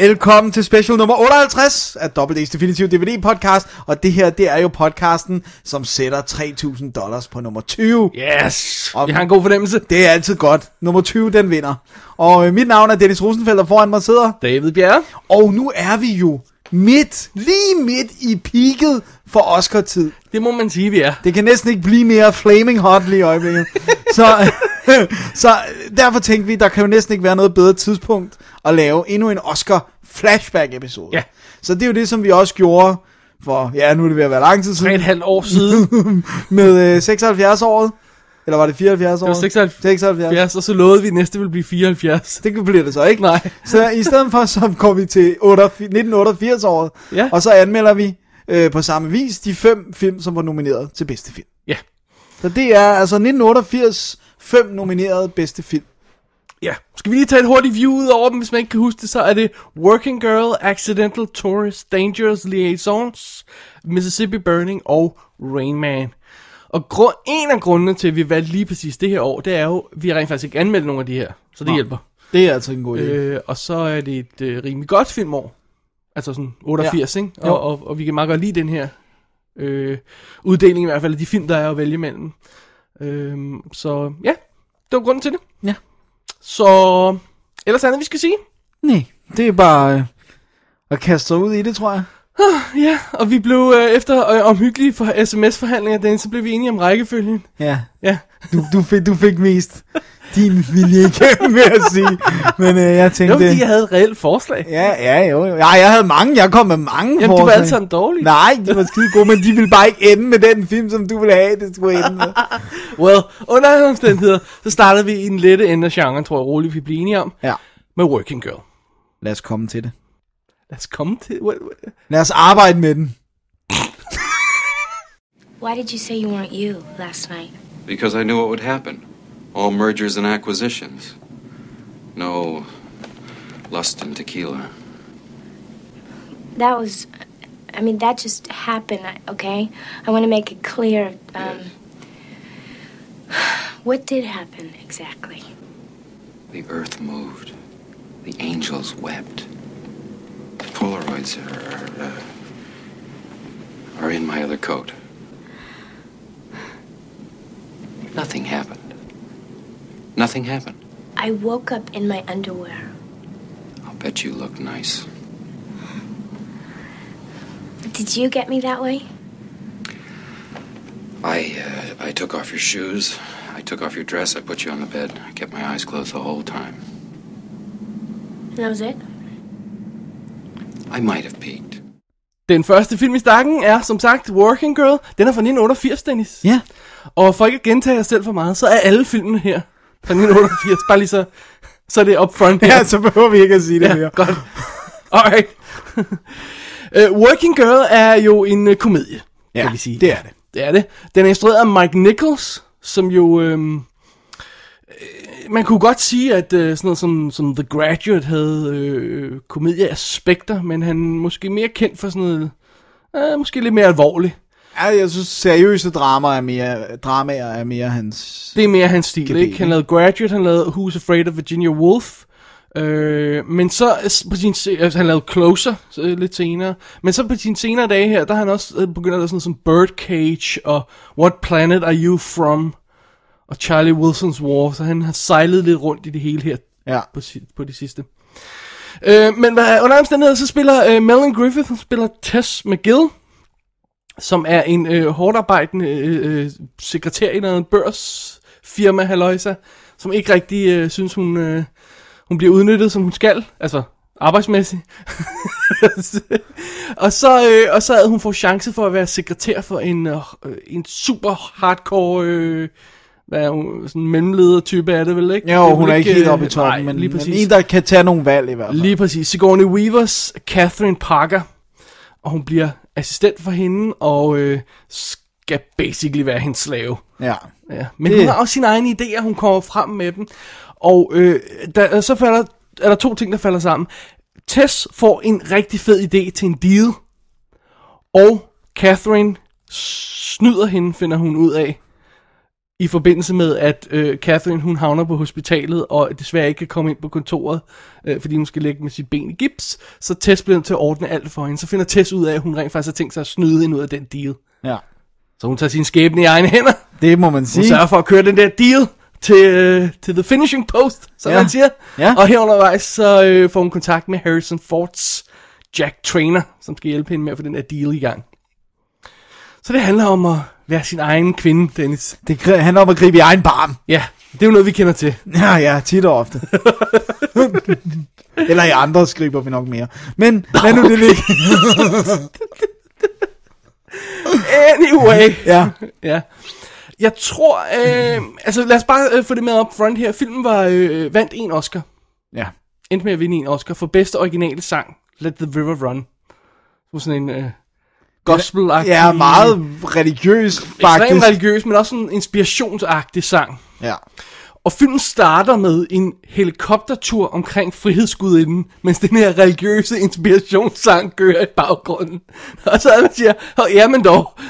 Velkommen til special nummer 58 af Double D's Definitive DVD podcast, og det her, det er jo podcasten, som sætter 3000 dollars på nummer 20. Yes! Om- Jeg har en god fornemmelse. Det er altid godt. Nummer 20, den vinder. Og øh, mit navn er Dennis Rosenfeldt, og foran mig sidder. David Bjerre. Og nu er vi jo midt, lige midt i peaket for Oscar-tid. Det må man sige, vi er. Det kan næsten ikke blive mere flaming hot lige i øjeblikket. så, så derfor tænkte vi, der kan jo næsten ikke være noget bedre tidspunkt at lave endnu en Oscar flashback episode. Ja. Så det er jo det, som vi også gjorde for, ja nu er det ved at være lang tid Tre og et siden, halvt år siden. med øh, 76 året. Eller var det 74 år? Det var 76. 76. og så lovede vi, at næste ville blive 74. Det bliver det så ikke. Nej. Så i stedet for, så går vi til 1988 året, Ja. og så anmelder vi øh, på samme vis de fem film, som var nomineret til bedste film. Ja. Så det er altså 1988 fem nominerede bedste film. Ja. Skal vi lige tage et hurtigt view ud over dem, hvis man ikke kan huske det, så er det Working Girl, Accidental Tourist, Dangerous Liaisons, Mississippi Burning og Rain Man. Og grund, en af grundene til, at vi valgte lige præcis det her år, det er jo, at vi har rent faktisk ikke anmeldt nogen af de her, så det Nå. hjælper. Det er altså en god idé. Øh, og så er det et øh, rimelig godt filmår. Altså sådan 88, ja. ikke? Og, og, og vi kan meget godt lide den her øh, uddeling i hvert fald af de film, der er at vælge imellem. Øh, så ja, det var grunden til det. Ja. Så ellers andet, vi skal sige. Nej, det er bare øh, at kaste sig ud i det, tror jeg. Ja, og vi blev øh, efter øh, omhyggelige for sms-forhandlinger, den, så blev vi enige om rækkefølgen. Ja, Ja, du, du, fik, du fik mest din vilje igennem, vil jeg sige. Men øh, jeg det var tænkte... fordi, jeg havde et reelt forslag. Ja, ja, jo, jo. Ja, jeg havde mange. Jeg kom med mange Jamen, de var forslag. alle sammen dårlige. Nej, de var skide gode, men de ville bare ikke ende med den film, som du ville have, det skulle ende med. Well, under alle omstændigheder, så startede vi i en lette ende af genren, tror jeg roligt, vi blev enige om, Ja, med Working Girl. lad os komme til det. Lad os komme til... What, what? Lad os arbejde med den. Why did you say you weren't you last night? Because I knew what would happen. All mergers and acquisitions. No lust and tequila. That was, I mean, that just happened, okay? I want to make it clear. Um, what did happen exactly? The earth moved. The angels wept. The Polaroids are, are, uh, are in my other coat. Nothing happened. Nothing happened. I woke up in my underwear. I'll bet you look nice. Did you get me that way? I, uh, I took off your shoes. I took off your dress. I put you on the bed. I kept my eyes closed the whole time. And that was it? I might have peeked. Den første film i stakken er, som sagt, Working Girl. Den er fra 1988, Dennis. Ja. Og for ikke at gentage jer selv for meget, så er alle filmene her fra 1988. Bare lige så, så er det up front her. Ja, så behøver vi ikke at sige det ja mere. godt. Alright. uh, Working Girl er jo en uh, komedie, Ja, kan vi sige. det er det. Det er det. Den er instrueret af Mike Nichols, som jo... Øhm, øh, man kunne godt sige, at øh, sådan noget som, som The Graduate havde øh, komedieaspekter, men han måske mere kendt for sådan noget... Øh, måske lidt mere alvorligt. Ja, jeg synes, seriøse dramaer er mere, dramaer er mere hans... Det er mere hans stil, Gebet, ikke? Han lavede Graduate, han lavede Who's Afraid of Virginia Woolf. Øh, men så på sin, altså, han lavede Closer øh, lidt senere. Men så på sine senere dage her, der har han også øh, begyndt at lave sådan noget som Birdcage og What Planet Are You From? Og Charlie Wilson's War. Så han har sejlet lidt rundt i det hele her Ja. på, på det sidste. Øh, men under omstændigheder, så spiller øh, Melanie Griffith, hun spiller Tess McGill, som er en øh, hårdt arbejdende øh, øh, sekretær i noget børsfirma, halløjsa, som ikke rigtig øh, synes, hun, øh, hun bliver udnyttet, som hun skal, altså arbejdsmæssigt. og, så, øh, og så havde hun fået chance for at være sekretær for en, øh, en super hardcore øh, hvad er hun, sådan en mellemleder-type er det vel, ikke? Jo, Det hun er ikke øh, helt oppe i toppen, nej, men, lige men præcis. en, der kan tage nogle valg i hvert fald. Lige præcis. Sigourney Weavers Catherine Parker, og hun bliver assistent for hende, og øh, skal basically være hendes slave. Ja. Ja. Men Det- hun har også sine egne idéer, hun kommer frem med dem. Og øh, der, så falder, er der to ting, der falder sammen. Tess får en rigtig fed idé til en deal, og Catherine snyder hende, finder hun ud af, i forbindelse med, at øh, Catherine hun havner på hospitalet, og desværre ikke kan komme ind på kontoret, øh, fordi hun skal ligge med sit ben i gips, så Tess bliver nødt til at ordne alt for hende. Så finder Tess ud af, at hun rent faktisk har tænkt sig at snyde hende ud af den deal. ja. Så hun tager sin skæbne i egne hænder, Det må man hun sige. sørger for at køre den der deal til, øh, til the finishing post, som Ja. man siger. Ja. Og her undervejs, så øh, får hun kontakt med Harrison Fords Jack Trainer, som skal hjælpe hende med at få den der deal i gang. Så det handler om at være sin egen kvinde, Dennis. Det handler om at gribe i egen barm. Ja, det er jo noget, vi kender til. Ja, ja, tit og ofte. Eller i andre skriber vi nok mere. Men lad nu det ligge. Anyway. ja. Ja. Jeg tror, øh, altså lad os bare øh, få det med op front her. Filmen var øh, vandt en Oscar. Ja. Endte med at vinde en Oscar for bedste originale sang, Let the River Run. Det var sådan en øh, gospel Ja, meget religiøs, Ekstremt faktisk. religiøs, men også sådan en inspirationsagtig sang. Ja. Og filmen starter med en helikoptertur omkring frihedsgudinden, mens den her religiøse inspirationssang kører i baggrunden. Og så man siger, ja, men dog.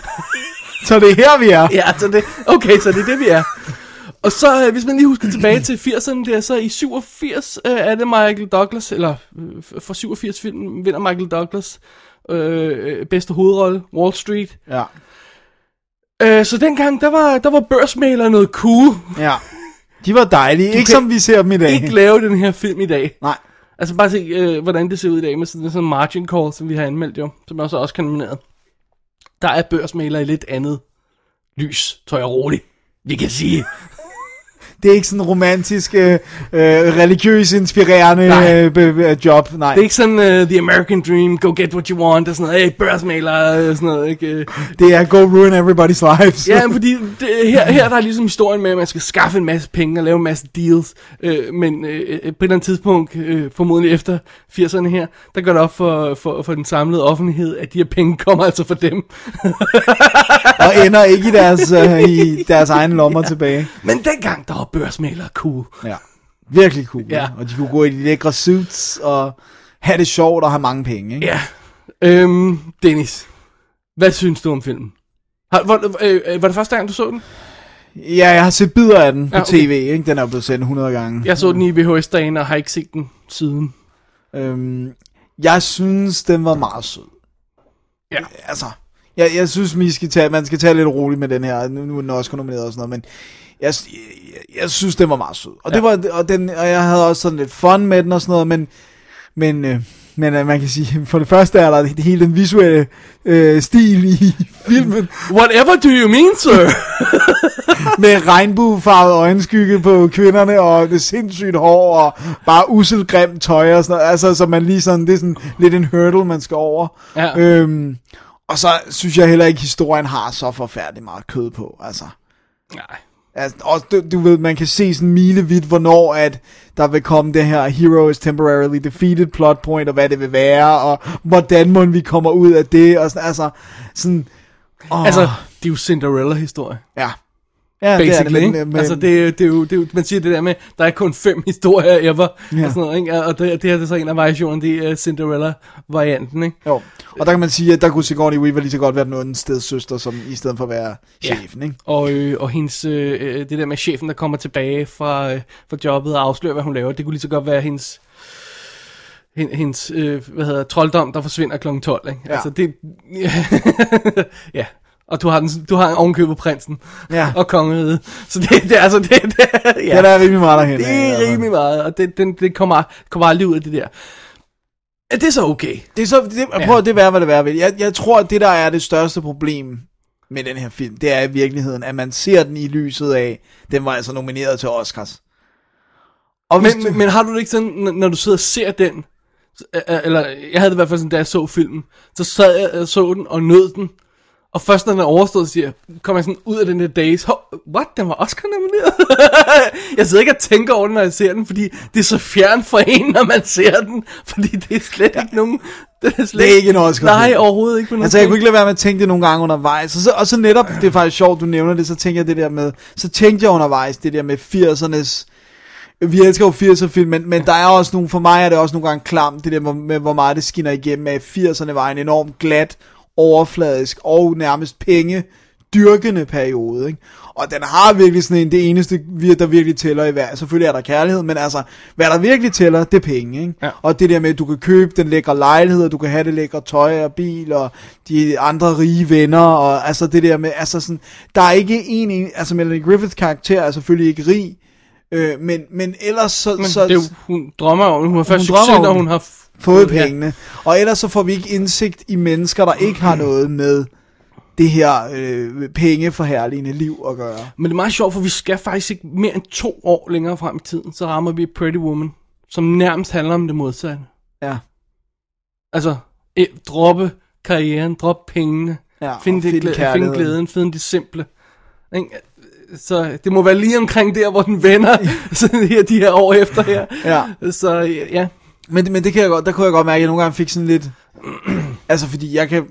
Så det er her, vi er. Ja, så det, okay, så det er det, vi er. Og så, øh, hvis man lige husker tilbage til 80'erne der, så i 87 øh, er det Michael Douglas, eller øh, for 87 film vinder Michael Douglas øh, bedste hovedrolle, Wall Street. Ja. Øh, så dengang, der var, der var børsmaler noget cool. Ja. De var dejlige. Ikke kan som vi ser dem i dag. Ikke lave den her film i dag. Nej. Altså bare se, øh, hvordan det ser ud i dag med sådan sådan en margin call, som vi har anmeldt jo, som også også kan nomineret. Der er børsmaler i lidt andet lys, tror jeg roligt. Vi kan sige. Det er ikke sådan en romantisk, øh, øh, religiøs, inspirerende Nej. øh, job. Nej. Det er ikke sådan uh, The American Dream, go get what you want, og sådan noget, hey, børsmaler, og sådan noget, ikke? Øh, det er go ruin everybody's lives. Ja, fordi det, her, her der er ligesom historien med, at man skal skaffe en masse penge og lave en masse deals. Øh, men øh, på et eller andet tidspunkt, øh, formodentlig efter 80'erne her, der går det op for, for, for den samlede offentlighed, at de her penge kommer altså fra dem. og ender ikke i deres, øh, i deres egne lommer ja. tilbage. Men dengang, der var børsmalere cool. Ja. Virkelig cool. Ja. Og de kunne gå i de lækre suits og have det sjovt og have mange penge. Ikke? Ja. Øhm, Dennis, hvad synes du om filmen? Har, var, øh, øh, var det første gang, du så den? Ja, jeg har set bidder af den på Ja, okay. tv. Ikke? Den er blevet sendt 100 gange. Jeg så den i VHS-dagen og har ikke set den siden. Øhm, jeg synes, den var meget sød. Ja. Altså, jeg, jeg synes, vi skal tage, man skal tage lidt roligt med den her. Nu, nu er den også nomineret og sådan noget, men jeg, jeg, jeg synes, den var meget sød. Og, ja. det var, og, den, og jeg havde også sådan lidt fun med den og sådan noget, men, men, øh, men øh, man kan sige, for det første er der det hele den visuelle øh, stil i filmen, Whatever do you mean, sir? med regnbuefarvet øjenskygge på kvinderne, og det sindssygt hår, og bare uselt grimt tøj og sådan noget. Altså, så man lige sådan, det er sådan lidt en hurdle, man skal over. Ja. Øhm, og så synes jeg heller ikke, historien har så forfærdeligt meget kød på, altså. Nej. Altså, og du, du ved, man kan se sådan milevidt, hvornår at der vil komme det her hero is temporarily defeated plot point, og hvad det vil være, og hvordan må vi kommer ud af det, og sådan, altså, sådan, åh, Altså, det er jo Cinderella-historie. ja. Ja, Basically, det er det, men, Altså, det, er- det, er jo, det er jo, man siger det der med, der er kun fem historier ever, ja. Ja. og sådan noget, ikke? Og det, det her det er så en af variationerne, det er Cinderella-varianten, ikke? Jo, og der kan man sige, at der kunne Sigourney Weaver lige så godt være den anden stedsøster, som i stedet for at være Ja. chefen, ikke? Og, øh, og hendes, øh, øh, det der med chefen, der kommer tilbage fra, øh, fra jobbet og afslører, hvad hun laver, det kunne lige så godt være hendes, hen- hendes øh, hvad hedder, trolddom, der forsvinder kl. 12, ikke? Ja. Altså, det, ja. Og du har, den, du har ovenkøbet prinsen Ja. og kongeriget. Så det, det, er altså, det, det, ja. Ja, der er rimelig meget derhen. Det er rimelig meget, og det, den, det kommer, kommer aldrig ud af det der. Er det så okay? Det er så, det, Ja. prøv at det være, hvad det være vil. Jeg, jeg tror, at det der er det største problem med den her film, det er i virkeligheden, at man ser den i lyset af, den var altså nomineret til Oscars. Og Men, du, men har du det ikke sådan, når- du sidder og ser den, eller jeg havde det i hvert fald sådan, da jeg så filmen, så sad jeg så den og nød den, Og først når den er overstået, siger, kommer jeg sådan ud af den der days. What? Den var Oscar nomineret? jeg sidder ikke og tænker over den, når jeg ser den, fordi det er så fjern for en, når man ser den. Fordi det er slet ja. ikke nogen... Det er, slet Det er ikke en Oscar Nej, overhovedet ikke. på Altså, jeg kunne ikke lade være med at tænke det nogle gange undervejs. Og så, og så netop, det er faktisk sjovt, du nævner det, så tænker jeg det der med, så tænkte jeg undervejs det der med 80'ernes, vi elsker jo 80'er film, men, men der er også nogle, for mig er det også nogle gange klamt, det der med, med hvor meget det skinner igennem, at 80'erne var en enormt glat, overfladisk og nærmest penge dyrkende periode, ikke? Og den har virkelig sådan en, det eneste, der virkelig tæller i verden. Selvfølgelig er der kærlighed, men altså, hvad der virkelig tæller, det er penge, ikke? Ja. Og det der med, at du kan købe den lækre lejlighed, og du kan have det lækre tøj og bil, og de andre rige venner, og altså det der med, altså sådan, der er ikke en, en altså Melanie Griffiths karakter er selvfølgelig ikke rig, øh, men, men ellers så, Men så det jo, hun drømmer om, hun har først Hun succes, når hun har fået ja. pengene. Og ellers så får vi ikke indsigt i mennesker, der ikke har noget med det her øh, pengeforherligende liv at gøre. Men det er meget sjovt, for vi skal faktisk ikke mere end to år længere frem i tiden, så rammer vi Pretty Woman, som nærmest handler om det modsatte. Ja. Altså, eh, droppe karrieren, droppe pengene, Ja, finde, og det, finde glæ- finde kærligheden. glæden, finde det simple. Ikke? Så det må være lige omkring der, hvor den vender sådan her, de her år efter her. Ja. Så ja, Men, men det kan jeg godt, der kunne jeg godt mærke, at jeg nogle gange fik sådan lidt... altså, fordi jeg kan...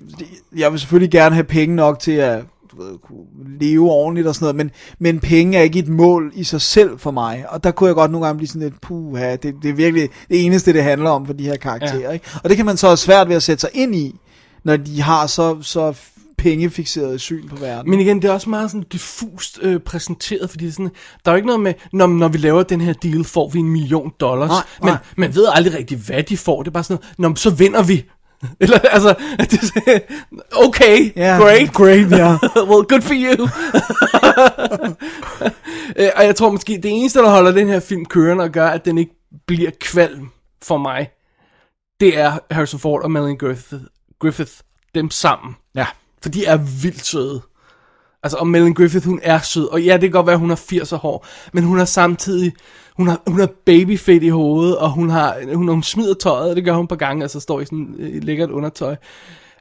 Jeg vil selvfølgelig gerne have penge nok til at du ved, kunne leve ordentligt og sådan noget, men, men penge er ikke et mål i sig selv for mig. Og der kunne jeg godt nogle gange blive sådan lidt, puha, det, det er virkelig det eneste, det handler om for de her karakterer. Ja. Ikke? Og det kan man så have svært ved at sætte sig ind i, når de har så, så pengefixeret syn på verden. Men igen, det er også meget sådan diffust øh, præsenteret, fordi det er sådan, der er jo ikke noget med, når, når vi laver den her deal, får vi en million dollars. Nej, men nej. man ved aldrig rigtig, hvad de får. Det er bare sådan noget, Nå, så vinder vi. Eller altså, det, okay, Ja, great. great, ja. well, good for you. Øh, og jeg tror måske, det eneste, der holder den her film kørende og gør, at den ikke bliver kvalm for mig, det er Harrison Ford og Melanie Griffith, Griffith dem sammen. For de er vildt søde. Altså, og Melanie Griffith, hun er sød. Og ja, det kan godt være, at hun har 80 hår. Men hun har samtidig... Hun har, hun har babyfedt i hovedet, og hun har hun, hun smider tøjet, og det gør hun på gange, altså står i sådan et lækkert undertøj.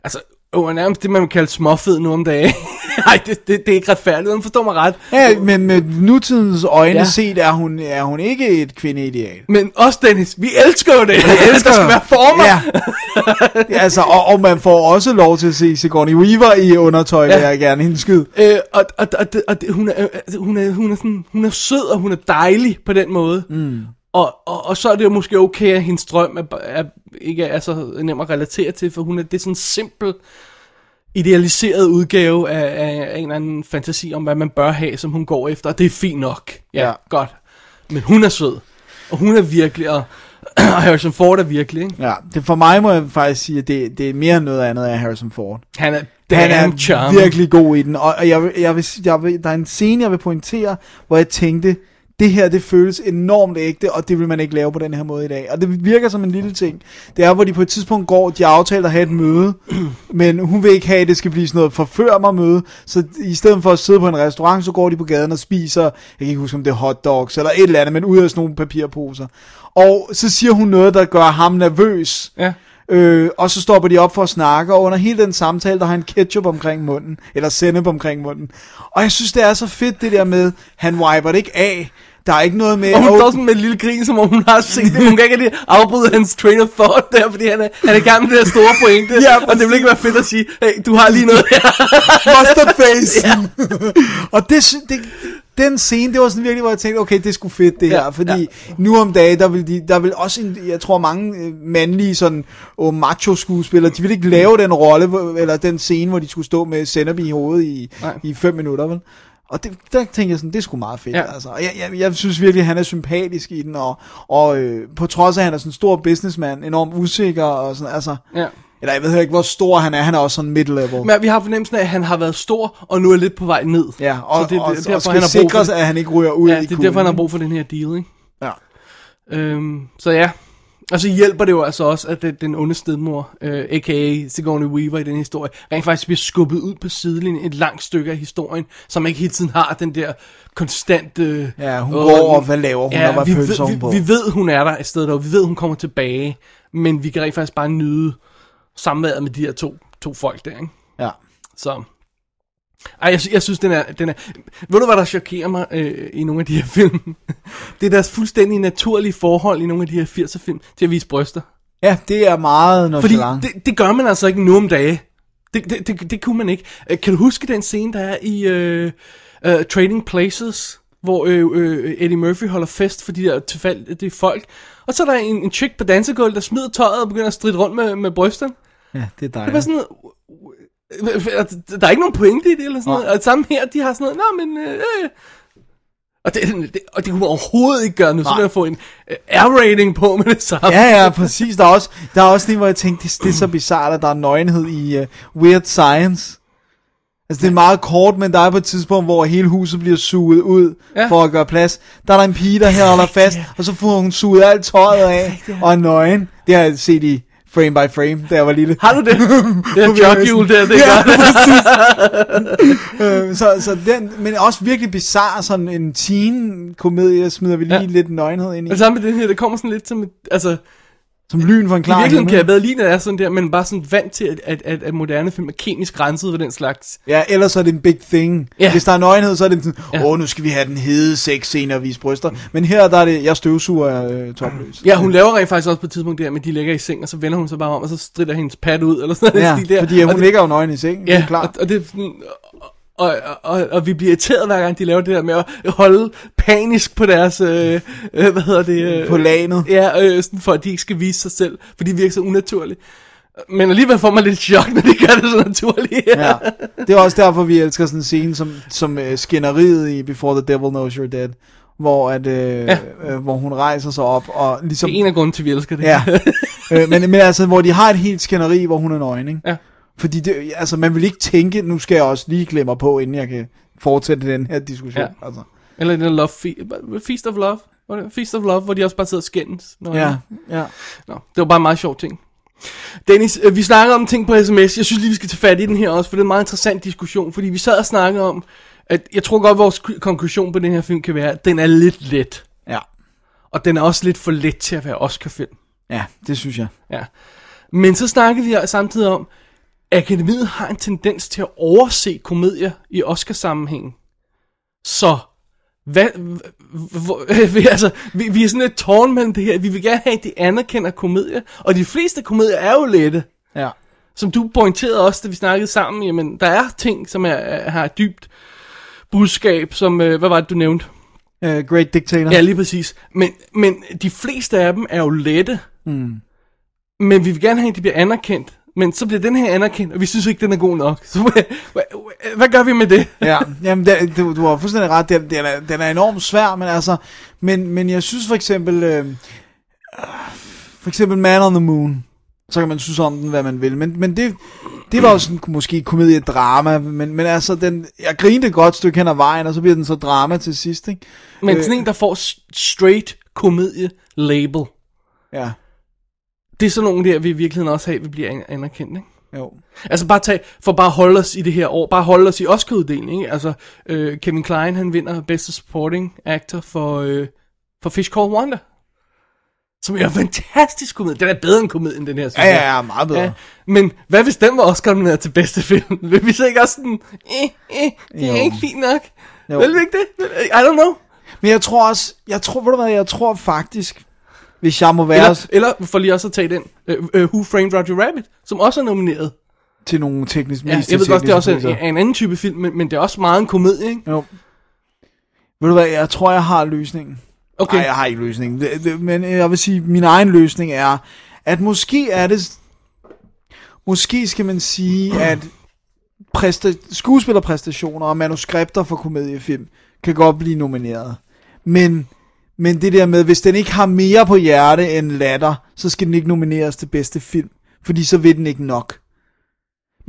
Altså, er nærmest det, man vil kalde småfed nu om dagen. Nej, det, det, det, er ikke retfærdigt, hun forstår mig ret. Ja, men med nutidens øjne Ja. set er hun, er hun ikke et kvindeideal. Men også Dennis, vi elsker jo det. Vi elsker, skal være former. Ja. ja altså, og, og man får også lov til at se Sigourney Weaver i undertøj, ja. Vil jeg gerne indskyde. Øh, og, og, og, og det, hun, er, altså, hun, er, hun, er sådan, hun er sød, og hun er dejlig på den måde. Mm. Og, og, og så er det jo måske okay, at hendes drøm er, er, ikke er så nem at relatere til, for hun er, det er sådan en simpel, idealiseret udgave af, af, af en eller anden fantasi om, hvad man bør have, som hun går efter, og det er fint nok. Ja, Ja. godt. Men hun er sød, og hun er virkelig, og, og Harrison Ford er virkelig, ikke? Ja, det for mig må jeg faktisk sige, at det, det er mere noget andet af Harrison Ford. Han er Han er charming. virkelig god i den, og og jeg, vil, jeg, vil, jeg vil, der er en scene, jeg vil pointere, hvor jeg tænkte, det her, det føles enormt ægte, og det vil man ikke lave på den her måde i dag. Og det virker som en lille ting. Det er, hvor de på et tidspunkt går, de aftaler at have et møde, men hun vil ikke have, at det skal blive sådan noget forfør mig møde, så i stedet for at sidde på en restaurant, så går de på gaden og spiser, jeg kan ikke huske, om det er hotdogs eller et eller andet, men ud af sådan nogle papirposer. Og så siger hun noget, der gør ham nervøs. Ja. Øh, og så stopper de op for at snakke, og under hele den samtale, der har han ketchup omkring munden, eller sennep omkring munden. Og jeg synes, det er så fedt det der med, han wiper det ikke af. Der er ikke noget med... Og hun "Åh, står sådan med et lille grin, som om hun har set det. Hun kan ikke rigtig afbryde hans train of thought der, fordi han er, han er i gang med det der store pointe. Ja, og det vil ikke være fedt at sige, hey, du har lige noget her. mustard face. og det, det, den scene, det var sådan virkelig, hvor jeg tænkte, okay, det sgu fedt det her, Ja, fordi ja. nu om dagen, der vil, de, der vil også, en, jeg tror mange øh, mandlige sådan, oh, macho skuespillere, de vil ikke lave den rolle, eller den scene, hvor de skulle stå med sennep i hovedet i, Nej. i fem minutter, vel? Og det, der tænkte jeg sådan, det er sgu meget fedt, Ja. altså. Og jeg, jeg, jeg synes virkelig, han er sympatisk i den, og, og øh, på trods af, at han er sådan en stor businessman, enormt usikker, og sådan, altså, Ja. eller jeg ved ikke, hvor stor han er, han er også sådan mid-level. Men vi har fornemmelsen af, at han har været stor, og nu er lidt på vej ned. Ja, og, Så det, og, det, og derfor, skal han har sikres, at han ikke ryger ud Ja, i det er kuglen. derfor, han har brug for den her deal, ikke? Ja. Øhm, så ja. Og så hjælper det jo altså også, at det, den onde stedmor, øh, a.k.a. Sigourney Weaver i den historie, rent faktisk bliver skubbet ud på sidelinjen et langt stykke af historien, som ikke hele tiden har den der konstante... Ja, hun åh, går, og hvad laver hun, og ja, hvad vi, ved, hun på? vi, vi ved, hun er der et sted der, vi ved, hun kommer tilbage, men vi kan rent faktisk bare nyde samværet med de her to, to folk der, ikke? Ja. Så, Ej, jeg, sy- jeg synes, den er, den er... Ved du, hvad der chokerer mig øh, i nogle af de her film? det er deres fuldstændig naturlige forhold i nogle af de her 80'er film til at vise bryster. Ja, det er meget Fordi nonchalant. det, det gør man altså ikke nu om dage. Det, det, det, det kunne man ikke. Øh, Kan du huske den scene, der er i øh, øh, Trading Places, hvor øh, øh, Eddie Murphy holder fest for de der er folk. Og så er der en, en chick på dansegulvet, der smider tøjet og begynder at stride rundt med, med brysterne. Ja, det er Det var dejligt. sådan noget, der er ikke nogen pointe i det, eller sådan noget. Nej. Og samme her, de har sådan noget, nå, men... Øh, øh. Og, det, det, og det kunne man overhovedet ikke gøre nu, så Nej. vil jeg få en øh, R-rating på med det samme. Ja, ja, præcis. Der er også, der er også lige, hvor jeg tænkte, det, det er så bizart, at der er nøgenhed i uh, Weird Science. Altså, det er meget kort, men der er på et tidspunkt, hvor hele huset bliver suget ud ja. for at gøre plads. Der er der en pige, der her holder fast, og så får hun suget alt tøjet af, og er nøgen. Det har jeg set i frame by frame, da jeg var lille. Har du det? Det er joghjul der, det Ja, gør Øh, så, så den, men også virkelig bizarre, sådan en teen-komedie, smider vi lige ja. lidt nøgenhed ind i. Og sammen med den her, det kommer sådan lidt som et, altså, Som lyn for en i klar virkeligheden kan jeg bedre lide, når det er sådan der, men bare sådan vant til, at, at, at, at moderne film er kemisk renset ved den slags. Ja, ellers er det en big thing. Ja. Hvis der er nøgenhed, så er det sådan, åh, Ja. ja. nu skal vi have den hede sexscene og vise bryster. Men her, der er det, jeg støvsuger øh, topløs. Ja, hun laver rent faktisk også på et tidspunkt der, med de ligger i seng, og så vender hun sig bare om, og så strider hendes pad ud, eller sådan noget. Ja, i der. fordi Og hun det- ligger jo nøgen i sengen, det Ja, er klart. og, og det er sådan, og, og, og, vi bliver irriteret hver gang de laver det der med at holde panisk på deres, øh, øh, hvad hedder det? Øh, På lanet. Ja, øh, sådan for at de ikke skal vise sig selv, for de virker så unaturligt. Men alligevel får man lidt chok, når de gør det så naturligt. Ja. Det er også derfor, vi elsker sådan en scene som, som uh, skænderiet i Before the Devil Knows You're Dead. Hvor, at, øh, ja. øh, hvor hun rejser sig op og ligesom... Det er en af grunden til, at vi elsker det. Ja, øh, men, men altså, hvor de har et helt skænderi, hvor hun er nøgen, ikke? Ja. Fordi det, altså, man vil ikke tænke, nu skal jeg også lige klemme mig på, inden jeg kan fortsætte den her diskussion. Ja. Altså. Eller den Love Fe- Feast of Love. Feast of Love, hvor de også bare sidder og skændes. Nå, Ja, ja. Nå, det var bare en meget sjov ting. Dennis, øh, vi snakker om ting på sms. Jeg synes lige, vi skal tage fat i den her også, for det er en meget interessant diskussion. Fordi vi sad og snakkede om, at jeg tror godt, vores k- konklusion på den her film kan være, at den er lidt let. Ja. Og den er også lidt for let til at være Oscar-film. Ja, det synes jeg. Ja. Men så snakkede vi samtidig om, at akademiet har en tendens til at overse komedier i Oscar-sammenhæng. Så, hvad, hvor, vi, altså, vi, vi er sådan lidt tårn mellem det her. Vi vil gerne have, at de anerkender komedier, og de fleste komedier er jo lette. Ja. Som du pointerede også, da vi snakkede sammen, jamen, der er ting, som er, er, har et dybt budskab, som, øh, hvad var det, du nævnte? Uh, Great Dictator. Ja, lige præcis. Men, men de fleste af dem er jo lette. Mm. Men vi vil gerne have, at de bliver anerkendt. Men så bliver den her anerkendt, og vi synes ikke, den er god nok. Så hvad, hvad, hvad gør vi med det? ja, jamen det, du, du har fuldstændig ret, den, den, er, den er enormt svær, men altså, men, men jeg synes for eksempel, øh, øh, for eksempel Man on the Moon, så kan man synes om den, hvad man vil, men, men det, det var jo sådan måske komedie-drama, men, men altså, den, jeg grinede et godt stykke hen ad vejen, og så bliver den så drama til sidst, ikke? Men Øh. sådan en, der får straight komedie-label. Ja, Det er sådan nogle der, vi i virkeligheden også have, vi bliver an- anerkendt, ikke? jo. Altså bare tag, for bare holde os i det her år, bare holde os i Oscar-uddelingen, ikke? Altså, øh, Kevin Klein, han vinder bedste supporting actor for, øh, for Fish Called Wanda. Som er en fantastisk komedie. Den er bedre end komedien, den her, Ja, ja, ja, meget bedre. Ja, men hvad hvis den var Oscar nomineret til bedste film? Vil vi så ikke også sådan, eh, eh, det er Jo. ikke fint nok? Jo. Vil vi ikke det? I don't know. Men jeg tror også, jeg tror, ved du hvad, jeg tror faktisk, hvis jeg må være Eller, eller for lige også at tage den, uh, uh, Who Framed Roger Rabbit, som også er nomineret. til nogle tekniske Ja, jeg ved godt, det er også en, en anden type film, men, men det er også meget en komedie, ikke? Jo. Ved du hvad, jeg tror, jeg har løsningen. Okay. Nej, jeg har ikke løsningen. Det, det, men jeg vil sige, min egen løsning er, at måske er det... Måske skal man sige, at præsta- skuespillerpræstationer og manuskripter for komediefilm kan godt blive nomineret. Men, men det der med, hvis den ikke har mere på hjerte end latter, så skal den ikke nomineres til bedste film. Fordi så vil den ikke nok.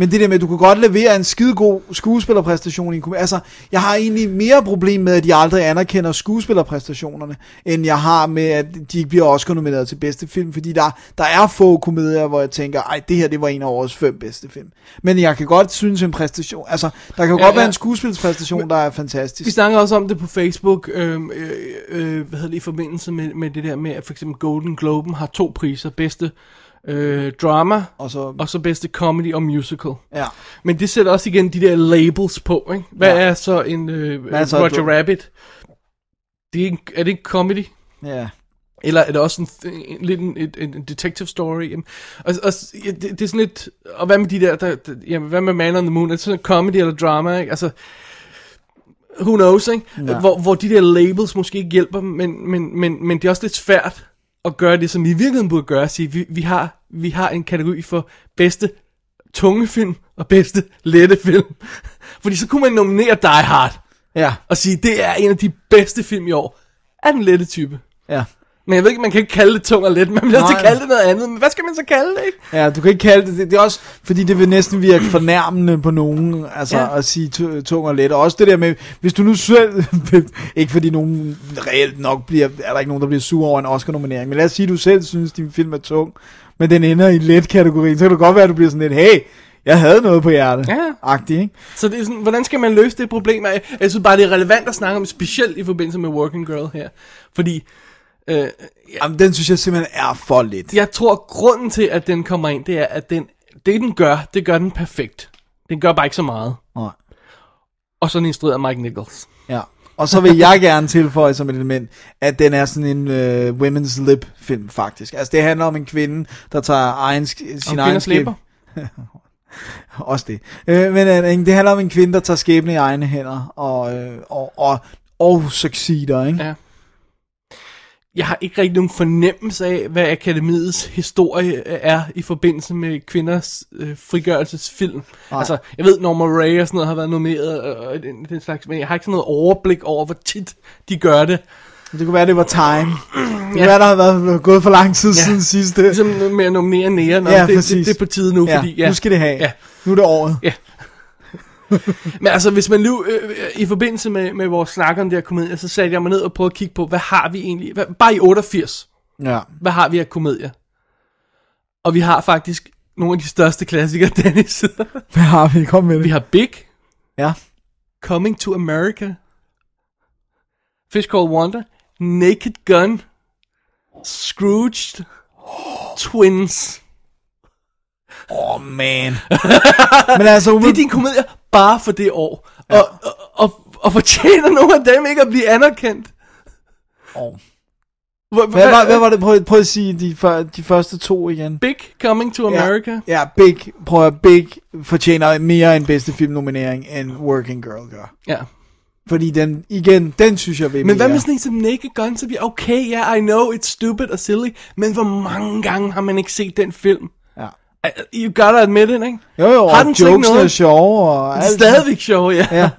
Men det der med, at du kan godt levere en skidegod skuespillerpræstation i en komedie. Altså, jeg har egentlig mere problem med, at de aldrig anerkender skuespillerpræstationerne, end jeg har med, at de ikke bliver Oscar nomineret til bedste film. Fordi der, der er få komedier, hvor jeg tænker, ej, det her det var en af årets fem bedste film. Men jeg kan godt synes en præstation, altså, der kan Ja, ja, godt ja. være en skuespilspræstation, der er fantastisk. Vi snakker også om det på Facebook, øh, øh, øh, hvad hedder det, i forbindelse med, med det der med, at for eksempel Golden Globen har to priser, bedste øh, drama, Og så, og så bedste comedy og musical. ja. Men det sætter også igen de der labels på, ikke? Hvad Ja. er så en øh, Hvad er så Roger et- Rabbit? Det er, en, er det ikke comedy? Ja. Eller er det også en, en, lidt en, en, en detective story? Jamen, Og, og, det, det er sådan lidt... Og hvad med de der... der, der jamen, hvad med Man on the Moon? Er det sådan en comedy eller drama, ikke? Altså... Who knows, ikke? Ja. Hvor, hvor de der labels måske ikke hjælper, men, men, men, men det er også lidt svært at gøre det, som vi i virkeligheden burde gøre. At sige, vi, vi, har, vi har en kategori for bedste tunge film og bedste lette film. Fordi så kunne man nominere Die Hard Ja. og sige, det er en af de bedste film i år. Er den lette type. Ja. Men jeg ved ikke, man kan ikke kalde det tung og let. Man bliver til at kalde det noget andet. Men hvad skal man så kalde det, ikke? Ja, du kan ikke kalde det, det, det er også, fordi det vil næsten virke fornærmende på nogen, altså Ja. at sige tu- tung og let, og også det der med, hvis du nu selv, ikke fordi nogen reelt nok bliver, er der ikke nogen, der bliver sur over en Oscar-nominering, men lad os sige, at du selv synes, din film er tung, men den ender i let kategorien, så kan det godt være, at du bliver sådan lidt, hey, jeg havde noget på hjertet, Ja. agtig, ikke? Så det er sådan, hvordan skal man løse det problem? Jeg synes bare, det er relevant at snakke om, specielt i forbindelse med Working Girl her. Fordi øh, Jamen, den synes jeg simpelthen er for lidt. jeg tror, grunden til, at den kommer ind, det er, at den, det den gør, det gør den perfekt. Den gør bare ikke så meget. Nej. Og så er den instrueret af Mike Nichols. Ja. Og så vil jeg gerne tilføje som et element, at den er sådan en uh, women's lip film faktisk. Altså det handler om en kvinde, der tager egen, sin Om egen læber. Også det. Øh, men øh, det handler om en kvinde, der tager skæbne i egne hænder og, øh, og, og, og succeeder, ikke? Ja. Jeg har ikke rigtig nogen fornemmelse af, hvad akademiets historie øh, er i forbindelse med kvinders øh, frigørelsesfilm. Nej. Altså, jeg ved, Norma Ray og sådan noget har været nomineret, og, den, den slags, men jeg har ikke sådan noget overblik over, hvor tit de gør det. Det kunne være, det var time. Det kunne Ja. være, der har været gået for lang tid Ja. siden sidste. Ligesom med at nominere nære, Ja, det, det, det, er på tide nu, ja, fordi... Ja, nu skal det have. Ja. Nu er det året. Ja. Men altså, hvis man nu, øh, øh, i forbindelse med, med vores snak om det her komedie, så satte jeg mig ned og prøvede at kigge på, hvad har vi egentlig, hvad, bare i 88, Ja. hvad har vi af komedier? Og vi har faktisk nogle af de største klassikere, Dennis. Hvad har vi? Kom med det. vi har Big, Ja. Coming to America, Fish Called Wonder, Naked Gun, Scrooged, Twins. Åh, oh, man. Men altså, Det er dine komedier bare for det år. Ja. Og, og, og, og fortjener nogle af dem ikke at blive anerkendt? Åh. Hvor- Hvad, hvad, hvad var det? Prøv, prøv at sige de, de første to igen. Big Coming to America. Ja, ja Big, prøv at Big fortjener mere en bedste filmnominering, end Working Girl gør. Ja. Fordi den, igen, den synes jeg vil Men hvad med sådan en som Naked Gun? Så bliver okay, ja, yeah, I know, it's stupid og silly, men hvor mange gange har man ikke set den film? Ja. You gotta admit it, ikke? Jo, jo, Har og den ikke jokesene er sjove, og Det er alt. stadigvæk sjovt, ja. Ja.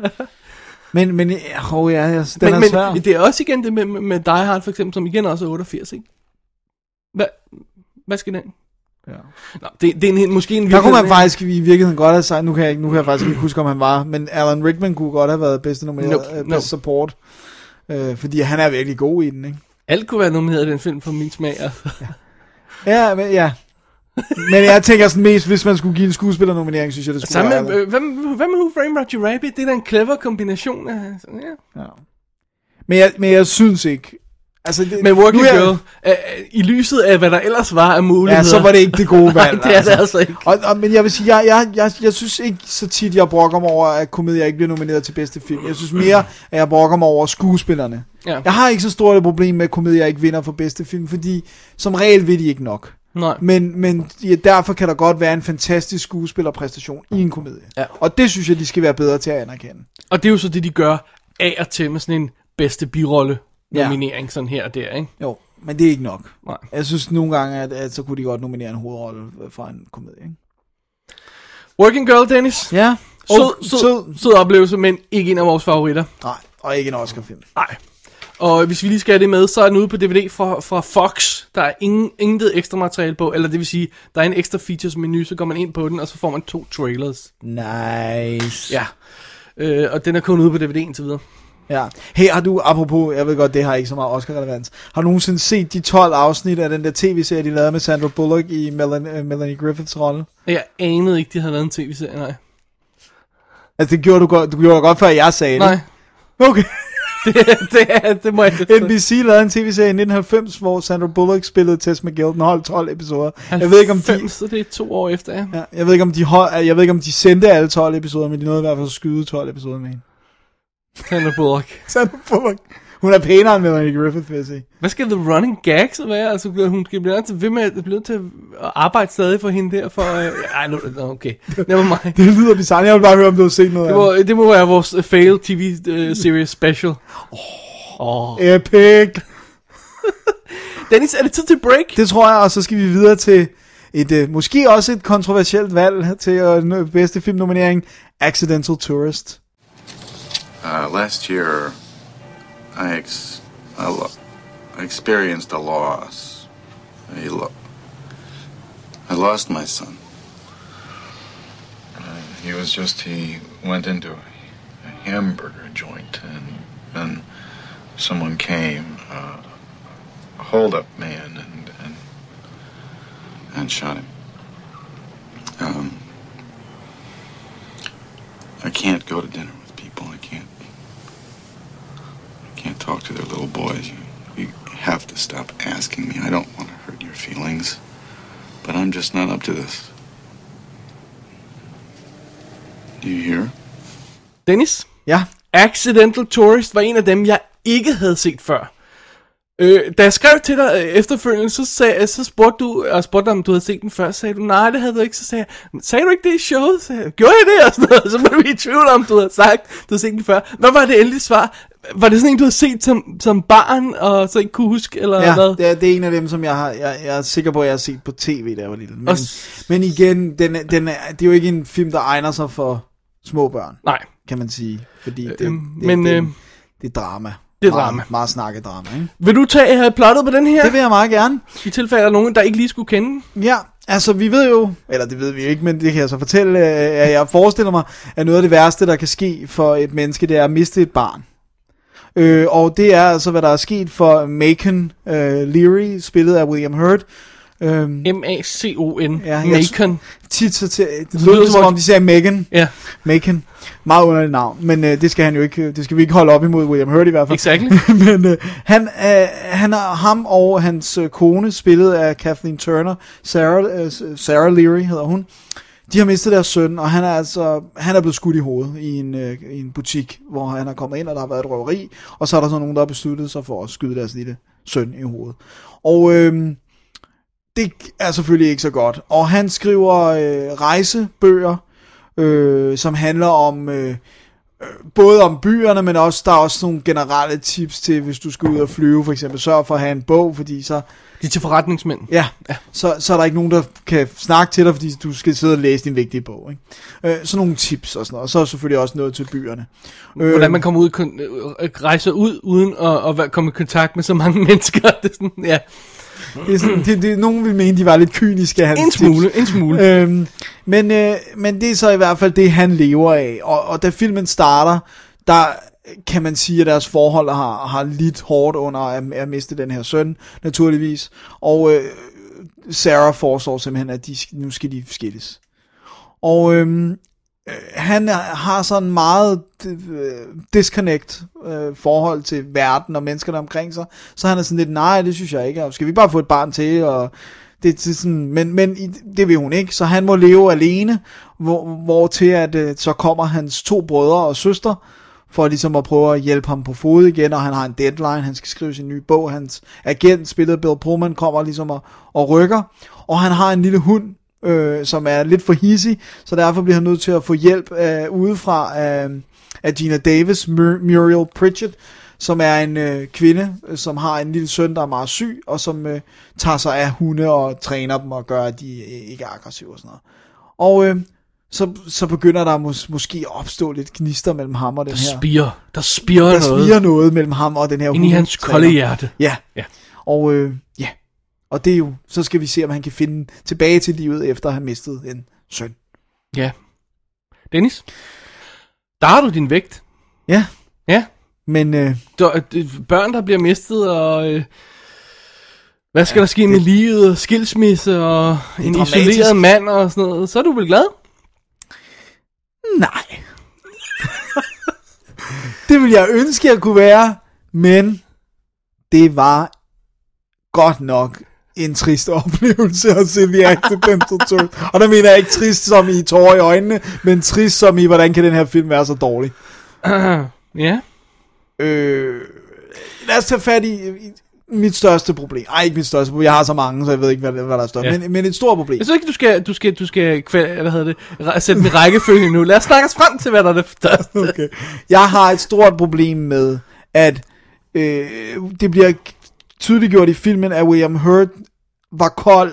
Men, men, oh, ja, ja, den men, er men svær. det er også igen det med, med, Die Hard for eksempel, som igen også er 88, ikke? Hvad, hvad skal den? Ja. Nå, det, det er en, måske en Der kunne man faktisk i virkeligheden godt have sagt, nu kan jeg, ikke, nu kan jeg faktisk ikke huske, om han var, men Alan Rickman kunne godt have været bedste nomineret, Nope, nope, nope. bedste support. Øh, fordi han er virkelig god i den, ikke? Alt kunne være nomineret i den film for min smag. Altså. Ja, men, ja. Men jeg tænker sådan mest, hvis man skulle give en skuespillernominering, synes jeg, det skulle Sammen være øh, hvad, hvad med Who Framed Roger Rabbit? Det er da en clever kombination af... sådan, Ja. Ja. Men, jeg, men jeg synes ikke... Altså, det, Men Working er jeg- Girl, øh, øh, i lyset af, hvad der ellers var af muligheder... Ja, så var det ikke det gode valg. Nej, det er det altså ikke. Og, og, men jeg vil sige, jeg, jeg, jeg, jeg synes ikke så tit, jeg brokker mig over, at komedier ikke bliver nomineret til bedste film. Jeg synes mere, at jeg brokker mig over skuespillerne. Ja. Jeg har ikke så stort et problem med, at komedier ikke vinder for bedste film, fordi som regel vil de ikke nok. Nej. Men, men ja, derfor kan der godt være en fantastisk skuespillerpræstation i en komedie. Ja. Og det synes jeg, de skal være bedre til at anerkende. Og det er jo så det, de gør af og til med sådan en bedste birolle Ja. nominering sådan her og der, ikke? Jo, men det er ikke nok. Nej. Jeg synes nogle gange, at, at så kunne de godt nominere en hovedrolle fra en komedie. Ikke? Working Girl, Dennis. Ja, Sød, sød, sød, sød oplevelse, men ikke en af vores favoritter. Nej, og ikke en Oscar-film. Nej. Og hvis vi lige skal have det med, så er den ude på DVD fra, fra Fox. Der er ingen, intet ekstra materiale på, eller det vil sige, der er en ekstra features menu, så går man ind på den, og så får man to trailers. Nice. Ja. Øh, og den er kun ude på DVD indtil videre. Ja. Hey, har du, apropos, jeg ved godt, det har ikke så meget Oscar-relevans, har du nogensinde set de 12 afsnit af den der tv-serie, de lavede med Sandra Bullock i Melanie, uh, Melanie Griffiths rolle? Jeg anede ikke, de havde lavet en tv-serie, nej. Altså, det gjorde du godt, du gjorde godt, før jeg sagde Nej. det. Okay. det, det, er, det må jeg NBC lavede en tv-serie i 1990, hvor Sandra Bullock spillede Tess McGill. Den holdt 12 episoder. Jeg ved ikke, om de, 90, så det er to år efter, ja. ja, jeg ved ikke, om de, hold, jeg ved ikke, om de sendte alle 12 episoder, men de nåede i hvert fald at skyde 12 episoder med hende. Sandra Bullock. Sandra Bullock. Hun er pænere end Melanie Griffith, vil jeg sige. Hvad skal the running gag så være? Altså, bliver- hun skal blive nødt til, ved med, at- blive nødt til at arbejde stadig for hende der, for... Øh, ej, nu, okay. Never mind. Det lyder bizarre. Jeg vil bare høre, om du har set noget Det af må, det må være vores uh, fail TV uh, series special. Åh. Oh. det. Epic. Dennis, er det tid til break? Det tror jeg, og så skal vi videre til et, øh, måske også et kontroversielt valg til øh, bedste filmnominering, Accidental Tourist. Uh, last year, I, ex- I, lo- I experienced a loss. A lo- I lost my son. Uh, he was just, he went into a, a hamburger joint and then someone came, uh, a hold-up man, and, and, and shot him. Um, I can't go to dinner can't talk to their little boys. You, you have to stop asking me. I don't want to hurt your feelings, but I'm just not up to this. Do you hear? Dennis, Ja, Accidental Tourist var en af dem, jeg ikke havde set før. Øh, da jeg skrev til dig øh, efterfølgende, så, sag, så spurgte du, og spurgte dig, om du havde set den før, så sagde du, nej, det havde du ikke. Så sagde jeg, sagde du ikke det i showet? Så sagde jeg, gjorde jeg det? Og sådan noget. Så var du i tvivl om, du havde sagt, du havde set den før. Hvad var det endelige svar? Var det sådan en, du havde set som, som barn, og så ikke kunne huske, eller ja hvad? det, er, det er en af dem, som jeg, har, jeg, jeg er sikker på, at jeg har set på tv, da jeg var lille. Men, Og men igen, den, er- den er, det er jo ikke en film, der egner sig for små børn, Nej, kan man sige. Fordi det, Øhm, det, men, det, øh, det, det er drama. det er meget, drama. Meget snakket drama, ikke? vil du tage uh, plottet på den her? Det vil jeg meget gerne. I tilfælde af nogen, der ikke lige skulle kende. Ja, altså vi ved jo, eller det ved vi ikke, men det kan jeg så fortælle, øh, at jeg forestiller mig, at noget af det værste, der kan ske for et menneske, det er at miste et barn. Øh, og det er altså, hvad der er sket for Macon øh, Leary, spillet af William Hurt. Øh, M-A-C-O-N. Ja, Macon. tit så til, det lyder som om, de siger Megan. Ja, Macon. Meget underligt navn, men øh, det skal han jo ikke, det skal vi ikke holde op imod William Hurt i hvert fald. exactly. men øh, han, øh, han er ham og hans øh, kone, spillet af Kathleen Turner, Sarah, øh, Sarah Leary hedder hun. De har mistet deres søn, og han er altså han er blevet skudt i hovedet i en, øh, i en butik, hvor han er kommet ind, og der har været et røveri, og så er der så nogen, der har besluttet sig for at skyde deres lille søn i hovedet. Og øh, det er selvfølgelig ikke så godt. Og han skriver øh, rejsebøger, øh, som handler om øh, øh, både om byerne, men også der er også nogle generelle tips til, hvis du skal ud og flyve, for eksempel sørg for at have en bog, fordi så, de er til forretningsmænd. ja, ja. Så, så er der ikke nogen, der kan snakke til dig, fordi du skal sidde og læse din vigtige bog. Ikke? Øh, så nogle tips og sådan noget. Og så er selvfølgelig også noget til byerne. Øh, Hvordan man kommer ud, kon- øh, rejser ud, uden at, at komme i kontakt med så mange mennesker. Det er sådan, ja, det er sådan, det, det, nogen vil mene, de var lidt kyniske af hans en tips. smule, en smule. Øhm, men, øh, men det er så i hvert fald det, han lever af. Og, og da filmen starter, der kan man sige, at deres forhold har, har lidt hårdt under at, at miste den her søn, naturligvis. Og øh, Sarah foreslår simpelthen, at de, nu skal de skilles. Og øhm, øh, han har sådan meget øh, disconnect øh, forhold til verden og menneskerne omkring sig. Så han er sådan lidt, nej, det synes jeg ikke. Og skal vi bare få et barn til? Og det, det sådan, men, men det vil hun ikke, så han må leve alene, hvor, hvor til at øh, så kommer hans to brødre og søster, for ligesom at prøve at hjælpe ham på fod igen, og han har en deadline, han skal skrive sin nye bog, hans agent, spillet Bill Pullman, kommer ligesom og, og rykker, og han har en lille hund, øh, som er lidt for hissig, så derfor bliver han nødt til at få hjælp øh, udefra af, af Gina Davis, Mur- Muriel Pritchett, som er en øh, kvinde, øh, som har en lille søn, der er meget syg, og som øh, tager sig af hunde og træner dem og gør, at de øh, ikke er aggressive og sådan noget. Og øh, så, så begynder der mås- måske at opstå lidt gnister mellem ham og den Der her. spiger, der spiger der noget spiger noget mellem ham og den her ind i hans kolde hjerte. Ja. Ja. Og øh, ja. Og det er jo, så skal vi se, om han kan finde tilbage til livet, efter at have mistet en søn. Ja. Dennis, der har du din vægt. Ja, Ja. men øh, Der, det, børn, der bliver mistet, og... Øh, hvad skal ja, der ske med livet, og skilsmisse, og en dramatisk. isoleret mand, og sådan noget. Så er du vel glad? Nej. det ville jeg ønske, jeg kunne være, men det var godt nok en trist oplevelse at se The Accidental Turtle. Og der mener jeg ikke trist som i tårer i øjnene, men trist som i, hvordan kan den her film være så dårlig. Ja. Øh, lad os tage fat i, i mit største problem. Ej, ikke mit største problem. Jeg har så mange, så jeg ved ikke, hvad, hvad der er størst. Ja. Men, men et stort problem. Jeg synes ikke, du skal, du skal, du skal hvad hedder det, sætte den rækkefølge nu. Lad os snakke os frem til, hvad der er det største. Okay. Jeg har et stort problem med, at øh, det bliver tydeliggjort i filmen, at William Hurt var kold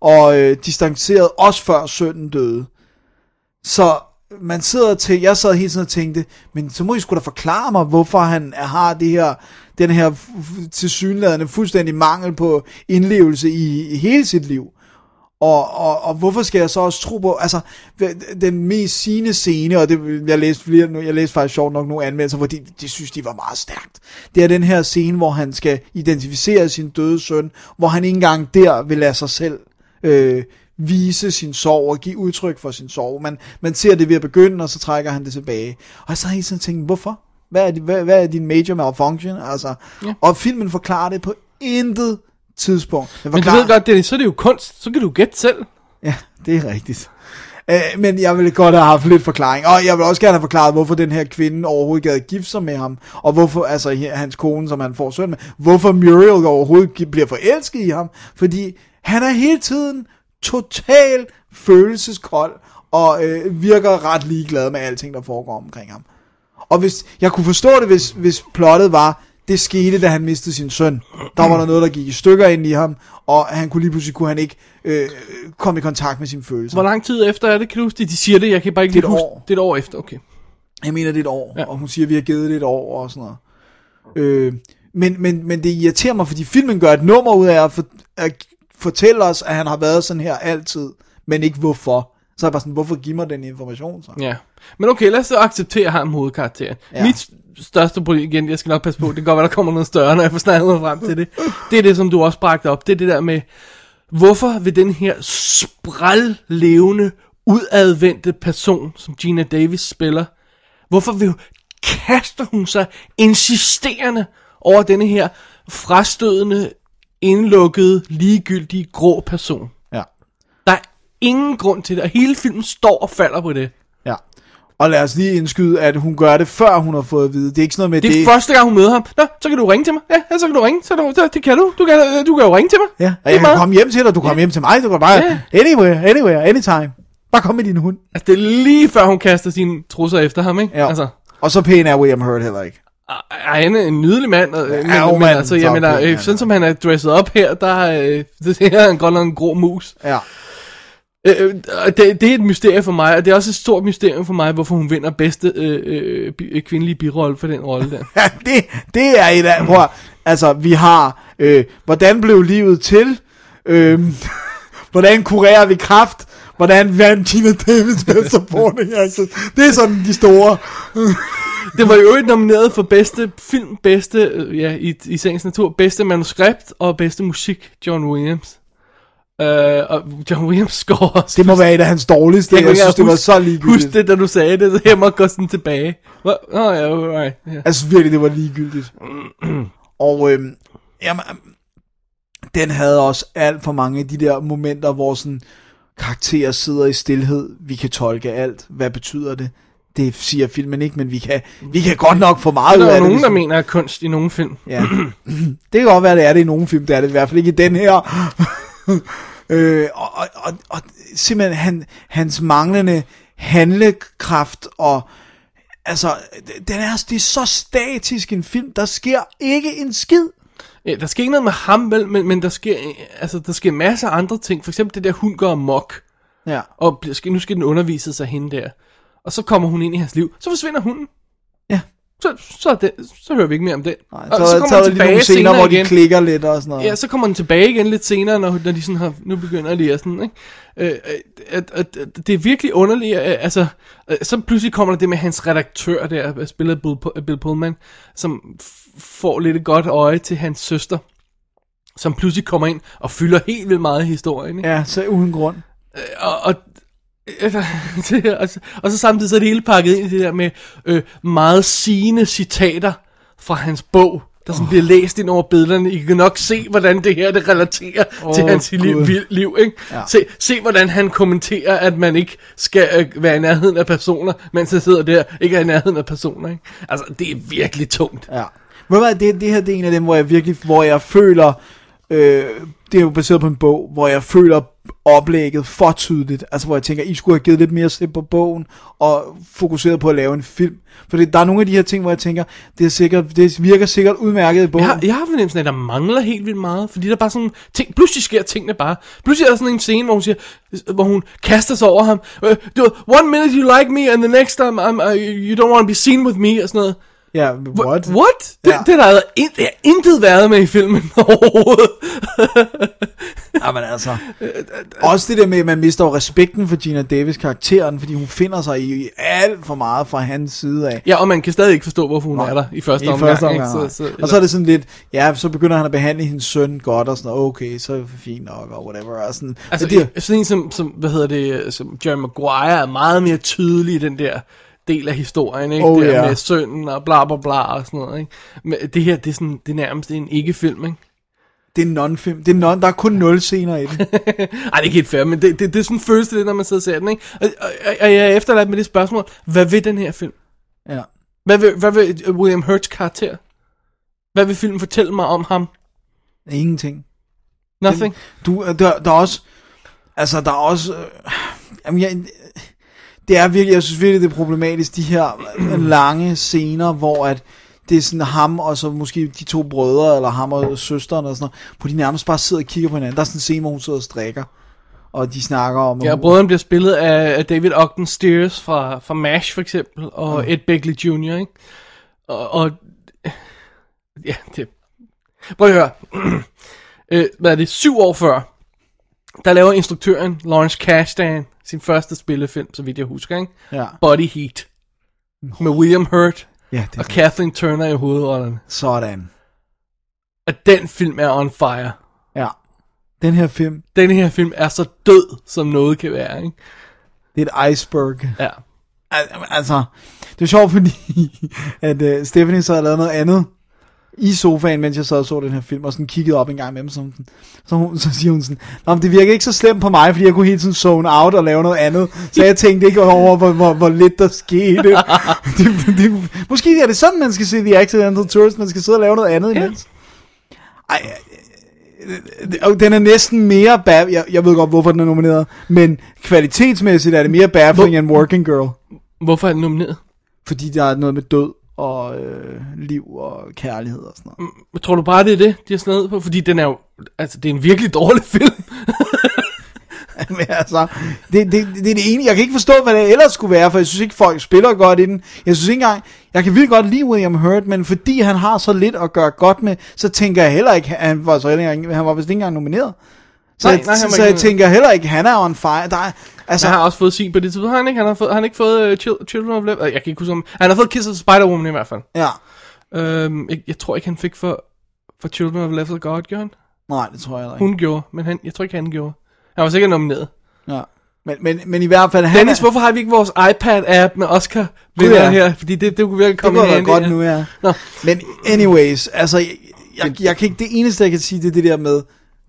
og øh, distanceret, også før sønnen døde. Så man sidder til, jeg sad hele tiden og tænkte, men så må I sgu da forklare mig, hvorfor han har det her, den her tilsyneladende fuldstændig mangel på indlevelse i, i hele sit liv. Og, og, og hvorfor skal jeg så også tro på, altså, den mest sigende scene, og det, jeg læste flere, nu- jeg læste faktisk sjovt nok nogle anmeldelser, hvor de, de synes, de var meget stærkt. Det er den her scene, hvor han skal identificere sin døde søn, hvor han ikke engang der vil lade sig selv øh, vise sin sorg og give udtryk for sin sorg. Man, man ser det ved at begynde, og så trækker han det tilbage. Og så har jeg sådan tænkt, hvorfor? Hvad er, din, hvad, hvad er din major malfunction? Altså, ja. Og filmen forklarer det på intet tidspunkt. Den Men du ved godt, det, så er det jo kunst. Så kan du gætte selv. Ja, det er rigtigt. Øh, men jeg ville godt have haft lidt forklaring. Og jeg vil også gerne have forklaret, hvorfor den her kvinde overhovedet gad gifte sig med ham. Og hvorfor, altså hans kone, som han får søn med, hvorfor Muriel overhovedet bliver forelsket i ham. Fordi han er hele tiden total følelseskold, og øh, virker ret ligeglad med alting, der foregår omkring ham. Og hvis, jeg kunne forstå det, hvis, hvis plottet var, det skete, da han mistede sin søn. Der var der noget, der gik i stykker ind i ham, og han kunne lige pludselig kunne han ikke øh, komme i kontakt med sine følelser. Hvor lang tid efter er det, kan du huske det? De siger det, jeg kan bare ikke Det huske. år. Det er et år efter, okay. Jeg mener, det er et år, Ja. og hun siger, at vi har givet det et år og sådan noget. Øh, men, men, men det irriterer mig, fordi filmen gør et nummer ud af at, for, at fortælle os, at han har været sådan her altid, men ikke hvorfor. Så er jeg bare sådan, hvorfor give mig den information så? Ja. Men okay, lad os så acceptere ham hovedkarakteren. Ja. Mit største problem, igen, jeg skal nok passe på, det kan godt være, der kommer noget større, når jeg får snakket mig frem til det. Det er det, som du også bragte op. Det er det der med, hvorfor vil den her sprællevende, udadvendte person, som Gina Davis spiller, hvorfor vil kaster hun sig insisterende over denne her frastødende, indlukkede, ligegyldige, grå person. Ja. Er ingen grund til det, og hele filmen står og falder på det. ja. Og lad os lige indskyde, at hun gør det, før hun har fået at vide. Det er ikke sådan noget med Det er det. første gang, hun møder ham. Nå, så kan du ringe til mig. Ja, ja så kan du ringe. Så, du, så det kan du. Du kan, du kan jo ringe til mig. Ja, Det er og jeg kan komme hjem til dig, du kan komme hjem til mig, du kan bare, Ja. anywhere, anywhere, anytime. Bare kom med din hund. Altså, det er lige før, hun kaster sine trusser efter ham, ikke? Ja. Altså, Og så pæn er William Hurt heller ikke. ej, han er en nydelig mand. Og, men, jo, men, mand, altså, så jeg mener, øh, sådan er. som han er dresset op her, der øh, det ser han godt nok en grå mus. Ja. Øh, øh, det, det er et mysterie for mig, og det er også et stort mysterium for mig, hvorfor hun vinder bedste øh, øh, bi- kvindelige birolle for den rolle der. Ja, det, det er et af, prøv, altså, vi har, øh, hvordan blev livet til, øh, hvordan kurerer vi kraft, hvordan vandt Gina Davis bedst supporting actress. Det er sådan de store. Det var jo øvrigt nomineret for bedste film, bedste, øh, ja, i, i sagens natur, bedste manuskript og bedste musik, John Williams. Uh, og John Williams score også. Det må være et af hans dårligste. Jeg, jeg synes, det var huske- så ligegyldigt. Husk det, da du sagde det, så jeg må gå sådan tilbage. Nå oh, ja, right. Ja. Jeg synes virkelig, det var ligegyldigt. og øhm, jamen, den havde også alt for mange af de der momenter, hvor sådan karakterer sidder i stillhed. Vi kan tolke alt. Hvad betyder det? Det siger filmen ikke, men vi kan, vi kan godt nok få meget ud Der af er det. nogen, der hvis- mener, at kunst i nogle film. Ja. det kan godt være, det er det i nogle film. Det er det i hvert fald ikke i den her. øh, og, og, og, og simpelthen han, hans manglende handlekraft og altså, den er, det er så statisk en film. Der sker ikke en skid. Ja, der sker ikke noget med ham, vel, men, men der sker, altså, der sker masser af andre ting. For eksempel det der, hun går amok. Ja. Og nu skal den undervise sig hende der. Og så kommer hun ind i hans liv. Så forsvinder hunden. Ja. Så, så, det, så hører vi ikke mere om den. Nej, og så, så, så er der lige scener, hvor de klikker lidt og sådan noget. Ja, så kommer den tilbage igen lidt senere, når, når de sådan har, nu begynder de at sådan, ikke? Øh, øh, at, at, at, det er virkelig underligt, øh, altså, øh, så pludselig kommer der det med hans redaktør der, spillet Bill, Bill Pullman, som får lidt et godt øje til hans søster, som pludselig kommer ind og fylder helt vildt meget i historien, ikke? Ja, så uden grund. Og, og og, så, og så samtidig så er det hele pakket ind i det der med øh, meget sigende citater fra hans bog, der sådan oh. bliver læst ind over billederne. I kan nok se, hvordan det her det relaterer oh, til hans liv, vi- liv ikke? Ja. Se, se, hvordan han kommenterer, at man ikke skal øh, være i nærheden af personer, mens han sidder der, ikke er i nærheden af personer. Ikke? Altså, det er virkelig tungt. Ja. Hvad, det, det her det er en af dem, hvor jeg virkelig, hvor jeg føler, øh, det er jo baseret på en bog, hvor jeg føler oplægget for tydeligt. Altså hvor jeg tænker, I skulle have givet lidt mere slip på bogen, og fokuseret på at lave en film. For der er nogle af de her ting, hvor jeg tænker, det, er sikkert, det virker sikkert udmærket i bogen. Jeg har, jeg har fornemmelsen af, at der mangler helt vildt meget, fordi der er bare sådan ting, pludselig sker tingene bare. Pludselig er der sådan en scene, hvor hun siger, hvor hun kaster sig over ham. Øh, one minute you like me, and the next time I'm, uh, you don't want to be seen with me, og sådan noget. Ja, Wha- what? What? Det, Ja. det, der er in, det er intet været med i filmen overhovedet. Jamen altså. Også det der med, at man mister respekten for Gina Davis karakteren, fordi hun finder sig i alt for meget fra hans side af. ja, og man kan stadig ikke forstå, hvorfor hun Nej. er der i første I omgang. første ikke? omgang. Så, så, og så er det sådan lidt, ja, så begynder han at behandle hendes søn godt, og sådan okay, så er det fint nok, og whatever. Og sådan, Altså, Men det, det, sådan en som, som, hvad hedder det, som Jerry Maguire er meget mere tydelig i den der del af historien, ikke? Oh, der ja. med sønnen og bla bla bla og sådan noget, ikke? Men det her, det er, sådan, det er nærmest en ikke-film, ikke? det er en non-film. Det er non, der er kun nul scener i den. Ej, det er ikke helt fair, men det, det, det er sådan føles det lidt, når man sidder og ser den, ikke? Og, og, og jeg er efterladt med det spørgsmål, hvad vil den her film? Ja. Hvad vil, hvad vil William Hurts karakter? Hvad vil filmen fortælle mig om ham? Ingenting. Nothing. Du, øh, der, der er også, altså der er også, øh, jamen jeg, det er virkelig, jeg synes virkelig, det er problematisk, de her øh, lange scener, hvor at det er sådan ham, og så måske de to brødre, eller ham og søsteren, og sådan noget, hvor de nærmest bare sidder og kigger på hinanden. Der er sådan en scene, hvor hun sidder og strikker, og de snakker om... Ja, brødren bliver spillet af, David Ogden Stiers fra, fra MASH for eksempel, og Ed Begley Jr., ikke? Og, og ja, det... Prøv at høre. øh, hvad er det? Syv år før, der laver instruktøren Lawrence Kasdan sin første spillefilm, så vidt jeg husker, ikke? Ja, Body Heat. Med William Hurt ja det og Kathleen Turner i hovedrollerne. sådan. Og den film er on fire. Ja. Den her film, Den her film er så død, som noget kan være, ikke? det er et iceberg. Ja. Al- Altså, det er sjovt, fordi at uh, Stephanie så havde lavet noget andet i sofaen, mens jeg sad og så den her film, og sådan kiggede op en gang med dem, sådan, så, hun, så siger hun sådan, Nå, men det virker ikke så slemt på mig, fordi jeg kunne hele tiden zone out og lave noget andet, så jeg tænkte ikke over, hvor, hvor, hvor lidt der skete. det, det, måske er det sådan, man skal se The Accidental Tourist, man skal sidde og lave noget andet imens. Ej, øh, og den er næsten mere bad, jeg, jeg ved godt, hvorfor den er nomineret, men kvalitetsmæssigt er det mere baffling end Working Girl. Hvorfor er den nomineret? Fordi der er noget med død og øh, liv og kærlighed og sådan noget. Men Tror du bare, det er det, de har slået på? Fordi den er jo, altså, det er en virkelig dårlig film. Men altså, det, det, det er det ene. Jeg kan ikke forstå, hvad det ellers skulle være, for jeg synes ikke, folk spiller godt i den. Jeg synes ikke engang, jeg kan virkelig godt lide William Hurt, men fordi han har så lidt at gøre godt med, så tænker jeg heller ikke, han var, så heller ikke, han var vist ikke engang nomineret. Så, Nej, nej, så ikke jeg tænker heller ikke, han er on fire. Der er, altså, Så han har også fået sin på det tidspunkt. Har han ikke? Han har, fået, han har ikke fået uh, Chil- Children of Left. Jeg kan ikke huske om... Han har fået Kiss of Spider-Woman i hvert fald. ja, Øhm, jeg, jeg, tror ikke, han fik for, for Children of Left of God, gjorde han? nej, det tror jeg ikke. Hun gjorde, men han, jeg tror ikke, han gjorde. Han var sikkert nomineret. Ja. Men, men, men i hvert fald, han Dennis, er, hvorfor har vi ikke vores iPad-app med Oscar vinder ja. her? Fordi det, det kunne virkelig det komme da handy, godt ja. nu, ja. Nå. Men anyways, altså, jeg, jeg, jeg kan ikke, det eneste, jeg kan sige, det er det der med,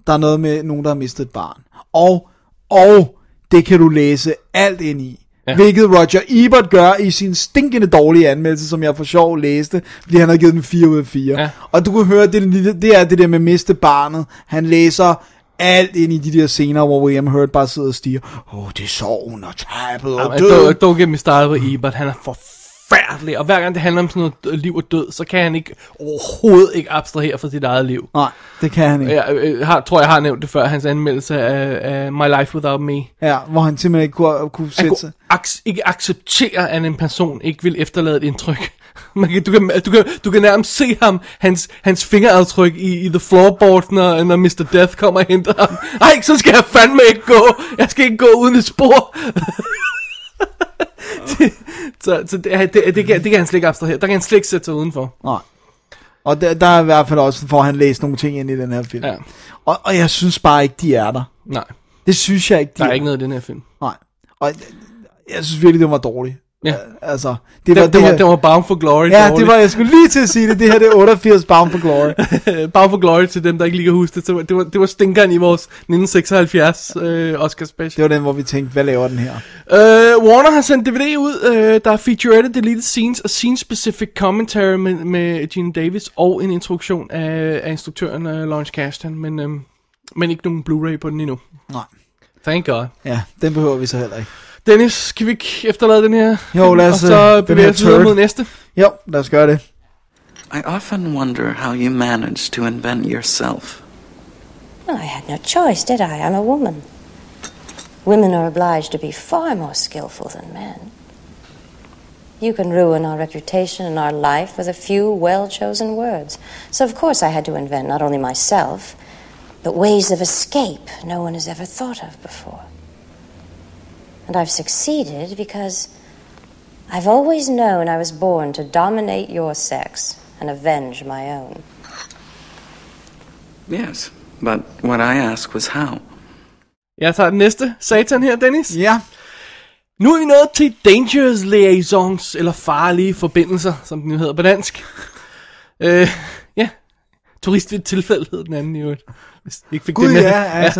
der er noget med nogen, der har mistet et barn. Og, og det kan du læse alt ind i. Ja. Hvilket Roger Ebert gør i sin stinkende dårlige anmeldelse, som jeg for sjov læste, fordi han har givet den 4 ud af 4. Ja. Og du kan høre, det, det er det der med miste barnet. Han læser alt ind i de der scener, hvor William Hurt bare sidder og stiger. Åh, oh, det er sorgen og tabet og døden. don't, don't get me started på Ebert. Han er forfærdelig. Og hver gang det handler om sådan noget liv og død, så kan han ikke overhovedet ikke abstrahere fra sit eget liv. Nej, det kan han ikke. Jeg øh, har, tror, jeg har nævnt det før, hans anmeldelse af, af My Life Without Me. Ja, hvor han simpelthen ikke kunne, kunne sætte sig. ac- ikke acceptere, at en person ikke vil efterlade et indtryk. Man kan, du, kan, du, kan, du kan nærmest se ham, hans, hans fingeraftryk i, i The Floorboard, når, når Mr. Death kommer og henter ham. Ej, så skal jeg fandme ikke gå. Jeg skal ikke gå uden et spor. så så det, det, det, det, kan, det kan han slet ikke abstrahere. Der kan han slet ikke sætte sig udenfor. Nej. Og der, der er i hvert fald også, får han læst nogle ting ind i den her film. Ja. Og, og jeg synes bare ikke, de er der. Nej, Det synes jeg ikke, de der er ikke noget i den her film. Nej. Og jeg synes virkelig, det var dårligt. Ja. Altså, det var det, det, var, her, det var Bound for Glory. Ja, dårligt. det var, jeg skulle lige til at sige det. Det her det er 88 Bound for Glory. Bound for Glory til dem, der ikke lige kan huske det. Det var, det var, stinkeren i vores 1976 øh, Oscar special. Det var den, hvor vi tænkte, hvad laver den her? Øh, Warner har sendt DVD ud, øh, der er featurette deleted scenes og scene-specific commentary med, med Gene Davis og en introduktion af, af instruktøren uh, Lawrence Kasdan, men, øh, men ikke nogen Blu-ray på den endnu. Nej. Thank God. Ja, den behøver vi så heller ikke. Dennis, kan vi ikke efterlade den her? Jo, lad os, Og så øh, bevæge os videre mod næste. Jo, lad os gøre det. I often wonder how you managed to invent yourself. Well, I had no choice, did I? I'm a woman. Women are obliged to be far more skillful than men. You can ruin our reputation and our life with a few well chosen words. So, of course, I had to invent not only myself, but ways of escape no one has ever thought of before. And I've succeeded because I've always known I was born to dominate your sex and avenge my own. Yes, but what I asked was how. Jeg tager den næste satan her, Dennis. Ja, Nu er vi nået til Dangerous Liaisons, eller farlige forbindelser, som den jo hedder på dansk. øh, ja, turist ved tilfælde hed den anden i øvrigt. Hvis ikke fik gud det med. ja, altså,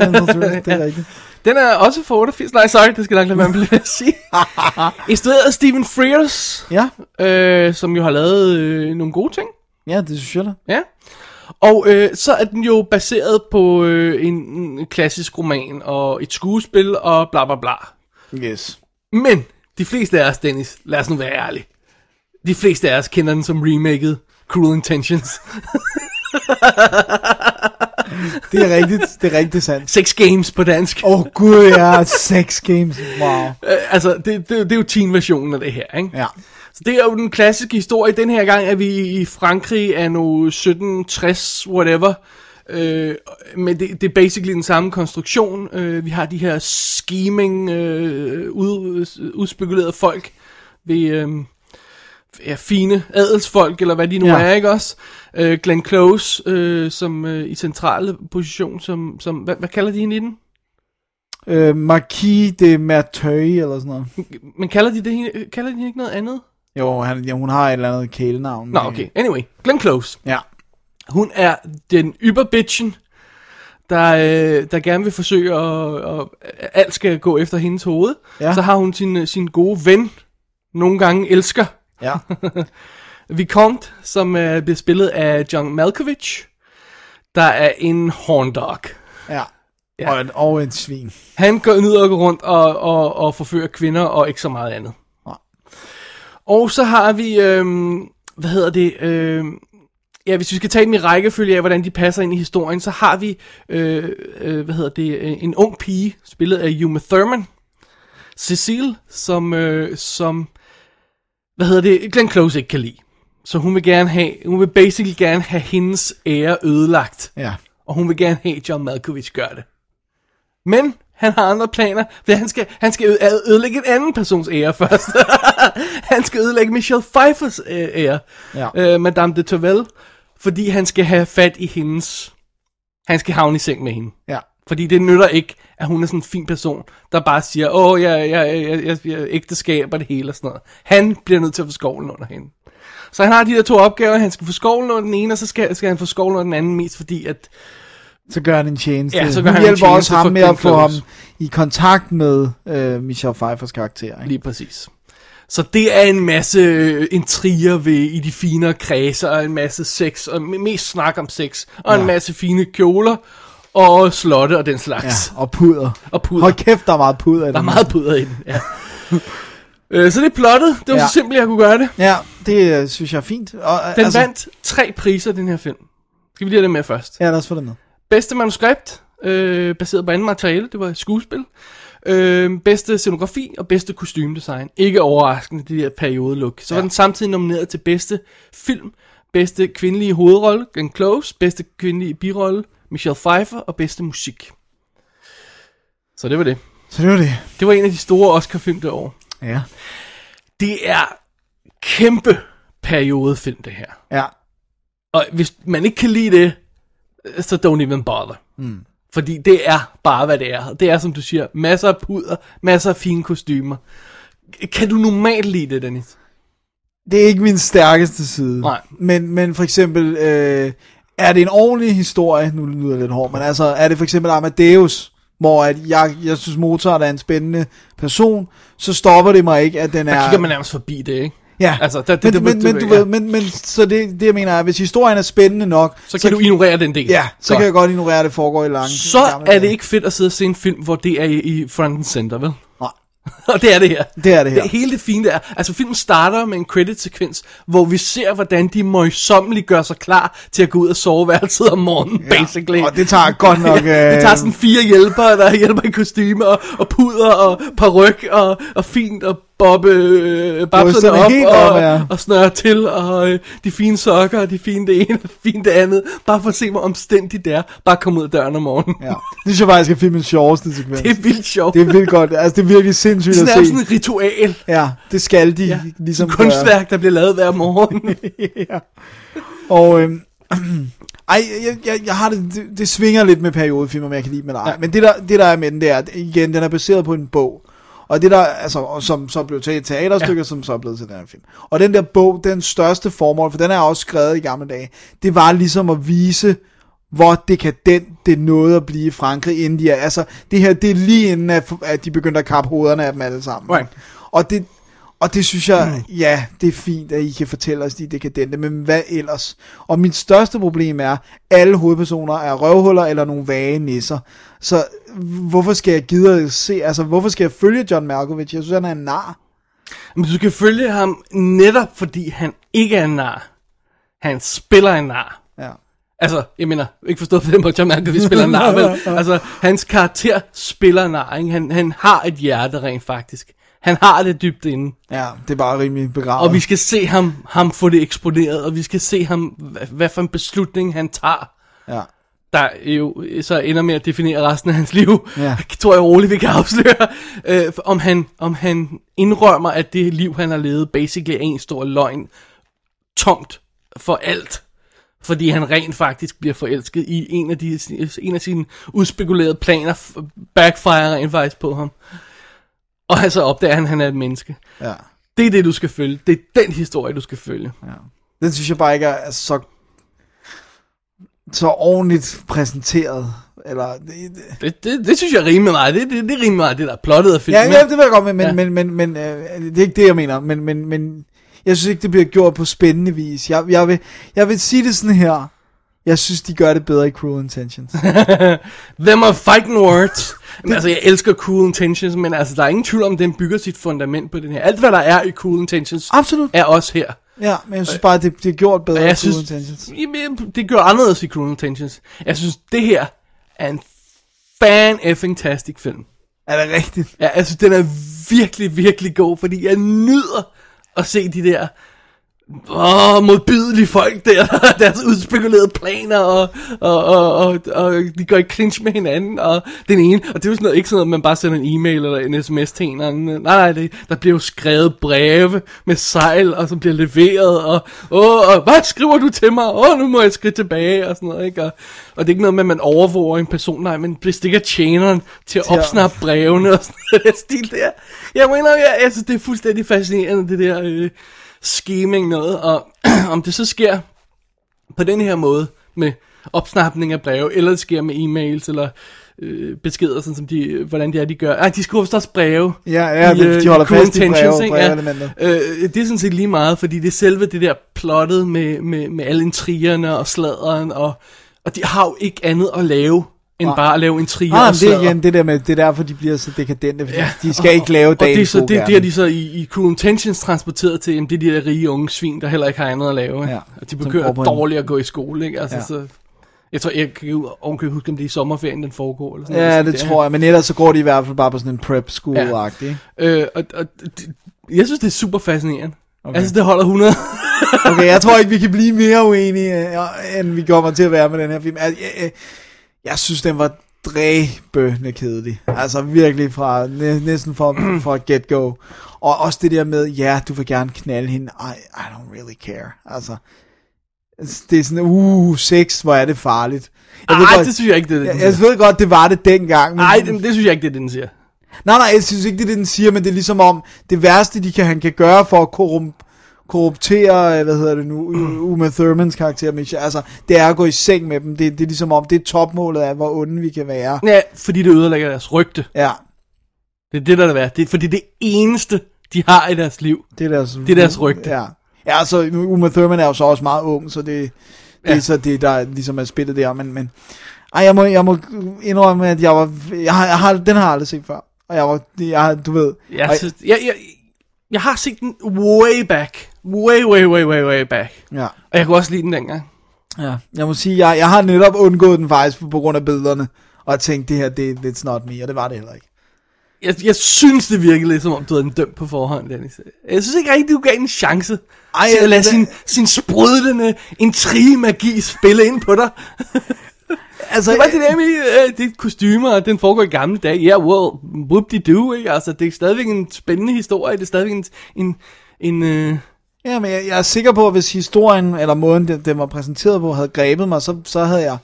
det er rigtigt. Den er også fra 88. Nej, sorry, det skal nok lade være med at sige. Instrueret af Stephen Frears, Ja, øh, som jo har lavet øh, nogle gode ting. ja, det synes jeg da. Ja. Og øh, så er den jo baseret på øh, en, en klassisk roman og et skuespil og bla bla bla. Yes. Men de fleste af os, Dennis, lad os nu være ærlige. De fleste af os kender den som remaket Cruel Intentions. Det er rigtigt, det er rigtig sandt. Sex Games på dansk. Åh oh, gud, ja, sex games. Wow. Øh, altså, det, det, det er jo teen-versionen af det her, ikke? Ja. Så det er jo den klassiske historie. Den her gang er vi i Frankrig af nu 1760, whatever. Øh, men det, det er basically den samme konstruktion. Øh, vi har de her scheming, øh, ud, udspekulerede folk ved øh, ja, fine adelsfolk, eller hvad de nu Ja. er, ikke også? Øh, Glenn Close, øh, som øh, i centrale position, som, som hvad, hvad kalder de hende i den? Øh, Marquis de Merteuil, eller sådan noget. Men kalder de det hende- kalder de hende ikke noget andet? Jo, han, ja, hun har et eller andet kælenavn. Nå, okay. Anyway, Glenn Close. Ja. Hun er den yberbitchen, der, øh, der gerne vil forsøge at, at alt skal gå efter hendes hoved. Ja. Så har hun sin, sin gode ven, nogle gange elsker, Ja. Vicomte, som øh, bliver spillet af John Malkovich, der er en horndog. Ja. Ja. Og, en, og en svin. Han går ned og går rundt og, og, og forfører kvinder og ikke så meget andet. Nej. Og så har vi, øhm, hvad hedder det, øhm, ja, hvis vi skal tage dem i rækkefølge af, hvordan de passer ind i historien, så har vi, øh, øh, hvad hedder det, øh, en ung pige, spillet af Uma Thurman, Cecile, som, øh, som, hvad hedder det, Glenn Close ikke kan lide. Så hun vil gerne have, hun vil basically gerne have hendes ære ødelagt. Ja. Og hun vil gerne have, at John Malkovich gør det. Men han har andre planer, for han skal, han skal ødelægge en anden persons ære først. han skal ødelægge Michelle Pfeiffers øh, ære, Ja. øh, Madame de Tourvel, fordi han skal have fat i hendes... Han skal havne i seng med hende. Ja. Fordi det nytter ikke, at hun er sådan en fin person, der bare siger, åh, jeg, jeg, jeg, jeg, jeg ægteskab og det hele og sådan noget. Han bliver nødt til at få skovlen under hende. Så han har de der to opgaver, han skal få skovlen under den ene, og så skal, skal han få skovlen under den anden, mest fordi, at Så gør han en tjeneste. Ja, så gør Hun han en hjælper også tjeneste ham med at få ham i kontakt med øh, Michelle Pfeiffers karakter. Ikke? Lige præcis. Så det er en masse øh, intriger ved, i de finere kredser, og en masse sex, og me- mest snak om sex, og ja. en masse fine kjoler, og slotte og den slags. Ja, og puder. Og puder. Hold kæft, der er meget puder i Der er den. meget puder i den, ja. øh, så det er plottet. Det var ja. Så simpelt, jeg kunne gøre det. Ja, det øh, synes jeg er fint. Og, øh, Den altså, vandt tre priser, den her film. Skal vi lige have det med først? Ja, lad os få det med. Bedste manuskript, øh, baseret på anden materiale, det var et skuespil. Øh, bedste scenografi og bedste kostymedesign. Ikke overraskende, det der periodelook. Så ja. var den samtidig nomineret til bedste film, bedste kvindelige hovedrolle, Glenn Close, bedste kvindelige birolle, Michelle Pfeiffer og bedste musik. Så det var det. Så det var det. Det var en af de store Oscar-film det år. Ja. Det er kæmpe periodefilm, det her. Ja. Og hvis man ikke kan lide det, så don't even bother. Mm. Fordi det er bare, hvad det er. Det er, som du siger, masser af puder, masser af fine kostymer. Kan du normalt lide det, Dennis? Det er ikke min stærkeste side. Nej. Men, men for eksempel, øh, er det en ordentlig historie, nu lyder det lidt hårdt, men altså, er det for eksempel Amadeus, hvor at jeg, jeg synes Mozart er en spændende person, så stopper det mig ikke, at den Der er... kigger man nærmest forbi det, ikke? Ja, Altså, der- det- men, det- men, det- men, du ja. ved, men, men så det, det jeg mener er, hvis historien er spændende nok, Så kan du ignorere den del. ja, så Godt. kan jeg godt ignorere, at det foregår i lang Så er det ikke fedt at sidde og se en film, hvor det er i, i front and center, vel? Og det er det her. Det er det her. Det hele det fine der. Altså filmen starter med en credit-sekvens, hvor vi ser, hvordan de møjsommeligt gør sig klar til at gå ud af soveværelset om morgenen, ja. basically. Og det tager godt nok... det tager sådan fire hjælpere, der hjælper i kostymer, og, og puder, og paryk, og, og fint, og bobbe øh, babserne op, helt og, op, ja. og snøre til, og øh, de fine sokker, og de fine det ene, og de fine det andet. Bare for at se, hvor omstændigt det er. Bare komme ud af døren om morgenen. Ja. Det synes jeg faktisk er filmens sjoveste sekvens. Det er vildt sjovt. Det er vildt godt. Altså, det er virkelig sindssygt Det at er se. sådan et ritual. Ja, det skal de Ja. ligesom Som kunstværk, der bliver lavet hver morgen. gøre. Og øhm, ej, jeg, jeg, jeg har det, det, det svinger lidt med periodefilm, om jeg kan lide eller ej. Ja. Men det der, det der er med den, det er, igen, den er baseret på en bog. Og det der, altså, som så blev til et teaterstykke, ja. som så er blevet til den her film. Og den der bog, den største formål, for den er også skrevet i gamle dage, det var ligesom at vise, hvor dekadent det nåede at blive i Frankrig, inden de er, altså, det her, det er lige inden, at, at de begyndte at kappe hovederne af dem alle sammen. Right. Og det, og det synes jeg, mm. ja, det er fint, at I kan fortælle os, de dekadente, men hvad ellers? Og mit største problem er, alle hovedpersoner er røvhuller eller nogle vage nisser. Så hvorfor skal jeg gide at se, altså hvorfor skal jeg følge John Malkovich? Jeg synes, han er en nar. Men du skal følge ham netop fordi han ikke er en nar. Han spiller en nar. Ja. Altså, jeg mener, ikke forstået på den måde, John Malkovich spiller en nar, vel? Altså, hans karakter spiller en nar, ikke? Han, han har et hjerte rent faktisk. Han har det dybt inde. Ja, det er bare rimelig begravet. Og vi skal se ham, ham få det eksploderet, og vi skal se ham, hvad, hvad for en beslutning han tager, Ja. der jo så ender med at definere resten af hans liv. Ja. tror jeg roligt, vi kan afsløre. Øh, om, han, om han indrømmer, at det liv, han har levet, basically er en stor løgn. Tomt for alt. Fordi han rent faktisk bliver forelsket i en af, de, en af sine udspekulerede planer, backfire rent faktisk på ham. Og så opdager han, at han er et menneske. ja. Det er det, du skal følge. Det er den historie, du skal følge. Den synes jeg bare ikke er så, så ordentligt præsenteret. Eller, det, det, Det, det, synes jeg rimelig meget. Det, det, det er rimelig meget det, der er plottet af Ja, filmen. ja, det vil jeg godt med, men, Ja. ja. men, men, men øh, det er ikke det, jeg mener. Men, men, men jeg synes ikke, det bliver gjort på spændende vis. Jeg, jeg, vil, jeg vil sige det sådan her. Jeg synes, de gør det bedre i Cruel Intentions. Them are fighting words. Men, altså, jeg elsker Cool Intentions, men altså, der er ingen tvivl om, den bygger sit fundament på den her. Alt, hvad der er i Cool Intentions, Absolut. er også her. Ja, men jeg synes bare, det, det er gjort bedre Og i jeg Cruel synes, Intentions. jamen, det gør anderledes i Cool Intentions. Jeg synes, det her er en fan effing tastic film. Er det rigtigt? Ja, altså, den er virkelig, virkelig god, fordi jeg nyder at se de der åh, modbydelige folk der, deres udspekulerede planer, og, og, og, og, og de går i clinch med hinanden, og den ene, og det er jo sådan noget, ikke sådan noget, man bare sender en e-mail eller en sms til en anden. Nej, nej, det, der bliver jo skrevet breve med sejl, og som bliver leveret, og, åh, og hvad skriver du til mig? Åh, nu må jeg skridt tilbage, og sådan noget, ikke? Og, og det er ikke noget med, at man overvåger en person, nej, man bestikker tjeneren til at opsnappe brevene og sådan noget, stil der. Jeg mener, jeg, jeg synes, det er fuldstændig fascinerende, det der øh, scheming noget, og om det så sker på den her måde, med opsnapning af breve, eller det sker med e-mails, eller øh, beskeder, sådan som de, hvordan det er, de gør. Ej, de skriver også breve. Ja, ja, i, de- øh, de holder fast i breve- ikke? Ja, øh, det er sådan set lige meget, fordi det er selve det der plottet med, med, med alle intrigerne og sladeren, og, og de har jo ikke andet at lave, end bare at lave intriger Ah, og men det er igen det der med, det er derfor, de bliver så dekadente, fordi Ja, ja, de skal ikke lave og det, er dagens så, det, det gerning. de så i, i Cruel Intentions transporteret til, jamen, det er de der rige unge svin, der heller ikke har andet at lave. Ja, og de begynder en- dårligt at gå i skole, ikke? Altså, Ja. så, jeg tror, jeg kan ovenkøbet huske, om det er i sommerferien, den foregår. Eller sådan Ja, noget. det tror jeg, men ellers så går de i hvert fald bare på sådan en prep school-agtig. ikke? Øh, og, og, det- jeg synes, det er super fascinerende. Okay. Synes, det holder 100. Okay, jeg tror ikke, vi kan blive mere uenige, øh, end vi kommer til at være med den her film. Jeg, jeg, jeg, jeg synes, den var dræbønende kedelig. Altså virkelig fra, næ, næsten fra, fra get-go. Og også det der med, ja, du vil gerne knalde hende. I, I don't really care. Altså, Det er sådan, uh, sex, hvor er det farligt. Jeg Nej, godt- det synes jeg ikke, det er det, jeg, jeg ved godt, det var det dengang. Men, Nej, det, det synes jeg ikke, det er det, den siger. Nej, nej, jeg synes ikke, det er det, den siger, men det er ligesom om, det værste, de kan, han kan gøre for at korrum, korruptere, øh, hvad hedder det nu, mm. Uma Thurmans karakter, Misha, altså, det er at gå i seng med dem. Det, det er ligesom om, det er topmålet af, hvor onde vi kan være. Ja, fordi det ødelægger deres rygte. Ja, Det er det, der er det værd. Det er, fordi det eneste, de har i deres liv. det er deres, Det er deres rygte. Ja. Ja, altså, Uma Thurman er jo så også meget ung, så det, det ja. Er så det, der ligesom er spillet der, men, men ej, jeg må, jeg må indrømme, at jeg var, jeg har, jeg har, den har jeg aldrig set før, og jeg var, jeg, du ved, Jeg, synes, jeg, jeg, jeg har set den way back. Way, way, way, way, way back. ja. Og jeg kunne også lide den dengang. Ja, jeg må sige, jeg, jeg har netop undgået den faktisk på grund af billederne, og jeg tænkte, det her, det, it's not me, og det var det heller ikke. Jeg, jeg synes, det virkede lidt som om, du havde den dømt på forhånd, Dennis. Jeg synes ikke rigtig, du gav en chance Ej, til at lade det- sin, sin sprudlende intrige-magi spille ind på dig. Altså, Det var det der med, øh, det kostymer, og den foregår i gamle dage. Ja, yeah, well, whoop-de-doo, ikke? Altså, det er stadigvæk en spændende historie. Det er stadigvæk en... en, en øh, Ja, men jeg, jeg er sikker på, at hvis historien, eller måden, den, den var præsenteret på, havde grebet mig, så, så havde jeg...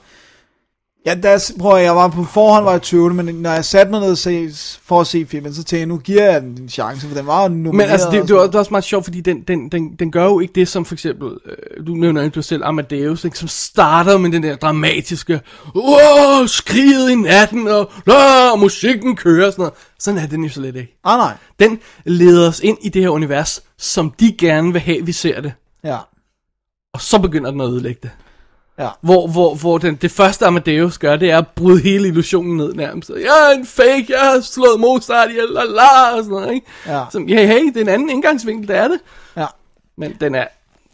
Ja, der, prøv at, jeg var på forhånd var jeg tvivlende, men når jeg satte mig ned og se, for at se filmen, så tænkte jeg, nu giver jeg den en chance, for den var jo nomineret. Men altså, det, det, var, sådan det var også meget sjovt, fordi den, den, den, den gør jo ikke det, som for eksempel, øh, du nævner jo selv Amadeus, ikke, som starter med den der dramatiske, åh, skriget i natten, og, og musikken kører, og sådan noget. Sådan er den jo slet ikke. Ah, nej. Den leder os ind i det her univers, som de gerne vil have, vi ser det. Ja. Og så begynder den at ødelægge det. Ja. Hvor, hvor, hvor den, det første Amadeus gør, det er at bryde hele illusionen ned nærmest. Jeg er en fake, jeg har slået Mozart ihjel, la, la, og sådan noget, ikke? Ja. Som, ja, hey, det er en anden indgangsvinkel, det er det. Ja. Men den er,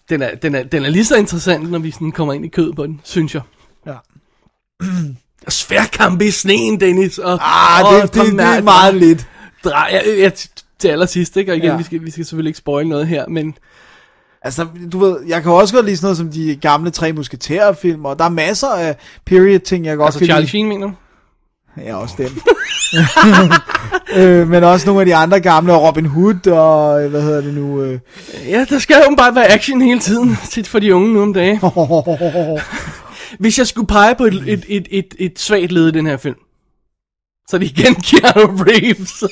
den er, den er, den er lige så interessant, når vi sådan kommer ind i kød på den, synes jeg. Ja. Og sværkampe i sneen, Dennis. Og, Ah, og det, det, det, er meget lidt. Drej, jeg, jeg, til allersidst, ikke? Og igen, Ja. vi, skal, vi skal selvfølgelig ikke spoil noget her, men... Altså, du ved, jeg kan også godt lide sådan noget som de gamle tre musketerer-film, og der er masser af period-ting, jeg godt Altså kan Charlie lide. Sheen, mener du? Ja, også den. øh, men også nogle af de andre gamle, og Robin Hood, og øh, hvad hedder det nu? Øh. Ja, der skal jo bare være action hele tiden, tit for de unge nu om dagen. Hvis jeg skulle pege på et, et, et, et, et svagt led i den her film, så er det igen Keanu Reeves.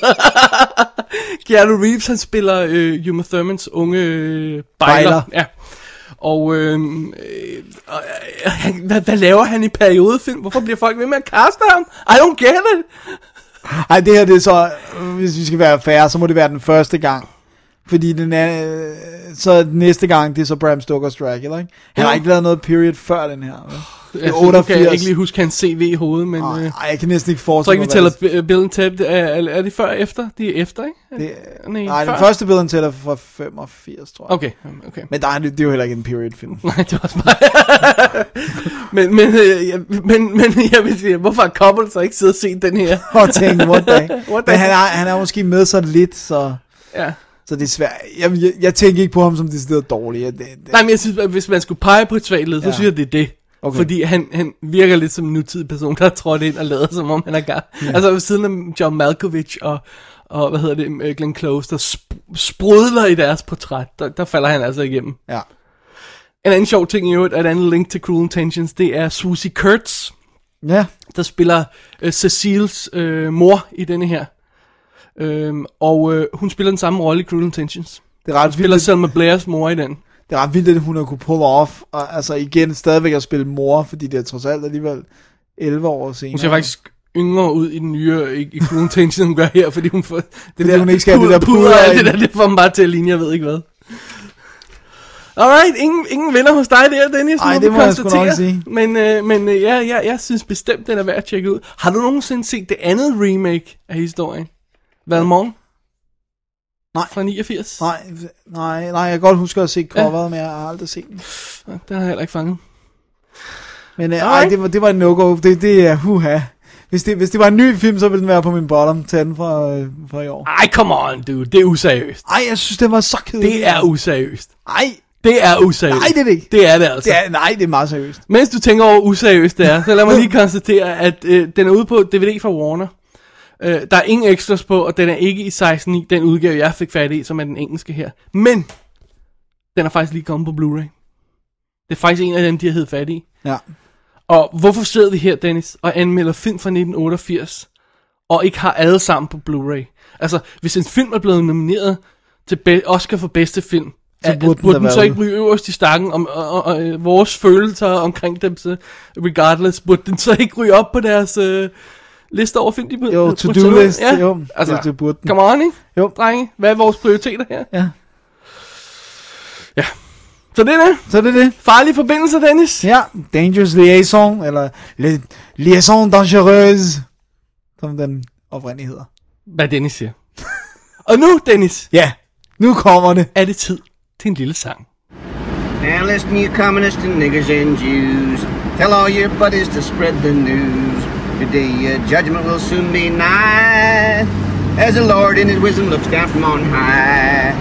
Keanu Reeves, han spiller øh, Uma Thurmans unge øh, bejler. Bejler. Ja. Og øh, øh, øh, hvad, hvad laver han i periodefilm? Hvorfor bliver folk ved med at kaste ham? I don't get it. Ej, det her det er så, øh, hvis vi skal være færre, så må det være den første gang. Fordi den er, øh, så næste gang, det er så Bram Stoker's Dracula, ikke? Han har ikke lavet noget period før den her. vel? Det Altså, nu kan 88. jeg ikke lige huske hans CV i hovedet, men... Ej, øh, jeg kan næsten ikke jeg tror forestille ikke, vi mig, tæller Bi- Bill and Ted. Er, er, det før og efter? De er efter, ikke? Det, Nej, nej, den første Bill Ted er fra 85, tror jeg. Okay, okay. Men der er, det er jo heller ikke en period-film. Nej, det var også mig. men, men, øh, jeg, men, men jeg vil sige, hvorfor har Koppel så ikke siddet og set den her? og tænke, what the, What the Men han er, han er måske med så lidt, så, Ja. så det er svært. Jeg, jeg, jeg tænker ikke på ham som decideret dårlig. Det, det, Nej, men jeg synes, at hvis man skulle pege på et svagt led, så Ja. synes jeg, det er det. Okay. Fordi han, han virker lidt som en nutidig person, der er trådt ind og lader, som om han er gang. Ja. Altså ved siden af John Malkovich og, og hvad hedder det, øh, Glenn Close, der sp- sprudler i deres portræt, der, der falder han altså igennem. ja. En anden sjov ting i øvrigt, et andet link til Cruel Intentions, det er Susie Kurtz, Ja, der spiller øh, Cecils øh, mor i denne her. Øhm, og øh, hun spiller den samme rolle i Cruel Intentions. det er ret Spiller vildt, Selma Blairs mor i den. Det er ret vildt, at hun har kunne pull off, og altså igen stadigvæk at spille mor, fordi det er trods alt alligevel 11 år senere. Hun ser faktisk yngre ud i den nye, i, i Cruel Intentions, end hun gør her, fordi hun får det Fordi hun ikke skal have det der puder, puder alt det der, det får man bare til at ligne, jeg ved ikke hvad. Alright, ingen, ingen vinder hos dig der, Dennis, Ej, må det må jeg sgu nok sige. Men, øh, men øh, ja, ja, jeg synes bestemt, den er værd at tjekke ud. Har du nogensinde set det andet remake af historien? Valmont? Nej. Fra 89? Nej, nej, nej, jeg kan godt huske at se coveret, men jeg har aldrig set den. Ja, Den har jeg heller ikke fanget. Men øh, ej, det var, det var en no-go. Det, det er, huha. Hvis det, hvis det var en ny film, så ville den være på min bottom 10 fra, øh, fra i år. Ej, come on, dude. Det er useriøst. Ej, jeg synes, det var så kedeligt. Det er useriøst. Ej, Det er useriøst. nej, det er det ikke. Det er det altså. Det er, nej, det er meget seriøst. Mens du tænker over, hvor useriøst det er, så lad mig lige konstatere, at øh, den er ude på DVD fra Warner. Øh, der er ingen extras på, og den er ikke i 16.9, den udgave, jeg fik fat i, som er den engelske her. Men, den er faktisk lige kommet på Blu-ray. Det er faktisk en af dem, de har hed fat i. Ja. Og hvorfor sidder vi her, Dennis, og anmelder film fra 1988, og ikke har alle sammen på Blu-ray? Altså, hvis en film er blevet nomineret til Oscar for bedste film, Så burde den burde den være så ikke ryge øverst i stakken, om, og, og, og, øh, vores følelser omkring dem, så regardless, burde den så ikke ryge op på deres øh, liste over film, de burde Jo, to-do list, jo, altså, det- det burde den. Come on, ikke? Jo. Drenge, hvad er vores prioriteter her? Ja. Ja. Så det er det. Så er det det. Farlige forbindelser, Dennis. Ja, Dangerous Liaison, eller li- Liaison Dangereuse, som den oprindeligt hedder. Hvad Dennis siger. og nu, Dennis, Ja, nu kommer det. er det tid til en lille sang. Now listen, you communists and niggers and Jews. Tell all your buddies to spread the news. The day of judgment will soon be nigh. As the Lord in his wisdom looks down from on high.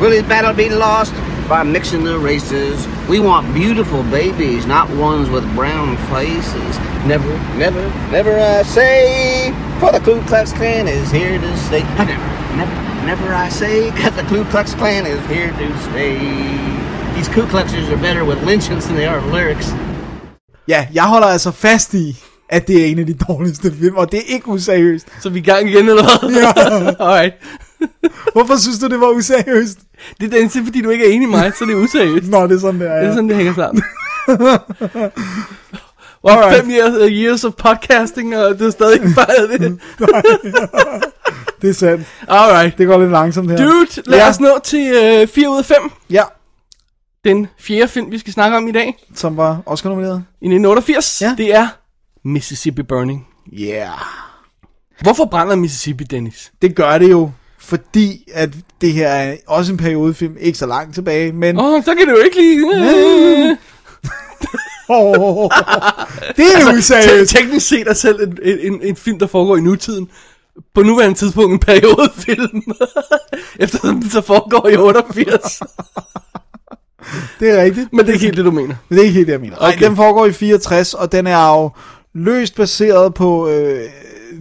Will his battle be lost by mixing the races? We want beautiful babies, not ones with brown faces. Never, never, never I say, for the Ku Klux Klan is here to stay. Never, never, never I say, cause the Ku Klux Klan is here to stay. These Ku Kluxers are better with lynchings than they are with lyrics. Ja, jeg holder altså fast i, at det er en af de dårligste film, og det er ikke useriøst. Så er vi i gang igen, eller hvad? Ja. Alright. Hvorfor synes du, det var useriøst? Det er det er, fordi du ikke er enig med mig, så det er useriøst. Nå, det er sådan, det er. Det er Ja. sådan, det hænger sammen. Og Alright. fem years, uh, years of podcasting, og du er stadig ikke fejret det. Det er sandt. Alright. Det går lidt langsomt her. Dude, lad Ja. os nå til uh, 4 ud af 5. Ja, Den fjerde film, vi skal snakke om i dag, som var Oscar nomineret. i 1988, Ja. det er Mississippi Burning. Yeah. Hvorfor brænder Mississippi, Dennis? Det gør det jo, fordi at det her er også en periodefilm, ikke så langt tilbage, men... Åh, oh, så kan du jo ikke lide... Oh, det er altså, useriøst. Te- teknisk set er selv en, en, en, en film, der foregår i nutiden. På nuværende tidspunkt en periodefilm. Eftersom den så foregår i 88. Det er rigtigt. Men det er ikke helt det, du mener. Men det er ikke helt det, jeg mener. Okay. Ej, den foregår i 64, og den er jo løst baseret på øh,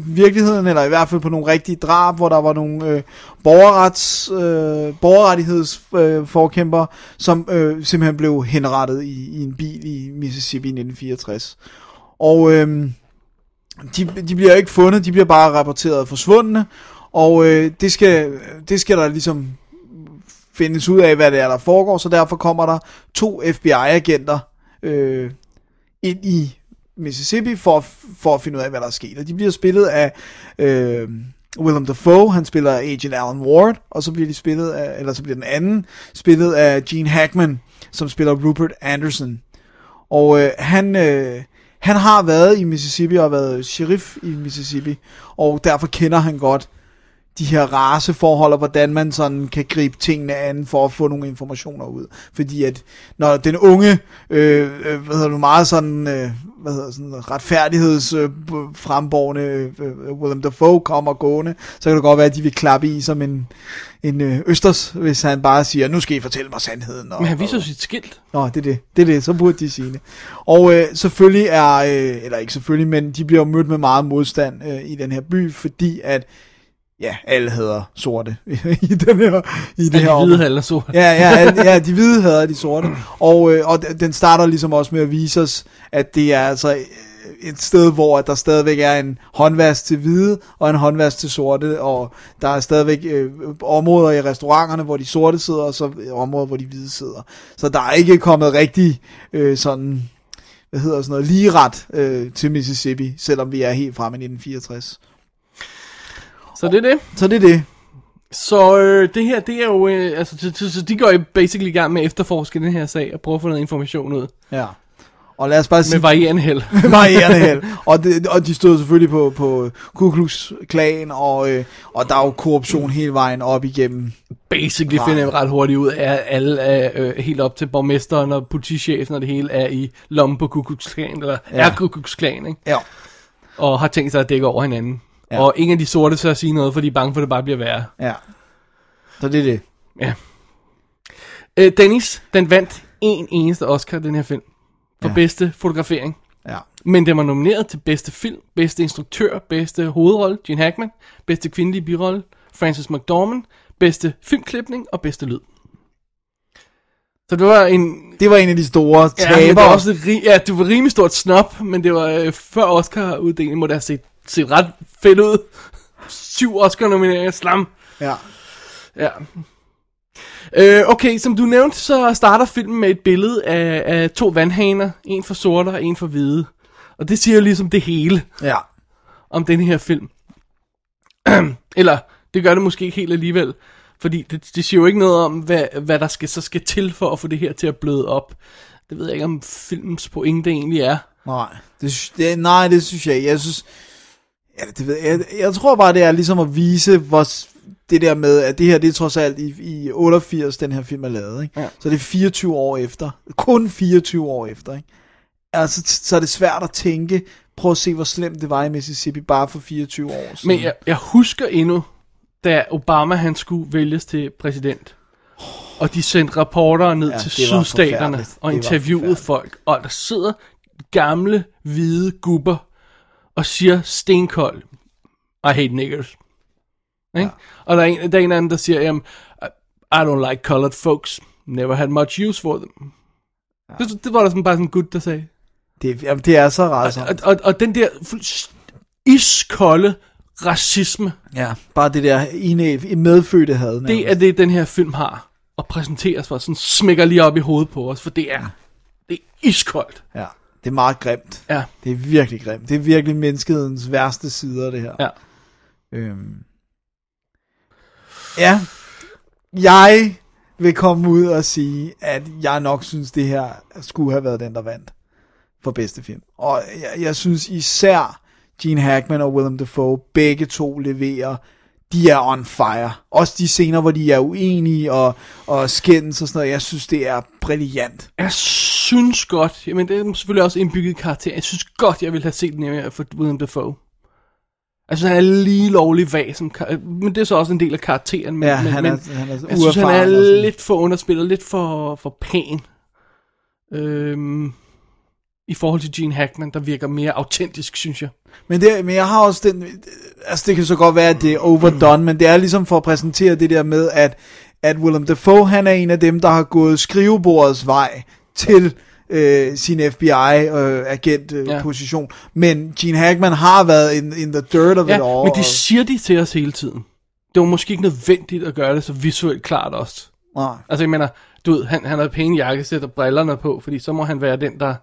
virkeligheden, eller i hvert fald på nogle rigtige drab, hvor der var nogle øh, borgerrets, øh, borgerrettighedsforkæmper, øh, som øh, simpelthen blev henrettet i, i en bil i Mississippi i 1964. Og øh, de, de bliver ikke fundet, de bliver bare rapporteret forsvundne, og øh, det, skal, det skal der ligesom findes ud af, hvad det er, der foregår, så derfor kommer der to FBI-agenter øh, ind i Mississippi for, for at finde ud af, hvad der er sket. Og de bliver spillet af øh, Willem Dafoe, han spiller Agent Alan Ward, og så bliver de spillet af, eller så bliver den anden spillet af Gene Hackman, som spiller Rupert Anderson. Og øh, han, øh, han har været i Mississippi og været sheriff i Mississippi, og derfor kender han godt de her raceforhold, og hvordan man sådan kan gribe tingene an for at få nogle informationer ud. Fordi at når den unge, øh, øh, hvad hedder du, meget sådan, øh, hvad hedder sådan, retfærdigheds øh, fremborgende øh, Willem Dafoe kommer gående, så kan det godt være, at de vil klappe i som en, en øh, østers, hvis han bare siger, nu skal I fortælle mig sandheden. Og, Men han viser og, sit skilt. Nå, det er det. Det er det. Så burde de sige det. Og øh, selvfølgelig er, øh, eller ikke selvfølgelig, men de bliver mødt med meget modstand øh, i den her by, fordi at, ja, alle hedder sorte i den her, i det Ja, her de hvide halder sort. Ja, ja, ja, de hvide hader de sorte. Og, øh, og den starter ligesom også med at vise os, at det er altså øh, et sted, hvor der stadigvæk er en håndvask til hvide, og en håndvask til sorte, og der er stadigvæk øh, områder i restauranterne, hvor de sorte sidder, og så områder, hvor de hvide sidder. Så der er ikke kommet rigtig øh, sådan, hvad hedder sådan noget, lige ret øh, til Mississippi, selvom vi er helt fremme i 1964. Så det er det. Så det er det. Så øh, det her, det er jo, øh, altså, så, så, så de går jo basically i gang med at efterforske den her sag, og prøve at få noget information ud. Ja. Og lad os bare sige... Med varierende held. varierende held. Og, det, og de stod selvfølgelig på, på Ku Klux Klan, og, øh, og der er jo korruption hele vejen op igennem. Basically Nej. finder jeg ret hurtigt ud af, at alle er øh, helt op til borgmesteren og politichefen og det hele er i lommen på Ku Klux Klan, eller ja. er Ku Klux Klan, ikke? Ja. Og har tænkt sig at dække over hinanden. Ja. Ja. Og ingen af de sorte så at sige noget, for de er bange for, at det bare bliver værre. Ja. Så det er det. Ja. Øh, Dennis, den vandt en eneste Oscar, den her film. For Ja. ja. bedste fotografering. Ja. Men den var nomineret til bedste film, bedste instruktør, bedste hovedrolle, Gene Hackman, bedste kvindelige birolle, Frances McDormand, bedste filmklipning og bedste lyd. Så det var en... Det var en af de store Ja, men det tabere. var også et ja, det var rimelig stort snop, men det var øh, før Oscar-uddelingen, må det have set, set ret fedt ud. Syv Oscar-nomineringer, slam. Ja. Ja. Øh, okay, som du nævnte, så starter filmen med et billede af, af to vandhaner. En for sorte og en for hvide. Og det siger jo ligesom det hele ja. om den her film. Eller, det gør det måske ikke helt alligevel. Fordi det, det siger jo ikke noget om, hvad, hvad der skal, så skal til for at få det her til at bløde op. Det ved jeg ikke, om filmens pointe egentlig er. Nej, det, det, nej, det synes jeg ikke. Jeg synes, ja, det ved jeg, jeg, jeg tror bare, det er ligesom at vise, hvor det der med, at det her, det er trods alt i, i 88, den her film er lavet, ikke? Ja. Så det er 24 år efter. Kun 24 år efter, ikke? Altså, så er det svært at tænke, prøv at se, hvor slemt det var i Mississippi, bare for 24 år siden. Men jeg, jeg husker endnu, da Obama han skulle vælges til præsident. Og de sendte rapportere ned Ja, til sydstaterne og interviewede folk. Og der sidder gamle, hvide gubber og siger stenkold, I hate niggers. Ikke? Ja. Og der er, en, der er en af dem, der siger, jamen, I, don't like colored folks. Never had much use for them. Ja. Det, det var der sådan bare sådan en gut, der sagde. det, jamen, det er så rart. Og, og, og den der iskolde racisme, Ja, bare det der ine, medfødte had. det er det, den her film har. Og præsenteres for, sådan smækker lige op i hovedet på os, for det er, det er iskoldt. Ja, det er meget grimt. Ja, Det er virkelig grimt. Det er virkelig menneskehedens værste sider, det her. ja. Øhm. Ja, jeg vil komme ud og sige, at jeg nok synes, det her skulle have været den, der vandt for bedste film. Og jeg, jeg synes især Gene Hackman og Willem Dafoe, begge to leverer, de er on fire. Også de scener, hvor de er uenige og, og skændes og sådan noget, jeg synes, det er brilliant. Jeg synes godt, men det er selvfølgelig også indbygget karakter, jeg synes godt, jeg ville have set den her for William Dafoe. Altså han er lige lovlig vag som men det er så også en del af karakteren. Men, Ja, men, han men, er- han er jeg synes, han er lidt for underspillet, lidt for, for pæn. Øhm, I forhold til Gene Hackman, der virker mere autentisk, synes jeg. Men, det, men jeg har også den, altså det kan så godt være, at det er overdone, men det er ligesom for at præsentere det der med, at, at Willem Dafoe, han er en af dem, der har gået skrivebordets vej til øh, sin FBI-agent-position. Øh, Ja. position. men Gene Hackman har været in, in the dirt of it Ja, all. men de og- siger de til os hele tiden. Det var måske ikke nødvendigt at gøre det så visuelt klart også. Nej. Altså, jeg mener, du ved, han, han har pæne jakkesæt og brillerne på, fordi så må han være den, der...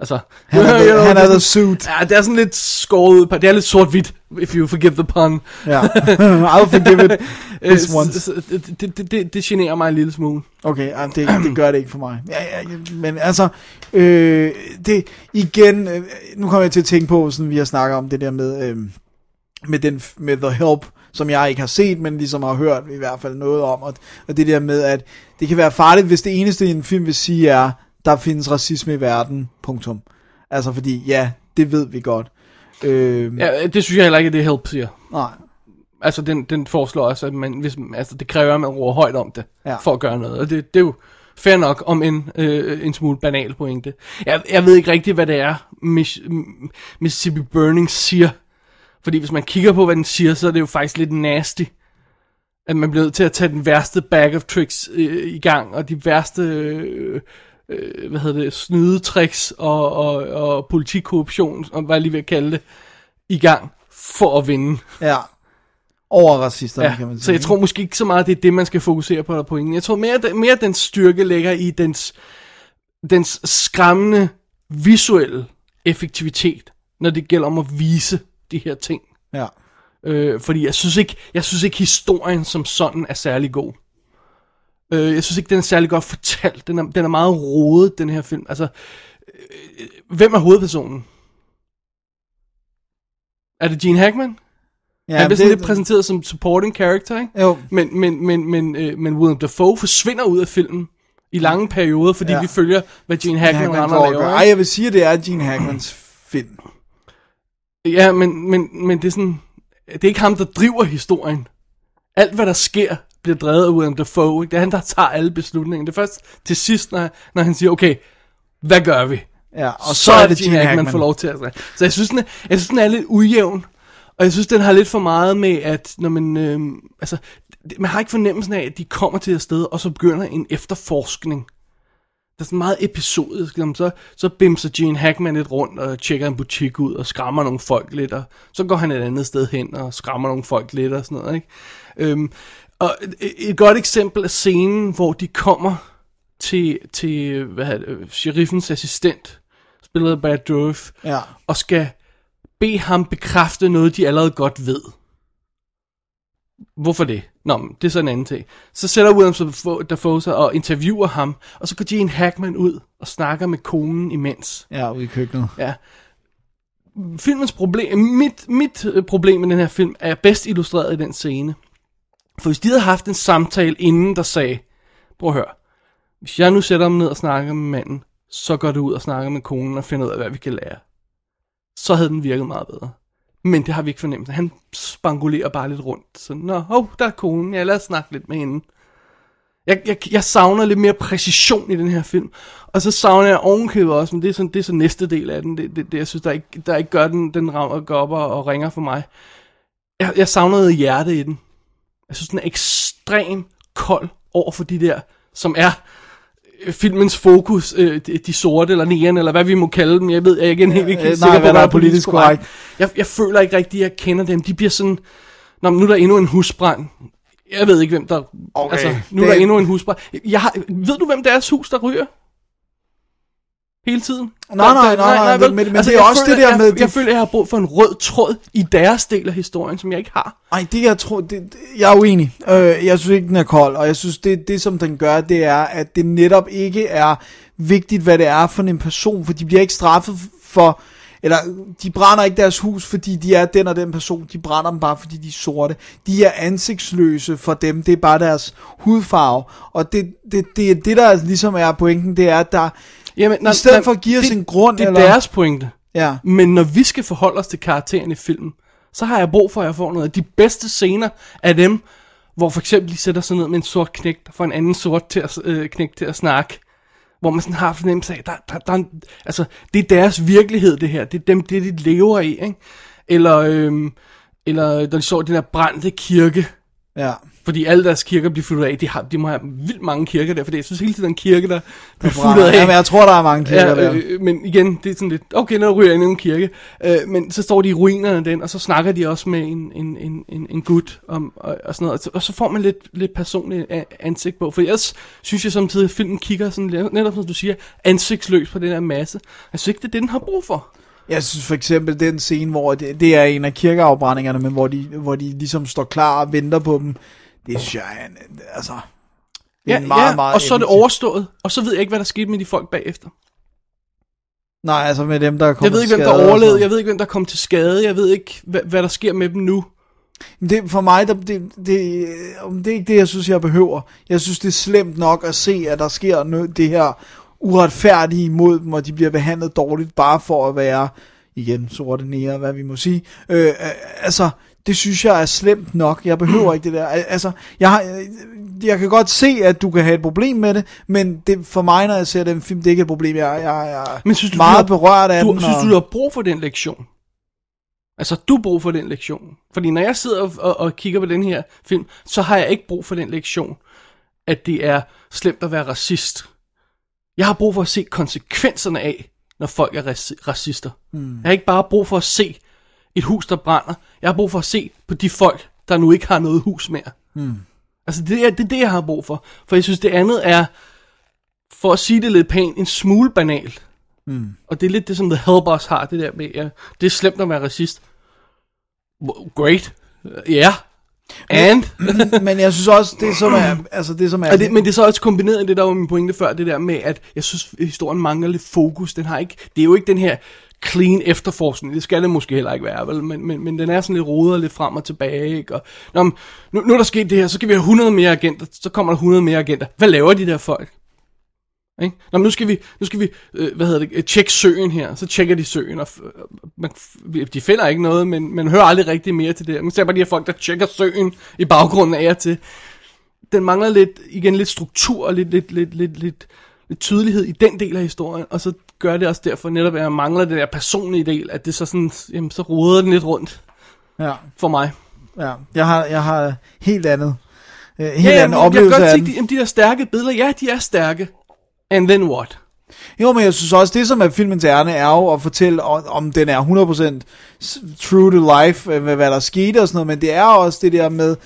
Altså, Han er the- han er the suit. Ja, det er sådan lidt skåret det er lidt sort-hvidt, if you forgive the pun. Ja, I'll forgive it this once. Det, det, det, det, generer mig en lille smule. Okay, det, det gør det ikke for mig. Ja, ja, ja, men altså, øh, det igen, øh, nu kommer jeg til at tænke på, sådan vi har snakket om det der med, øh, med, den, med The Help, som jeg ikke har set, men ligesom har hørt i hvert fald noget om, og, og det der med, at det kan være farligt, hvis det eneste en film vil sige er, der findes racisme i verden, punktum. Altså fordi, ja, det ved vi godt. Øh, Ja, det synes jeg heller ikke, at det help siger. Nej, Altså, den, den foreslår også, at man, hvis, altså, det kræver, at man roer højt om det, Ja. for at gøre noget. Og det, det er jo fair nok, om en, øh, en smule banal pointe. Jeg, jeg ved ikke rigtigt, hvad det er, Miss, M- Mississippi Burning siger. Fordi hvis man kigger på, hvad den siger, så er det jo faktisk lidt nasty. At man bliver nødt til at tage den værste bag of tricks øh, i gang, og de værste, øh, øh, hvad hedder det, snydetricks og, og, og politikorruption, og hvad jeg lige vil kalde det, i gang for at vinde. ja. Over racisterne, Ja, kan man sige. så jeg tror måske ikke så meget, det er det, man skal fokusere på der på ingen. Jeg tror mere, at- mere at den styrke ligger i dens, dens skræmmende visuelle effektivitet, når det gælder om at vise de her ting. Ja. Øh, fordi jeg synes ikke, jeg synes ikke historien som sådan er særlig god. Øh, jeg synes ikke, den er særlig godt fortalt. Den er, den er meget rodet, den her film. Altså, øh, hvem er hovedpersonen? Er det Gene Hackman? Ja, han bliver sådan lidt præsenteret som supporting character, ikke? Jo. Men, men, men, men, øh, men William Dafoe forsvinder ud af filmen i lange perioder, fordi Ja. vi følger, hvad Gene Hackman, Hackman og gør. laver. Ej, jeg vil sige, at det er Gene Hackmans film. Ja, men, men, men det er sådan, det er ikke ham, der driver historien. Alt, hvad der sker, bliver drevet af William Dafoe. Ikke? Det er han, der tager alle beslutninger. Det er først til sidst, når, når han siger, okay, hvad gør vi? Ja, Og så, så er det Gene Hackman, får lov til at Så jeg synes, den er, jeg synes, den er lidt ujævn. Og jeg synes, den har lidt for meget med, at når man... Øh, altså, det- man har ikke fornemmelsen af, at de kommer til et sted, og så begynder en efterforskning. er sådan meget episodisk. Så, så bimser Gene Hackman lidt rundt og tjekker en butik ud og skræmmer nogle folk lidt, og så går han et andet sted hen og skræmmer nogle folk lidt og sådan noget, ikke? Øhm, og et, godt eksempel er scenen, hvor de kommer til, til hvad det, sheriffens assistent, spillet af Brad Dourif, Ja. og skal bede ham bekræfte noget, de allerede godt ved. Hvorfor det? Nå, men det er så en anden ting. Så sætter William Dafoe sig og interviewer ham, og så går Gene Hackman ud og snakker med konen imens. Ja, ude i køkkenet. Ja. Filmens problem, mit, mit øh, problem med den her film er bedst illustreret i den scene. For hvis de havde haft en samtale inden, der sagde, prøv at høre, hvis jeg nu sætter mig ned og snakker med manden, så går du ud og snakker med konen og finder ud af, hvad vi kan lære. Så havde den virket meget bedre. Men det har vi ikke fornemt. Han spangulerer bare lidt rundt. Så, nå, hov, der er konen. Ja, lad os snakke lidt med hende. Jeg, jeg, jeg savner lidt mere præcision i den her film. Og så savner jeg ovenkøbet også, men det er, sådan, det er så næste del af den. Det, det, det jeg synes, der ikke, der ikke gør den, den rammer, går op og, og ringer for mig. Jeg, jeg savner noget hjerte i den. Jeg synes, den er ekstrem kold over for de der, som er øh, filmens fokus, øh, de, sorte eller negerne, eller hvad vi må kalde dem. Jeg ved, jeg er ikke helt, ikke øh, helt nej, sikker på, hvad der er politisk korrekt. Jeg, jeg føler ikke rigtigt, at jeg kender dem. De bliver sådan, Nå, nu er der endnu en husbrand. Jeg ved ikke, hvem der... Okay, altså, nu er det- der endnu en husbrand. Jeg har, ved du, hvem deres hus, der ryger? Hele tiden? Nej, nej, nej, nej, vel? men- men det er jeg også føler, det der jeg, med- Jeg, det- føler, jeg har brug for en rød tråd i deres del af historien, som jeg ikke har. Ej, det jeg tror, det, det- jeg er uenig. Øh, jeg synes ikke, den er kold, og jeg synes, det, det som den gør, det er, at det netop ikke er vigtigt, hvad det er for en person, for de bliver ikke straffet for, eller de brænder ikke deres hus, fordi de er den og den person, de brænder dem bare, fordi de er sorte. De er ansigtsløse for dem, det er bare deres hudfarve, og det, det, det, det der ligesom er pointen, det er, at der, Jamen, i stedet for at give os det, en grund, Det er eller, deres pointe. ja, Men når vi skal forholde os til karakteren i filmen, så har jeg brug for, at jeg får noget af de bedste scener af dem, hvor for eksempel de sætter sig ned med en sort knæk, der får en anden sort til at, øh, knæk til at snakke. Hvor man sådan har fornemmelse af, der, der, der, er altså, det er deres virkelighed, det her. Det er dem, det de lever i, ikke? Eller, øhm, eller når de så den der brændte kirke, ja. Fordi alle deres kirker bliver fuldt af. De, har, de må have vildt mange kirker der, for jeg synes hele tiden, der er en kirke, der bliver fuldt af. Ja, men jeg tror, der er mange kirker Ja, der. øh, men igen, det er sådan lidt, okay, nu ryger jeg ind i en kirke. Øh, men så står de i ruinerne af den, og så snakker de også med en, en, en, en, en gut om, og, og sådan noget. Og så, og så får man lidt, lidt personligt ansigt på. For ellers synes jeg samtidig, at filmen kigger sådan, netop som du siger, ansigtsløs på den der masse. Jeg synes ikke, det er det, den har brug for. Jeg synes for eksempel den scene, hvor det, det er en af kirkeafbrændingerne, men hvor de, hvor de ligesom står klar og venter på dem. Det synes jeg er en, altså... Det er Ja, en meget, ja, meget og så er det overstået, og så ved jeg ikke, hvad der skete med de folk bagefter. Nej, altså med dem, der er Jeg ved ikke, hvem der overlevede, jeg ved ikke, hvem der kom til skade, jeg ved ikke, hvad, hvad der sker med dem nu. Det, for mig, der, det, det, det er ikke det, jeg synes, jeg behøver. Jeg synes, det er slemt nok at se, at der sker noget, det her uretfærdige imod dem, og de bliver behandlet dårligt, bare for at være, igen, sorte nære, hvad vi må sige. Øh, øh, altså, det synes jeg er slemt nok. Jeg behøver ikke det der. Al- Altså, jeg, har, øh, jeg kan godt se, at du kan have et problem med det, men det, for mig, når jeg ser den film, det er ikke et problem. Jeg, jeg, jeg er Men synes du, meget du har, berørt af du, den. Synes og- du, du har brug for den lektion? Altså, du har brug for den lektion. Fordi når jeg sidder og, og, og kigger på den her film, så har jeg ikke brug for den lektion, at det er slemt at være racist. Jeg har brug for at se konsekvenserne af, når folk er raci- racister. Mm. Jeg har ikke bare brug for at se et hus, der brænder. Jeg har brug for at se på de folk, der nu ikke har noget hus mere. Mm. Altså, det er, det er det, jeg har brug for. For jeg synes, det andet er, for at sige det lidt pænt, en smule banalt. Mm. Og det er lidt det, som The Hellboss har, det der med, ja, det er slemt at være racist. Great. Ja. Yeah. And? men jeg synes også, det som er, altså det som er, Og det, men det er så også kombineret det, der var min pointe før, det der med, at jeg synes, at historien mangler lidt fokus. Den har ikke, det er jo ikke den her clean efterforskning. Det skal det måske heller ikke være, vel? Men, men, men den er sådan lidt rodet lidt frem og tilbage, ikke? Og, nå, men, nu, nu er der sket det her, så kan vi have 100 mere agenter, så kommer der 100 mere agenter. Hvad laver de der folk? Ikke? Nå, men nu skal vi, nu skal vi øh, hvad hedder det, øh, tjekke søen her. Så tjekker de søen, og øh, man, de finder ikke noget, men man hører aldrig rigtig mere til det. Man ser bare de her folk, der tjekker søen i baggrunden af og til. Den mangler lidt, igen lidt struktur og lidt, lidt, lidt, lidt, lidt, lidt tydelighed i den del af historien, og så gør det også derfor netop, at jeg mangler den der personlige del, at det så sådan, jamen, så roder den lidt rundt ja, for mig. ja, jeg har, jeg har helt andet, øh, helt Ja, anden jamen, jeg kan oplevelse godt den. de, jamen, de der stærke billeder, ja, de er stærke. And then what? Jo, men jeg synes også, det som er filmens ærne er jo at fortælle, om, den er 100% s- true to life, øh, med hvad der skete og sådan noget, men det er også det der med,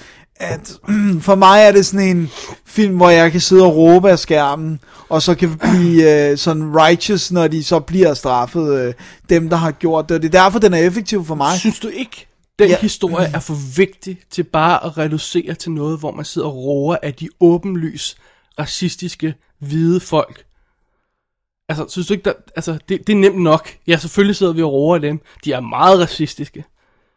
at for mig er det sådan en film, hvor jeg kan sidde og råbe af skærmen, og så kan blive øh, sådan righteous, når de så bliver straffet, øh, dem der har gjort det. Og det er derfor, den er effektiv for mig. Synes du ikke, den Ja. historie er for vigtig til bare at reducere til noget, hvor man sidder og roer af de åbenlys racistiske hvide folk? Altså, synes du ikke, der, altså, det, det er nemt nok. Ja, selvfølgelig sidder vi og roer af dem. De er meget racistiske.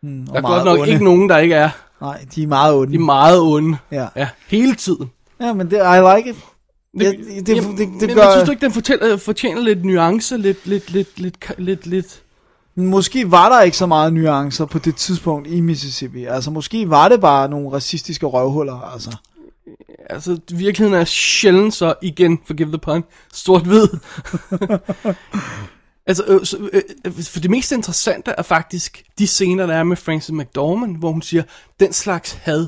Mm, Der er godt nok ikke nogen, der ikke er. Nej, de er meget onde. De er meget onde. Ja. ja hele tiden. Ja, men det, I like it. Det, det- det- jamen, det- det men, gør- men synes du ikke, den fortæller, fortjener lidt nuance, lidt, lidt, lidt, lidt, lidt, lidt... Måske var der ikke så meget nuancer på det tidspunkt i Mississippi. Altså, måske var det bare nogle racistiske røvhuller, altså. Altså, virkeligheden er sjældent så, igen, forgive the pun, sort-hvid. altså, øh, så, øh, øh, for det mest interessante er faktisk de scener, der er med Frances McDormand, hvor hun siger, den slags had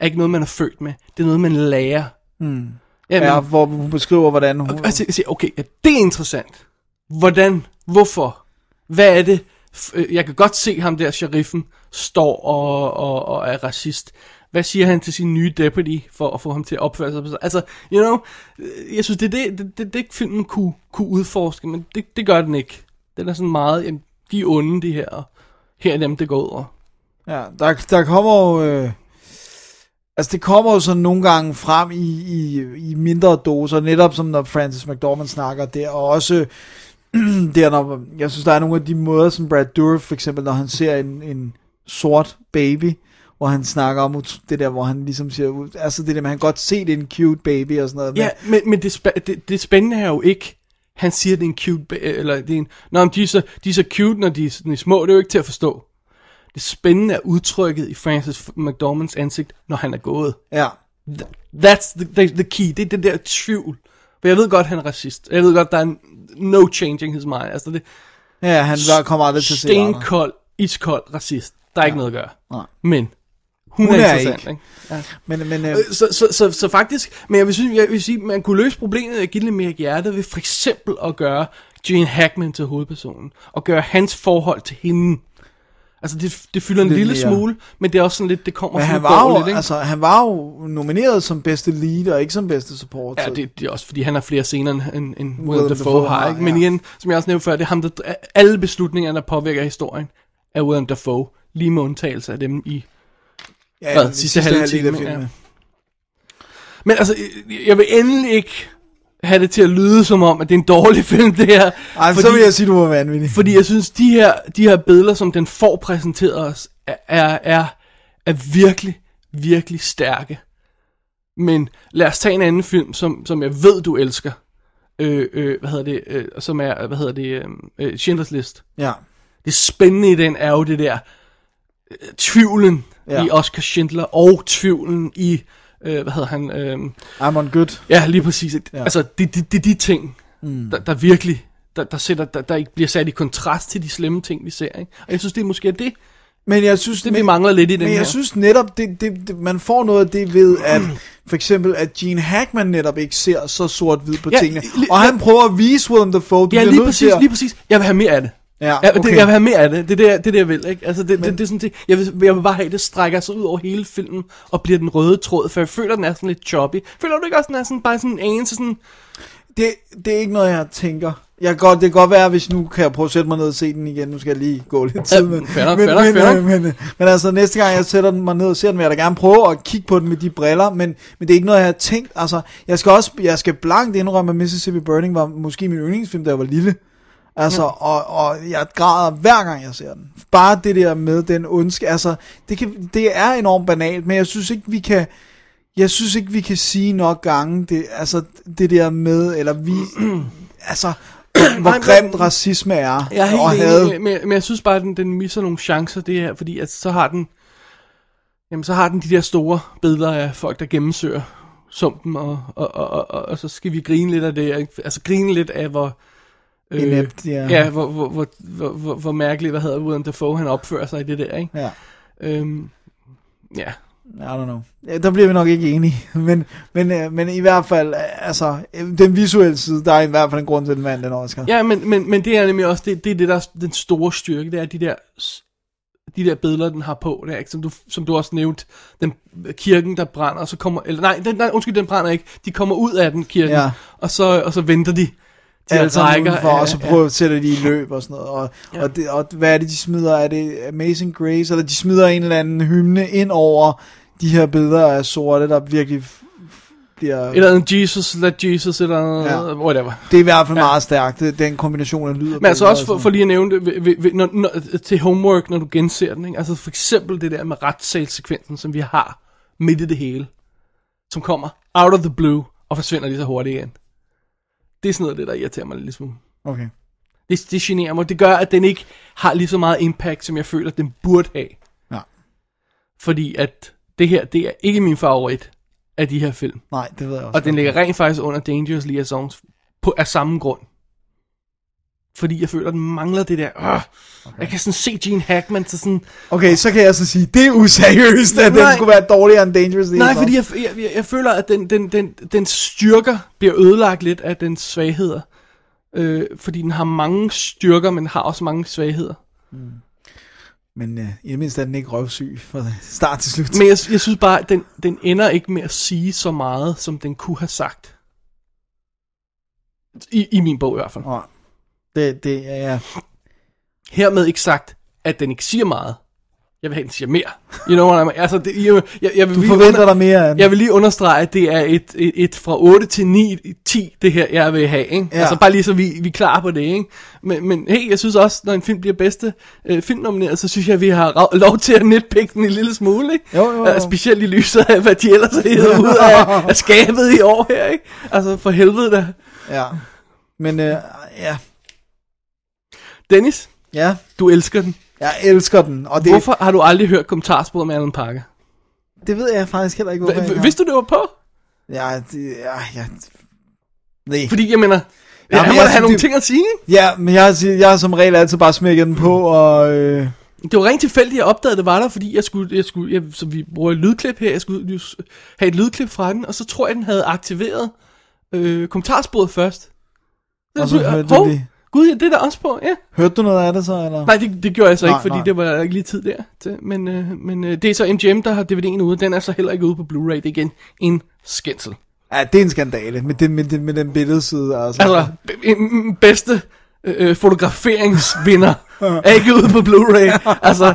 er ikke noget, man er født med. Det er noget, man lærer. Hmm. Jamen, Ja, hvor hun beskriver, hvordan hun... Altså, jeg siger, okay, ja, det er interessant. Hvordan? Hvorfor? Hvad er det? Øh, Jeg kan godt se ham der, sheriffen, står og, og, og er racist. Hvad siger han til sin nye deputy, for at få ham til at opføre sig? på Altså, you know, øh, jeg synes, det er det, det, det, det filmen kunne, kunne udforske, men det, det gør den ikke. Den er sådan meget, jamen, de er onde, de her, og her er dem, det går ud over. Ja, der, der kommer jo... Øh, altså, det kommer jo sådan nogle gange frem i, i, i mindre doser, netop som når Francis McDormand snakker der, og også der, når, jeg synes, der er nogle af de måder, som Brad Dourif for eksempel, når han ser en, en sort baby, hvor han snakker om det der, hvor han ligesom siger, altså det der med, han godt se, det er en cute baby og sådan noget. Ja, men, men det, spæ- det, det spændende er jo ikke, han siger, det er en cute, ba- eller det er en, Nå, men de er, så, de er så cute, når de, er- når de er små, det er jo ikke til at forstå. Det spændende er udtrykket i Francis McDormands ansigt, når han er gået. Ja. That's the, the, the key, det er det der tvivl. For jeg ved godt, han er racist. Jeg ved godt, der er no changing his mind. Altså det, Ja, han var- kommer aldrig til at se. Stenkold, iskold racist. Der er ikke noget at gøre. Nej. Men, hun, Hun er, er ikke. ikke? Ja. Men, men, øh, Så, så, så, så faktisk, men jeg vil, synes, jeg vil sige, man kunne løse problemet af at give lidt mere hjerte ved for eksempel at gøre Gene Hackman til hovedpersonen, og gøre hans forhold til hende. Altså det, det fylder en Lidt lille mere. smule, men det er også sådan lidt, det kommer men sådan han var, jo, ikke? altså, han var jo nomineret som bedste lead, og ikke som bedste support. Ja, det, det er også fordi, han har flere scener end, end, end Willem Willem Dafoe har, ikke? Men ja. igen, som jeg også nævnte før, det er ham, der, alle beslutninger, der påvirker historien, er Willem Dafoe, lige med undtagelse af dem i Ja, hvad, den sidste, halve af time. filmen. Ja. Men altså, jeg- vil endelig ikke have det til at lyde som om, at det er en dårlig film, det her. Ej, så vil jeg sige, du var vanvittig. Fordi jeg synes, de her, de her billeder, som den får præsenteret os, er, er, er, er virkelig, virkelig stærke. Men lad os tage en anden film, som, som jeg ved, du elsker. Øh, øh, hvad hedder det? Øh, som er, hvad hedder det? Øh, øh, Schindlers List. Ja. Det spændende i den er jo det der øh, tvivlen Ja. i Oscar Schindler, og tvivlen i, øh, hvad hedder han? Øh, I'm on good. Ja, lige præcis. Ja. Altså, det, det, det er de ting, Mm. der, der virkelig, der, der, sætter, der, der ikke bliver sat i kontrast til de slemme ting, vi ser. Ikke? Og jeg synes, det er måske det, Men jeg synes, det vi mangler lidt i den Men jeg her. synes netop, det, det, det, man får noget af det ved, at for eksempel, at Gene Hackman netop ikke ser så sort-hvid på Ja, tingene. Og han prøver at vise Willem Dafoe, du ja, bliver lige nødt præcis, til at... lige præcis. Jeg vil have mere af det. Ja, Ja, det, okay. jeg vil have mere af det. Det er det, det, det jeg vil. Ikke? Altså, det, det, det, er sådan, det, jeg, vil, jeg vil bare have, at det strækker sig ud over hele filmen, og bliver den røde tråd, for jeg føler, den er sådan lidt choppy. Føler du ikke også, den er sådan, bare sådan en anelse sådan... Det, det er ikke noget, jeg tænker. Jeg kan godt, det kan godt være, hvis nu kan jeg prøve at sætte mig ned og se den igen. Nu skal jeg lige gå lidt tid. Men, nok, men, nok, men, men, øh, men altså, næste gang jeg sætter mig ned og ser den, vil jeg da gerne prøve at kigge på den med de briller. Men, men det er ikke noget, jeg har tænkt. Altså, jeg skal også jeg skal blankt indrømme, at Mississippi Burning var måske min yndlingsfilm, da jeg var lille. Altså, og, og jeg græder hver gang jeg ser den. Bare det der med den ondske, altså, det, kan, det er enormt banalt, men jeg synes ikke, vi kan, jeg synes ikke, vi kan sige nok gange, det, altså, det der med, eller vi, altså, hvor Nej, grimt racisme er, Jeg er og helt had. enig, men, men jeg synes bare, at den, den misser nogle chancer, det her, fordi at så har den, jamen så har den de der store billeder af folk, der gennemsøger sumpen, og, og, og, og, og, og så skal vi grine lidt af det, altså grine lidt af, hvor, Inept, ja. ja hvor, hvor, hvor, hvor, hvor, hvor mærkeligt, hvad hedder Willem Dafoe, han opfører sig i det der, ikke? Ja. Øhm, ja, I don't know. Der bliver vi nok ikke enige. Men, men, øh, men i hvert fald, øh, altså, øh, den visuelle side, der er i hvert fald en grund til, at den vandt den Oscar. Ja, men, men, men det er nemlig også, det, det er det, der er den store styrke, det er de der, de der billeder, den har på, der, ikke? Som, du, som du også nævnte, den kirken, der brænder, og så kommer, eller nej, den, nej, undskyld, den brænder ikke, de kommer ud af den kirken, Ja. og, så, og så venter de til Alle sammen udenfor, og så ja, prøver at sætte de i løb og sådan noget. Og, ja. og, det, og hvad er det, de smider? Er det Amazing Grace? Eller de smider en eller anden hymne ind over de her billeder af sorte, der virkelig bliver... Eller en Jesus, let Jesus, eller Ja. ja. whatever. Det er i hvert fald Ja. meget stærkt, den kombination af lyd og Men altså også og for, for lige at nævne det, ved, ved, ved, når, når, til homework, når du genser den, ikke? altså for eksempel det der med retssalsekvensen, som vi har midt i det hele, som kommer out of the blue, og forsvinder lige så hurtigt igen. Det er sådan noget det, der irriterer mig lidt smule. Okay. Det, det generer mig. Det gør, at den ikke har lige så meget impact, som jeg føler, at den burde have. Ja. Fordi at det her, det er ikke min favorit af de her film. Nej, det ved jeg også. Og den ligger rent faktisk under Dangerous Liaisons på, af samme grund. Fordi jeg føler, at den mangler det der. Øh, okay. Jeg kan sådan se Gene Hackman til sådan... Okay, så kan jeg så sige, det er useriøst, at den Nej. skulle være dårligere end Dangerous Nej, Liaison. fordi jeg, jeg, jeg, føler, at den, den, den, den styrker bliver ødelagt lidt af dens svagheder. Øh, fordi den har mange styrker, men har også mange svagheder. Men uh, i det mindste er den ikke røvsyg fra start til slut. Men jeg, jeg synes bare, at den, den ender ikke med at sige så meget, som den kunne have sagt. I, i min bog i hvert fald. Nej. Det, det er. Hermed ikke sagt, at den ikke siger meget. Jeg vil have, at den siger mere. You know what I mean? Altså, det, jeg, jeg, jeg vil Du lige forventer under- dig mere den. Jeg vil lige understrege, at det er et, et, et fra 8 til 9, 10, det her, jeg vil have. Ikke? Ja. Altså bare lige så vi, vi er klar på det. Ikke? Men, men hey, jeg synes også, når en film bliver bedste øh, filmnomineret, så synes jeg, at vi har lov til at nitpikke den en lille smule. Ikke? Jo, jo, jo. Øh, specielt i lyset af, hvad de ellers hævet ud af, af skabet i år her. Ikke? Altså for helvede da. Ja. Men uh, ja. Dennis, Ja, du elsker den. jeg elsker den. Og det, Hvorfor har du aldrig hørt kommentarsporet med Alan Parker? det ved jeg faktisk heller ikke, hvorfor jeg Hva- ikke har. Vidste du, det var på? Ja, det, ja, ja. Nej. Fordi jeg mener, Ja, men han må jeg have nogle ting at sige. ikke? Ja, men jeg, har- jeg har som regel altid bare smækket den på, og... Øh, Det var rent tilfældigt, jeg opdagede, det var der, fordi jeg skulle, jeg skulle jeg, så vi bruger et lydklip her, jeg skulle just have et lydklip fra den, og så tror jeg, den havde aktiveret øh, kommentarsporet først. Og så hørte du hov, det. Gud, ja, det er der også på, ja. hørte du noget af det så, eller? Nej, det, det gjorde jeg så Nej, ikke, fordi nej. det var ikke lige tid der. Til, men øh, men øh, det er så MGM, der har DVD'en ude, den er så heller ikke ude på Blu-ray, det er igen en skændsel. Ja, det er en skandale, med den, med den, med den billedside, altså. Altså, en bedste øh, fotograferingsvinder er ikke ude på Blu-ray. Altså,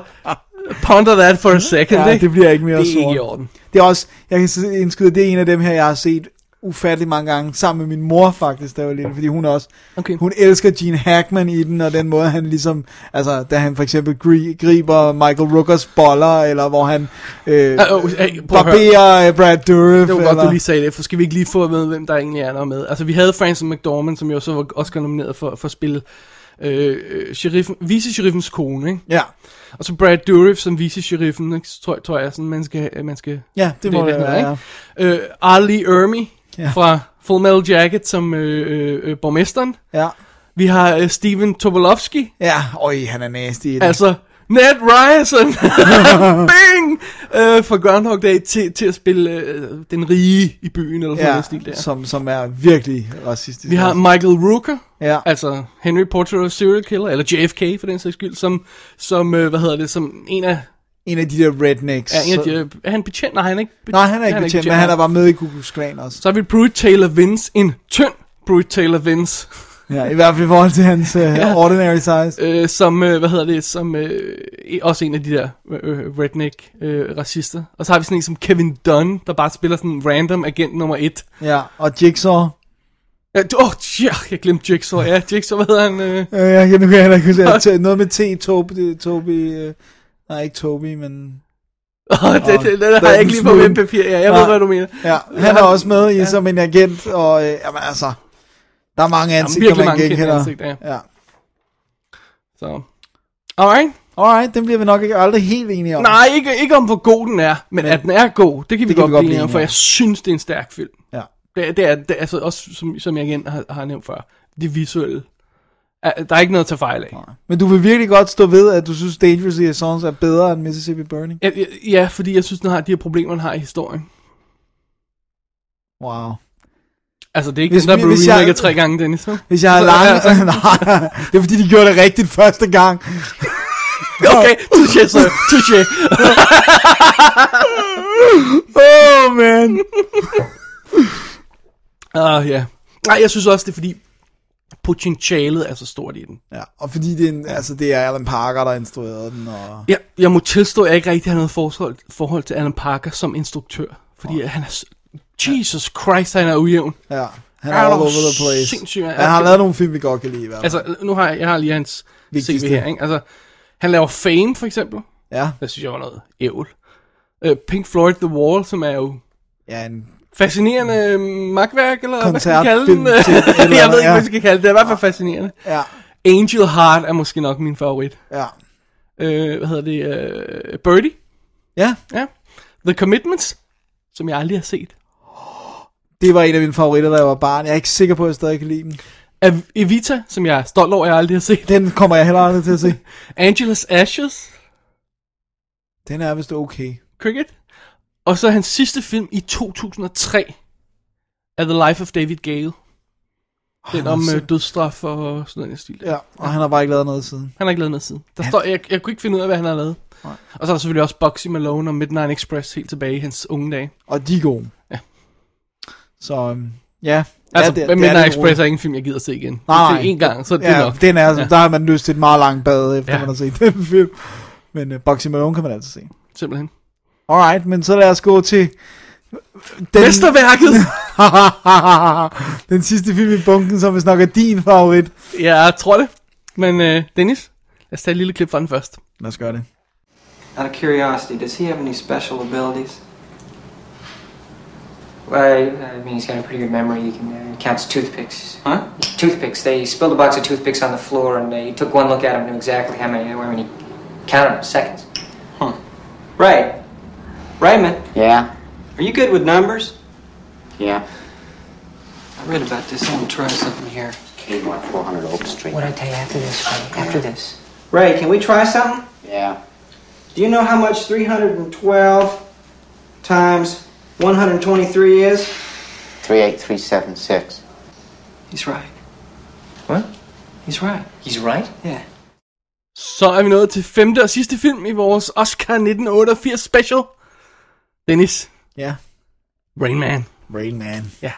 ponder that for a second, ja, ikke? det bliver ikke mere det er sort. ikke i orden. Det er også, jeg kan indskyde, det er en af dem her, jeg har set ufattelig mange gange, sammen med min mor faktisk, jeg var lille, fordi hun også, Okay. hun elsker Gene Hackman i den, og den måde han ligesom, altså da han for eksempel gri- griber Michael Rookers boller, eller hvor han øh, Ah, oh, hey, barberer Brad Dourif, Det var eller, godt, du lige sagde det, for skal vi ikke lige få med, hvem der egentlig er der med? Altså, vi havde Francis McDormand, som jo så var Oscar nomineret for, for at spille øh, øh, sheriffen, vice-sheriffens kone, ikke? Ja, Og så Brad Dourif som vice-sheriffen, tror, tror jeg, sådan, man skal, man skal ja, det må det, han være, ja. Øh, Arlie Ermy Ja. fra Full Metal Jacket som øh, øh, øh, borgmesteren. ja. Vi har øh, Steven Tobolowski, Ja, øj, han er nasty i altså Ned Ryerson, bing, øh, fra Groundhog Day til, til at spille øh, den rige i byen, eller sådan ja, noget stil der. som, som er virkelig racistisk. Vi har Michael Rooker, Ja. altså Henry Portrait serial killer, eller JFK for den sags skyld, som, som øh, hvad hedder det, som en af, en af de der rednecks. er, en af de, er han betjent? Nej, han er ikke betjent. Nej, han er ikke betjent, men han er bare med i Ku Klux Klan også. Så har vi Pruitt Taylor Vince, en tynd Pruitt Taylor Vince, Ja, i hvert fald i forhold til hans uh, Ja. ordinary size. øh, som, øh, hvad hedder det, som øh, også en af de der øh, redneck øh, racister. Og så har vi sådan en som Kevin Dunn, der bare spiller sådan random agent nummer et. Ja, og Jigsaw. Ja, du- åh, ja, jeg glemte Jigsaw. Ja, Jigsaw, hvad hedder han? Øh? Øh, jeg kan nu kan jeg heller ikke huske. Noget med T, Toby, Toby, øh, nej ikke Toby, men... Det, det, det, det har jeg ikke lige på mit papir. Ja, jeg Nej. ved, hvad du mener. Ja, han er også med i som en agent, og øh, jamen altså, der er mange ansigter, virkelig man genkender. ansigter, ja. ja. Så. Alright. Alright, den bliver vi nok ikke aldrig helt enige om. Nej, ikke, ikke om hvor god den er, men, Men- at den er god, det kan vi det kan godt vi godt blive enige om, for jeg synes, det er en stærk film. Ja. Det, er- det er, det er altså også, som, som jeg igen har, har nævnt før, det visuelle der er ikke noget at tage fejl af. Men du vil virkelig godt stå ved, at du synes Dangerous Liaisons er bedre end Mississippi Burning? Ja, ja, fordi jeg synes, den har de her problemer, den har i historien. Wow. Altså, det er ikke Hvis den, der blev remaket tre gange, Dennis. vel? Hvis jeg har Så- lange... altså- Nej, det er fordi, de gjorde det rigtigt første gang. Okay, touché, så. Touché. oh, man. Ah, ja. Nej, jeg synes også, det er fordi, potentialet er så stort i den. Ja, og fordi det er, en, altså, det er Alan Parker, der instruerede den, og... Ja, jeg må tilstå, at jeg ikke rigtig har noget forhold, forhold til Alan Parker som instruktør. Fordi han er... Jesus Christ, han er ujævn. Ja, han er Er all over the place. sindssyg, Ja, han har lavet nogle film, vi godt kan lide, i hvert fald. Altså, nu har jeg, jeg har lige hans Vigtigste. CV her, ikke? Altså, han laver Fame, for eksempel. Ja, Det synes jeg var noget ævl. Uh, Pink Floyd The Wall, som er jo ja en fascinerende magtværk, eller hvad skal vi kalde den? eller jeg ved ikke, ja. hvad vi skal kalde det. Det er i hvert fald fascinerende. Ja, Angel Heart er måske nok min favorit. ja. Uh, hvad hedder det? Uh, Birdie? Ja, Ja. The Commitments, som jeg aldrig har set. det var en af mine favoritter, da jeg var barn. Jeg er ikke sikker på, at jeg stadig kan lide den. Ev- Evita, som jeg er stolt over, jeg aldrig har set. Den kommer jeg heller aldrig til at se. Angelus Ashes, Den er vist okay. Cricket. Og så hans sidste film i 2003 er The Life of David Gale. Den Han om øh, dødsstraf og sådan noget stil. Ja, og han har bare ikke lavet noget siden. Han har ikke lavet noget siden. Der står, jeg, jeg kunne ikke finde ud af, hvad han har lavet. Nej. Og så er der selvfølgelig også Boxy Malone og Midnight Express helt tilbage i hans unge dage. Og de er gode. Ja. Så, øhm, ja. Altså, ja, ja, Midnight lidt Express roligt. er ikke en film, jeg gider se igen. Nej, Det er en gang, så er det ja, nok. Den er, Ja. Der har man lyst til et meget langt bad, efter Ja. man har set den film. Men uh, Boxy Malone kan man altid se. Simpelthen. Alright, men så lad os gå til... Den, Mesterværket! den sidste film i bunken, som vi snakker er din favorit. jeg tror det. Men øh, Dennis, lad os tage et lille klip fra den først. Lad os gøre det. Out of curiosity, does he have any special abilities? Well, I mean, he's got a pretty good memory. He can uh, counts toothpicks. Huh? Toothpicks. They spilled a box of toothpicks on the floor, and they took one look at him, knew exactly how many there were, and he counted them seconds. Huh. Right. Raymond, Yeah? are you good with numbers? Yeah. I read about this. I'm gonna try something here. Kmart 400 Oak Street. What I tell you after this, Ray? After this. Ray, can we try something? Yeah. Do you know how much 312 times 123 is? 38376. He's right. What? He's right. He's right? Yeah. Så er vi nået til femte og sidste film i vores Oscar 1988 special. Dennis, Ja. Rain Man. Rain Man. Ja.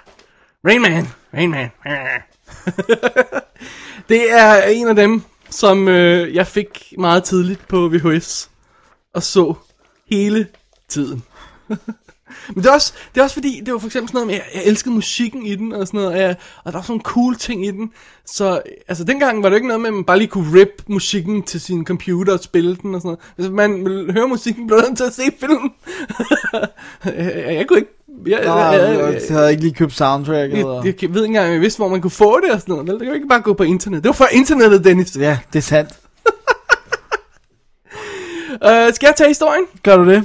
Rain Man. Rain Man. det er en af dem, som øh, jeg fik meget tidligt på VHS og så hele tiden. Men det er, også, det er også fordi, det var for eksempel sådan noget med, jeg, jeg elskede musikken i den og sådan noget, og, jeg, og der var sådan nogle cool ting i den. Så altså dengang var det jo ikke noget med, at man bare lige kunne rip musikken til sin computer og spille den og sådan noget. Hvis man ville høre musikken, blev man til at se filmen. jeg, jeg kunne ikke... Jeg, Nå, jeg, jeg, jeg, jeg havde ikke lige købt soundtracket. jeg, jeg, jeg ved ikke engang, jeg vidste, hvor man kunne få det og sådan noget. Det kan jo ikke bare gå på internet. Det var før internettet, Dennis. Ja, det er sandt. Uh, skal jeg tage historien? Gør du det?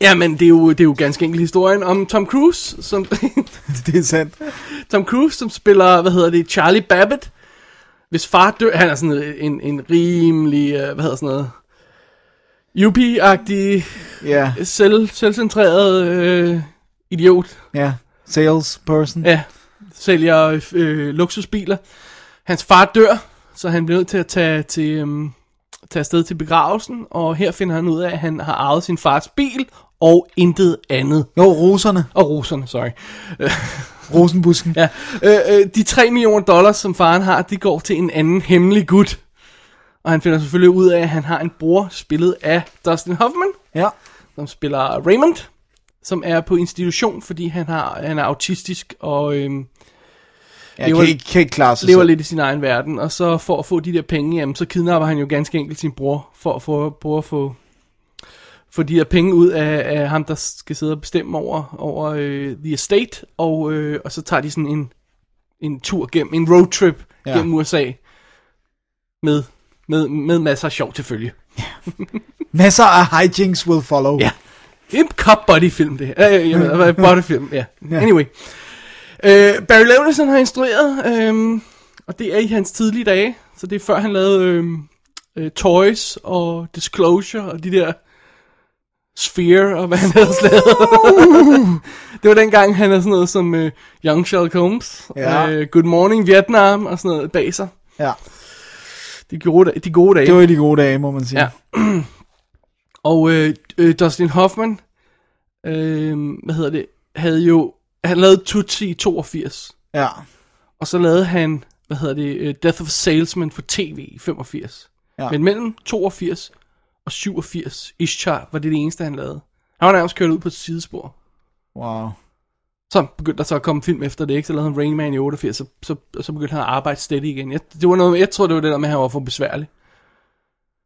Jamen, det er jo, det er jo ganske enkelt historien om Tom Cruise, som, Det er sandt. Tom Cruise, som spiller, hvad hedder det, Charlie Babbitt. Hvis far dør, han er sådan en, en rimelig, uh, hvad hedder sådan noget, yuppie-agtig, Ja, selv, selvcentreret øh, idiot. ja. Salesperson. Ja, sælger øh, luksusbiler. Hans far dør, så han bliver nødt til at tage, til, øhm, tage afsted til begravelsen, og her finder han ud af, at han har arvet sin fars bil, og intet andet. Jo, roserne. Og roserne, sorry. Rosenbusken. Ja, øh, øh, de 3 millioner dollars, som faren har, de går til en anden hemmelig gut. Og han finder selvfølgelig ud af, at han har en bror, spillet af Dustin Hoffman, Ja. som spiller Raymond, som er på institution, fordi han, har, han er autistisk og øhm, Jeg lever- kan ikke, kan ikke klare sig lever selv. lidt i sin egen verden. Og så for at få de der penge, jamen, så kidnapper han jo ganske enkelt sin bror, for at få, prøve at få, få de der penge ud af, af ham, der skal sidde og bestemme over, over øh, The Estate, og, øh, og så tager de sådan en, en tur gennem, en roadtrip Ja. ja. gennem USA, med, med, med masser af sjov til følge. Masser af hijinks will follow. Ja. En cop buddy film det her. Øh, jeg ved, buddy film, ja. Ja. Anyway. Øh, Barry Levinson har instrueret, øh, Og det er i hans tidlige dage, så det er før han lavede øh, øh, Toys og Disclosure og de der Sphere og hvad han ellers lavede. det var dengang, han havde sådan noget som øh, Young Sherlock Holmes, Ja. øh, Good Morning Vietnam og sådan noget bag sig. Ja. De gode, de gode dage. Det var de gode dage, må man sige. Ja. Og øh, øh, Dustin Hoffman, øh, hvad hedder det, havde jo, han lavede Tootsie i 82. Ja. Og så lavede han, hvad hedder det, Death of a Salesman for tv i 85. Ja. Men mellem 82 og 87, Ishtar, var det det eneste, han lavede. Han var nærmest kørt ud på et sidespor. Wow. Så begyndte der så at komme film efter det, ikke? Så lavede han Rain Man i 88, så, så, så begyndte han at arbejde steady igen. Jeg, det var noget, jeg tror, det var det der med, at han var for besværlig.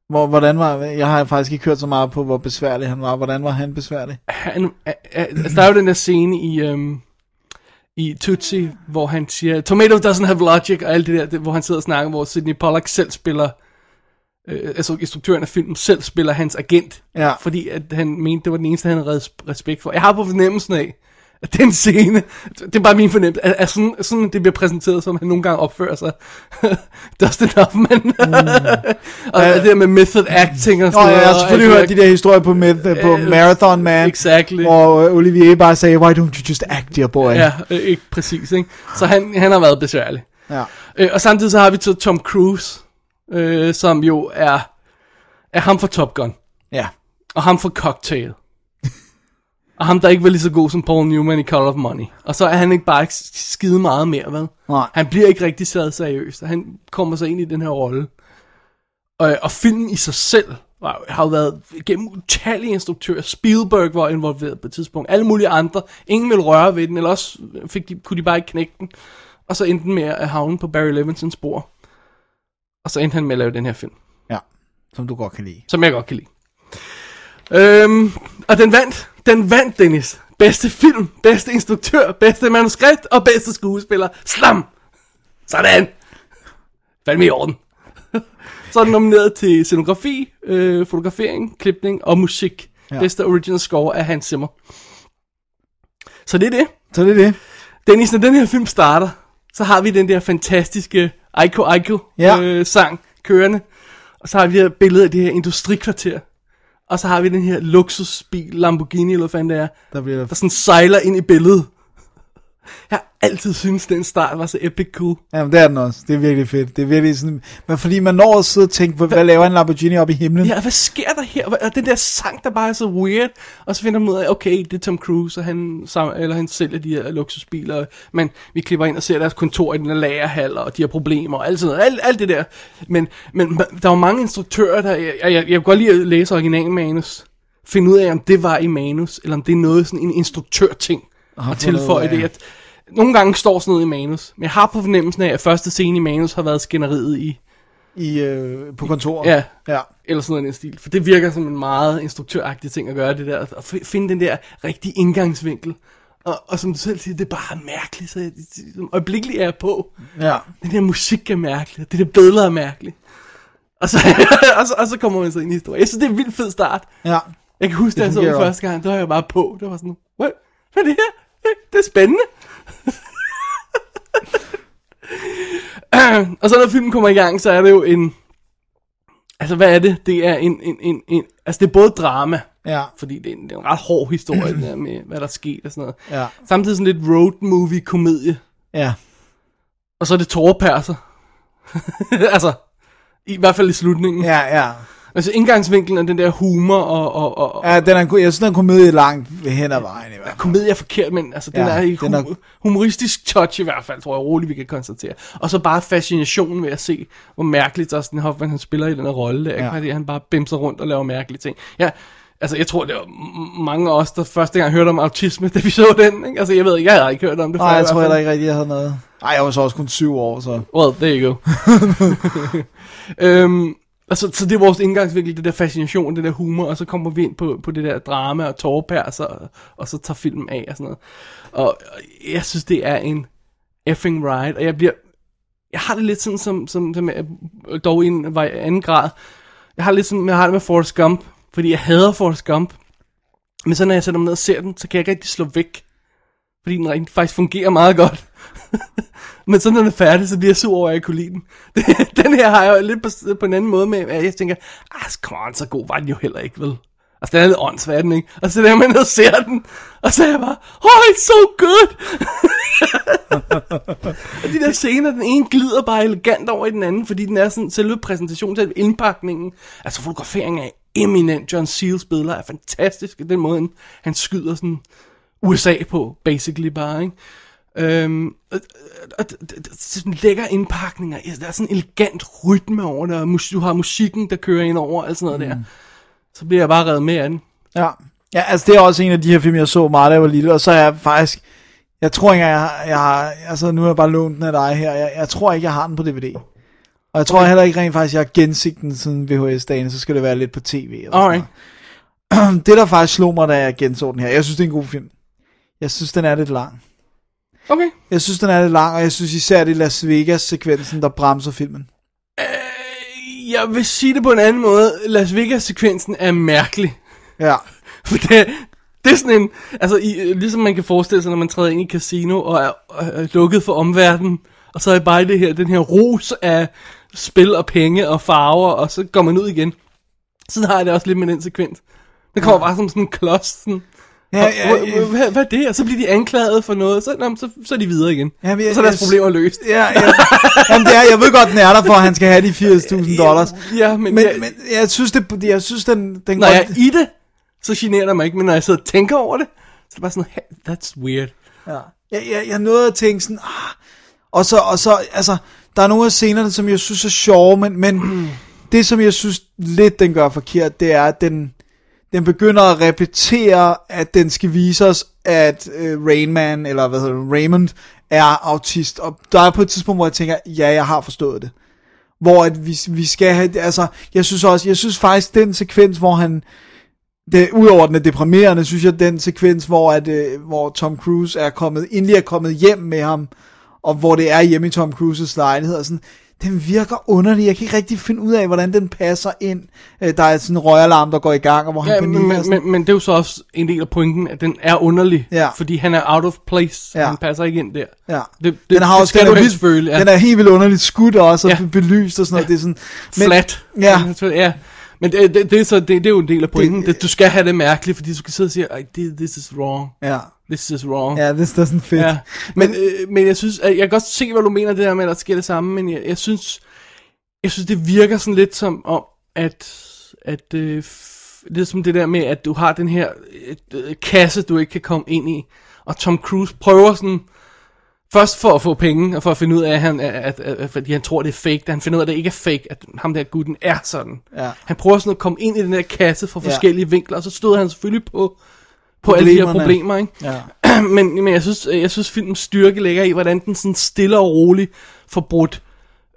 Hvor, hvordan var, jeg har faktisk ikke hørt så meget på, hvor besværlig han var. Hvordan var han besværlig? han, altså, der er jo den der scene i, øhm, i Tootsie, hvor han siger, Tomato doesn't have logic, og alt det der, det, hvor han sidder og snakker, hvor Sidney Pollack selv spiller, øh, altså instruktøren af filmen selv spiller hans agent, Ja. fordi at han mente, det var den eneste, han havde res- respekt for. Jeg har på fornemmelsen af, at den scene, det er bare min fornemmelse, at, at sådan, sådan det bliver præsenteret, som han nogle gange opfører sig. Dustin Hoffman. Mm. og Ja. det der med method acting og sådan ja, jeg har selvfølgelig hørt de der historier på, med, på Øh, Marathon Man. exactly. Hvor øh, Olivier bare sagde, why don't you just act, dear boy? Ja, øh, ikke præcis, ikke? Så han, han har været besværlig. Ja. Øh, og samtidig så har vi så Tom Cruise, øh, som jo er, er ham for Top Gun, Ja. og ham for Cocktail. og ham, der ikke var lige så god som Paul Newman i Color of Money. Og så er han ikke bare ikke skide meget mere, vel? Nej. Han bliver ikke rigtig taget seriøst, og han kommer så ind i den her rolle. Og, og filmen i sig selv var, har jo været gennem utallige instruktører. Spielberg var involveret på et tidspunkt. Alle mulige andre. Ingen ville røre ved den, eller også fik de, kunne de bare ikke knække den. Og så endte den med at havne på Barry Levinsons spor. Og så endte han med at lave den her film, Ja. Som du godt kan lide. som jeg godt kan lide. Øhm, og den vandt. Den vandt, Dennis. Bedste film, bedste instruktør, bedste manuskript og bedste skuespiller. Slam! Sådan! Fandme i orden. Så er den nomineret til scenografi, øh, fotografering, klipning og musik. Ja. Bedste original score af Hans Zimmer. Så det er det. Så det er det. Dennis, når den her film starter, så har vi den der fantastiske Aiko Aiko Ja. øh, sang kørende. Og så har vi her billede af det her industrikvarter. Og så har vi den her luksusbil, Lamborghini eller hvad fanden det er, Der bliver der sådan sejler ind i billedet. Jeg altid syntes, den start var så epic cool. Jamen, det er den også. Det er virkelig fedt. Det er virkelig sådan... Men fordi man når at sidde og tænke, hvad, hvad laver en Lamborghini op i himlen? Ja, hvad sker der her? Og den der sang, der bare er så weird. Og så finder man ud af, okay, det er Tom Cruise, og han, eller han sælger de her luksusbiler. Men vi klipper ind og ser deres kontor i den her lagerhal, og de har problemer og alt sådan noget. Alt, alt det der. Men, men der var mange instruktører, der... Jeg, jeg, jeg kunne godt lide at læse originalmanus. Finde ud af, om det var i manus, eller om det er noget sådan en instruktørting. Og fundet tilføje det, at nogle gange står sådan noget i manus. Men jeg har på fornemmelsen af, at første scene i manus har været skænderiet i I, øh, på kontoret? Ja. Ja. Eller sådan noget i den stil. For det virker som en meget instruktøragtig ting at gøre det der. At fi- finde den der rigtige indgangsvinkel. Og, og som du selv siger, det er bare mærkeligt. Så jeg, øjeblikkeligt er jeg på. Ja. Den der musik er mærkelig. Det der billeder er mærkeligt. Og så, og, så, og så kommer man så ind i historien. Jeg synes, det er en vildt fed start. Ja. Jeg kan huske, da jeg så den første gang, der var jeg bare på. Det var sådan, hvad, hvad er det her? Det er spændende. og så når filmen kommer i gang, så er det jo en... Altså, hvad er det? Det er en... en, en, en altså, det er både drama, Ja. fordi det er en, det er en ret hård historie, det der med, hvad der er sket og sådan noget. Ja. Samtidig sådan lidt road movie komedie. Ja. Og så er det tårperser. altså, i hvert fald i slutningen. Ja, ja. Altså, indgangsvinklen er den der humor og... og, og, Ja, den er, jeg synes, den er komedie langt hen ad vejen i hvert fald. komedie er forkert, men altså, den Ja, er i den er- hu- humoristisk touch i hvert fald, tror jeg roligt, vi kan konstatere. Og så bare fascinationen ved at se, hvor mærkeligt Dustin Hoffman han spiller i den her rolle der, Ja. fordi han bare bimser rundt og laver mærkelige ting. Ja, altså jeg tror, det var mange af os, der første gang hørte om autisme, da vi så den, ikke? Altså jeg ved ikke, jeg havde ikke hørt om det Nej, før. i jeg tror heller ikke rigtigt, jeg havde noget. Nej, jeg var så også kun syv år, så... Well, there you go. øhm, altså, så det er vores indgangsvinkel, det der fascination, det der humor, og så kommer vi ind på, på det der drama og tårpærser, og, og så tager filmen af og sådan noget. Og, og jeg synes, det er en effing ride, og jeg bliver... Jeg har det lidt sådan, som, som, som jeg, dog i en var- anden grad. Jeg har lidt sådan, jeg har det med Forrest Gump, fordi jeg hader Forrest Gump. Men så når jeg sætter mig ned og ser den, så kan jeg ikke rigtig slå væk. Fordi den rent faktisk fungerer meget godt. Men så når den er færdig, så bliver jeg sur over, at jeg kunne lide den. den her har jeg jo lidt på, på en anden måde med, at jeg tænker, ah, come on, så god var den jo heller ikke, vel? Altså, den er lidt åndssvær, den, ikke? Og så der man ned og ser den, og så er jeg bare, oh, it's so good! og de der scener, den ene glider bare elegant over i den anden, fordi den er sådan, selve præsentationen, selve indpakningen, altså fotograferingen af eminent John Seals billeder er fantastisk, den måde, han skyder sådan USA på, basically bare, ikke? Øhm, og, og, og, sådan lækker indpakninger, der er sådan en elegant rytme over det, og du har musikken, der kører ind over, og sådan noget mm. der. Så bliver jeg bare reddet med af den. Ja. ja, altså det er også en af de her film, jeg så meget, da jeg var lille, og så er jeg faktisk, jeg tror ikke, jeg har, jeg har altså nu har jeg bare lånt den af dig her, jeg, jeg tror ikke, jeg har den på DVD. Og jeg tror okay. heller ikke rent faktisk, jeg har genset den siden VHS-dagen, så skal det være lidt på tv. Eller Alright. Sådan det, der faktisk slog mig, da jeg genså den her, jeg synes, det er en god film. Jeg synes, den er lidt lang. Okay. Jeg synes, den er lidt lang, og jeg synes især, det er Las Vegas-sekvensen, der bremser filmen. Øh, jeg vil sige det på en anden måde. Las Vegas-sekvensen er mærkelig. Ja. For det, det er sådan en, altså i, ligesom man kan forestille sig, når man træder ind i casino og er, er lukket for omverdenen, og så er det bare det her, den her rus af spil og penge og farver, og så går man ud igen. Sådan har jeg det også lidt med den sekvens. Det kommer ja. bare som sådan en klods, sådan, Ja, ja, ja. hvad, hvad er det? Og så bliver de anklaget for noget, så, nå, så, så er de videre igen. Ja, men jeg- og så er deres jeg- problemer løst. Ja, ja. Jamen, det er, jeg ved godt, den er der for, at han skal have de 80.000 dollars. Ja, men, Men, jeg, men jeg synes, det, jeg synes den, den når godt- jeg er i det, så generer det mig ikke, men når jeg sidder og tænker over det, så er det bare sådan, hey, that's weird. Ja. Jeg, jeg, jeg nåede at tænke sådan, ah. og så, og så, altså, der er nogle af scenerne, som jeg synes er sjove, men, men det, som jeg synes lidt, den gør forkert, det er, at den, den begynder at repetere, at den skal vise os, at øh, Rainman, eller hvad hedder det, Raymond, er autist. Og der er på et tidspunkt, hvor jeg tænker, ja, jeg har forstået det. Hvor at vi, vi skal have, altså, jeg synes også, jeg synes faktisk, den sekvens, hvor han, det, udover den er deprimerende, synes jeg, den sekvens, hvor, at, øh, hvor Tom Cruise er kommet, endelig er kommet hjem med ham, og hvor det er hjemme i Tom Cruises lejlighed, og sådan, den virker underlig. Jeg kan ikke rigtig finde ud af, hvordan den passer ind. Øh, der er sådan en røgalarm, der går i gang, og hvor Ja, han men, men, men, men det er jo så også en del af pointen, at den er underlig, Ja. fordi han er out of place, Ja. ja. han passer ikke ind der. Ja. Det, det, den har det også, skal den, er vildt, føle, ja. den er helt vildt underligt skudt også, og Ja. ja. belyst og sådan noget. Det er sådan, men, Flat. Ja. ja. Men det, det, det, er så, det, det er jo en del af pointen. Det, du skal have det mærkeligt, fordi du skal sidde og sige, "Ej, det- this is wrong. Ja. This is wrong. Ja, this doesn't fit. Ja. Men, øh, men jeg synes, jeg kan godt se, hvad du mener det der med, at der sker det samme, men jeg, jeg synes, jeg synes, det virker sådan lidt som om, at, at øh, det er som det der med, at du har den her øh, kasse, du ikke kan komme ind i, og Tom Cruise prøver sådan, først for at få penge, og for at finde ud af, at han, at, at, at, fordi han tror, det er fake, da han finder ud af, at det ikke er fake, at ham der gutten er sådan. Ja. Han prøver sådan at komme ind i den der kasse fra Ja. forskellige vinkler, og så stod han selvfølgelig på, på alle de her problemer, ikke? Ja. men, men jeg synes, jeg synes filmens styrke ligger i, hvordan den sådan stille og roligt får brudt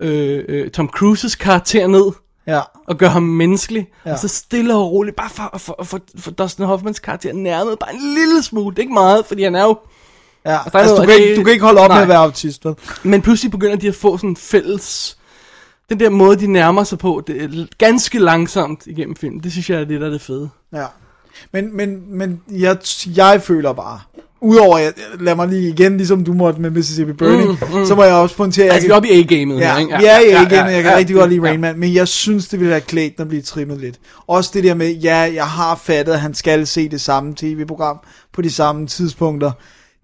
øh, øh, Tom Cruises karakter ned, Ja. og gør ham menneskelig, Ja. ja. og så stille og roligt, bare for, for, for, for Dustin Hoffmans karakter nærmet bare en lille smule, det er ikke meget, fordi han er jo, Ja, der er altså, du, kan og ikke, det- du kan ikke holde op med nej. at være autist, vel? men pludselig begynder de at få sådan fælles, den der måde, de nærmer sig på, det er ganske langsomt igennem filmen, det synes jeg er det, der er det fede. Ja. Men, men, men jeg, jeg føler bare, udover, jeg, lad mig lige igen, ligesom du måtte med Mississippi Burning, mm, mm. så må jeg også pointere, Altså, vi er oppe i A-gamet Ja, her, ikke? ja, ja, ja, ja, jeg kan ja, rigtig godt lide ja. Rain Man, men jeg synes, det ville have klædt at blive trimmet lidt. Også det der med, ja, jeg har fattet, at han skal se det samme tv-program på de samme tidspunkter.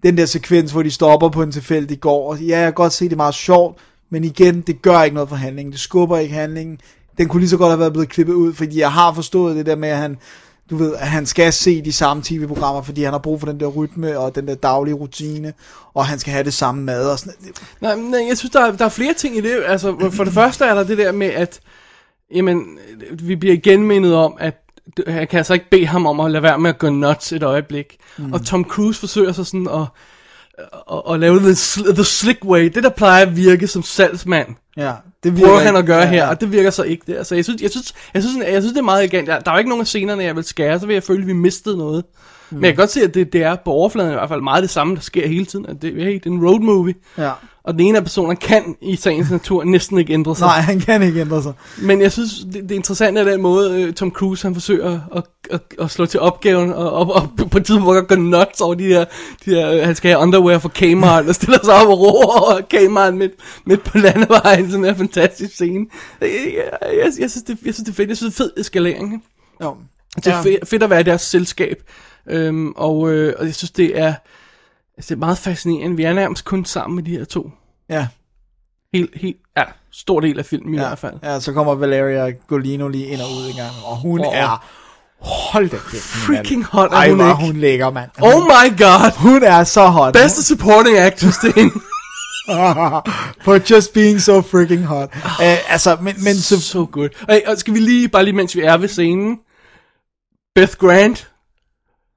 Den der sekvens, hvor de stopper på en tilfældig gård, og ja, jeg kan godt se, det er meget sjovt, men igen, det gør ikke noget for handlingen. Det skubber ikke handlingen. Den kunne lige så godt have været blevet klippet ud, fordi jeg har forstået det der med, at han, du ved, at han skal se de samme tv-programmer, fordi han har brug for den der rytme og den der daglige rutine, og han skal have det samme mad og sådan Nej, nej, jeg synes, der er, der er flere ting i det. Altså, for det første er der det der med, at jamen, vi bliver genmindet om, at han kan altså ikke bede ham om at lade være med at gå nuts et øjeblik. Mm. Og Tom Cruise forsøger så sådan at, at, at lave the, sl- the slick way. Det, der plejer at virke som salgsmand, Ja, det virker han at gøre ja, her, ja. og det virker så ikke der. Så jeg synes, jeg synes, jeg synes, jeg synes det er meget elegant. Der der er jo ikke nogen af scenerne, jeg vil skære, så vil jeg føle, at vi mistede noget. Mm. Men jeg kan godt se, at det, det er på overfladen i hvert fald meget det samme, der sker hele tiden. At det, hey, det er en road movie. Ja. Og den ene af personerne kan i sagens natur næsten ikke ændre sig. Nej, han kan ikke ændre sig. Men jeg synes, det, det interessante er den måde, øh, Tom Cruise han forsøger at, at, at, slå til opgaven, og, og, og på et tidspunkt gå nuts over de der, de der, øh, han skal have underwear for Kmart, og stiller sig op og roer over Kmart midt, midt på landevejen, sådan en fantastisk scene. Jeg, jeg, jeg, jeg, synes, det, jeg synes, det er fedt. Jeg synes, det er fed eskalering. ikke? Jo. Det er fedt, fedt at være i deres selskab. Øhm, og, øh, og jeg synes, det er, altså, det er meget fascinerende. Vi er nærmest kun sammen med de her to. Ja. Helt, helt, ja, stor del af filmen i Ja, hvert fald. ja, så kommer Valeria Golino lige ind og ud en gang, og hun oh. er... Hold da kæft, Freaking hot er Ej, hun er ikke? hun lækker, mand. Oh my god! Hun er så hot. Bedste supporting actress, det er. For just being so freaking hot. Uh, altså, men, men så... So good. Hey, og skal vi lige, bare lige mens vi er ved scenen, Beth Grant,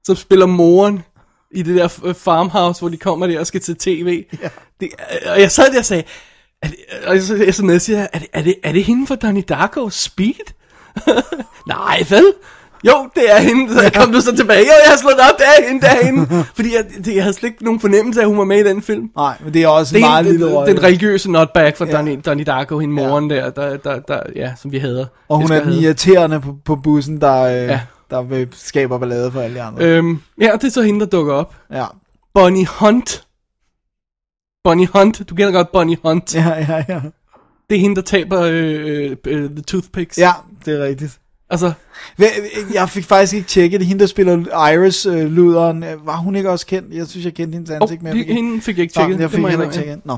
som spiller moren i det der farmhouse, hvor de kommer der og skal til tv. Ja. Det, og jeg sad der og sagde, er det, og jeg så sms siger, er det, er, det, er det hende fra Donnie Darko Speed? Nej, vel? Jo, det er hende. Så jeg kom du så tilbage. Jo, jeg har slået op, det er hende, det er hende. Fordi jeg, det, jeg havde slet ikke nogen fornemmelse af, at hun var med i den film. Nej, men det er også Det en er meget den, lille den, rolle. den religiøse nutbag fra Ja. ja. Donnie, Donnie Darko, hende moren der, der, der, der, ja, som vi hader. Og hun er den irriterende på, på bussen, der, øh, ja. Der vil, skaber ballade for alle de andre. Øhm, ja, det er så hende, der dukker op. Ja. Bonnie Hunt. Bonnie Hunt. Du kender godt Bonnie Hunt. Ja, ja, ja. Det er hende, der taber øh, øh, The Toothpicks. Ja, det er rigtigt. Altså, Jeg fik faktisk ikke tjekket det. Hende, der spiller Iris øh, Luderen, øh, var hun ikke også kendt? Jeg synes, jeg kendte hendes ansigt. oh, men jeg fik ikke- hende fik jeg ikke Nå, tjekket. jeg Det fik må heller jeg ikke tjekket. Nå.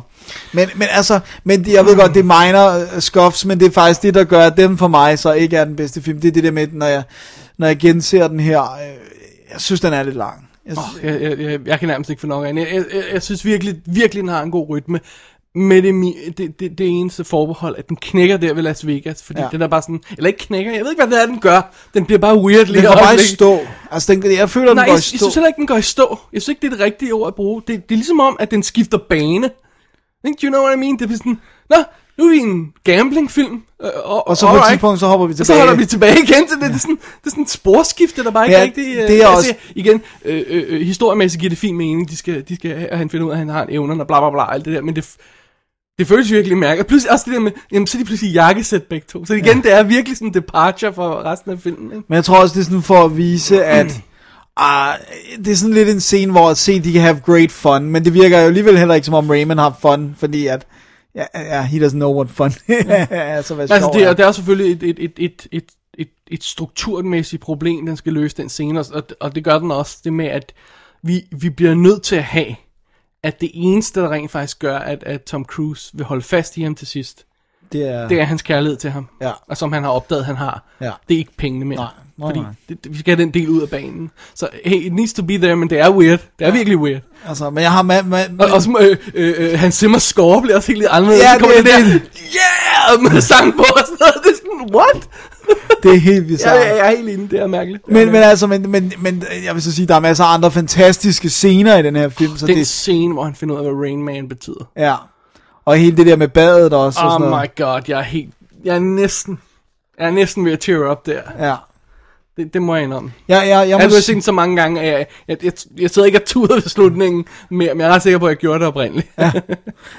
Men, men altså, men jeg ved godt, det er minor uh, scuffs, men det er faktisk det, der gør, den for mig så ikke er den bedste film. Det er det der med, når jeg, når jeg genser den her, øh, jeg synes, den er lidt lang. Jeg, Oh, jeg, jeg, jeg, jeg kan nærmest ikke få nok af den. Jeg, jeg, jeg, jeg synes virkelig, virkelig, den har en god rytme. Med det, det, det, det eneste forbehold, at den knækker der ved Las Vegas. Fordi Ja. den er bare sådan, eller ikke knækker, jeg ved ikke, hvad det er, den gør. Den bliver bare weird lige den går bare i stå. Altså, den, jeg føler, den Nej, går jeg, i jeg stå. synes heller ikke, den går i stå. Jeg synes ikke, det er det rigtige ord at bruge. Det, det er ligesom om, at den skifter bane. Do you know what I mean? Det er sådan, nå, nu er vi en gamblingfilm. øh, Og, Og så på et tidspunkt, så hopper vi Og så tilbage. holder vi tilbage igen til det. Det er sådan, det er sådan et sporskifte, der bare ikke Ja, rigtig... øh, det er altså, også- Igen, øh, øh, øh, historiemæssigt giver det fin mening. De skal, de skal, at han finder ud af, at han har en evner, og bla bla bla, alt det der. Men det, det føles virkelig mærkeligt. Pludselig også det der med, jamen så er de pludselig jakkesæt begge to. Så igen, ja. det er virkelig sådan en departure for resten af filmen. Ikke? Men jeg tror også, det er sådan for at vise, at ah, det er sådan lidt en scene, hvor at se, de kan have great fun, men det virker jo alligevel heller ikke, som om Raymond har fun, fordi at, ja, ja he doesn't know what fun altså, hvad Altså, det, er. er, det er selvfølgelig et, et, et, et, et, et, et strukturmæssigt problem, den skal løse den scene, og, og det gør den også, det med, at vi, vi bliver nødt til at have, at det eneste, der rent faktisk gør, at, at Tom Cruise vil holde fast i ham til sidst, det er, det er hans kærlighed til ham, Ja. og som han har opdaget, han har. Ja. Det er ikke pengene mere. Nej, nej, fordi nej. Det, vi skal have den del ud af banen. Så hey, it needs to be there, men det er weird. Det er virkelig weird. altså, men jeg har med, med, Og også øh, øh, øh, Hans Zimmers score bliver også helt lidt anderledes. Ja, Så kommer det- det, der, yeah, med sang på og sådan noget. Det er sådan, what? det er helt Ja, bizarrt. ja, jeg er helt enig, det er mærkeligt. Det er Men, men altså, men, men, men jeg vil så sige, der er masser af andre fantastiske scener i den her film, så den det, scene, hvor han finder ud af, hvad Rain Man betyder. ja. Og hele det der med badet også, og Oh sådan my noget. god, jeg er helt... Jeg er næsten... Jeg er næsten ved at tear up der. Ja. Det, det må jeg indrømme. Ja, ja, jeg Jeg har sige- set så mange gange, at jeg, jeg, jeg, jeg sidder ikke og tuder ved slutningen mere, men jeg er ret sikker på, at jeg gjorde det oprindeligt. Ja.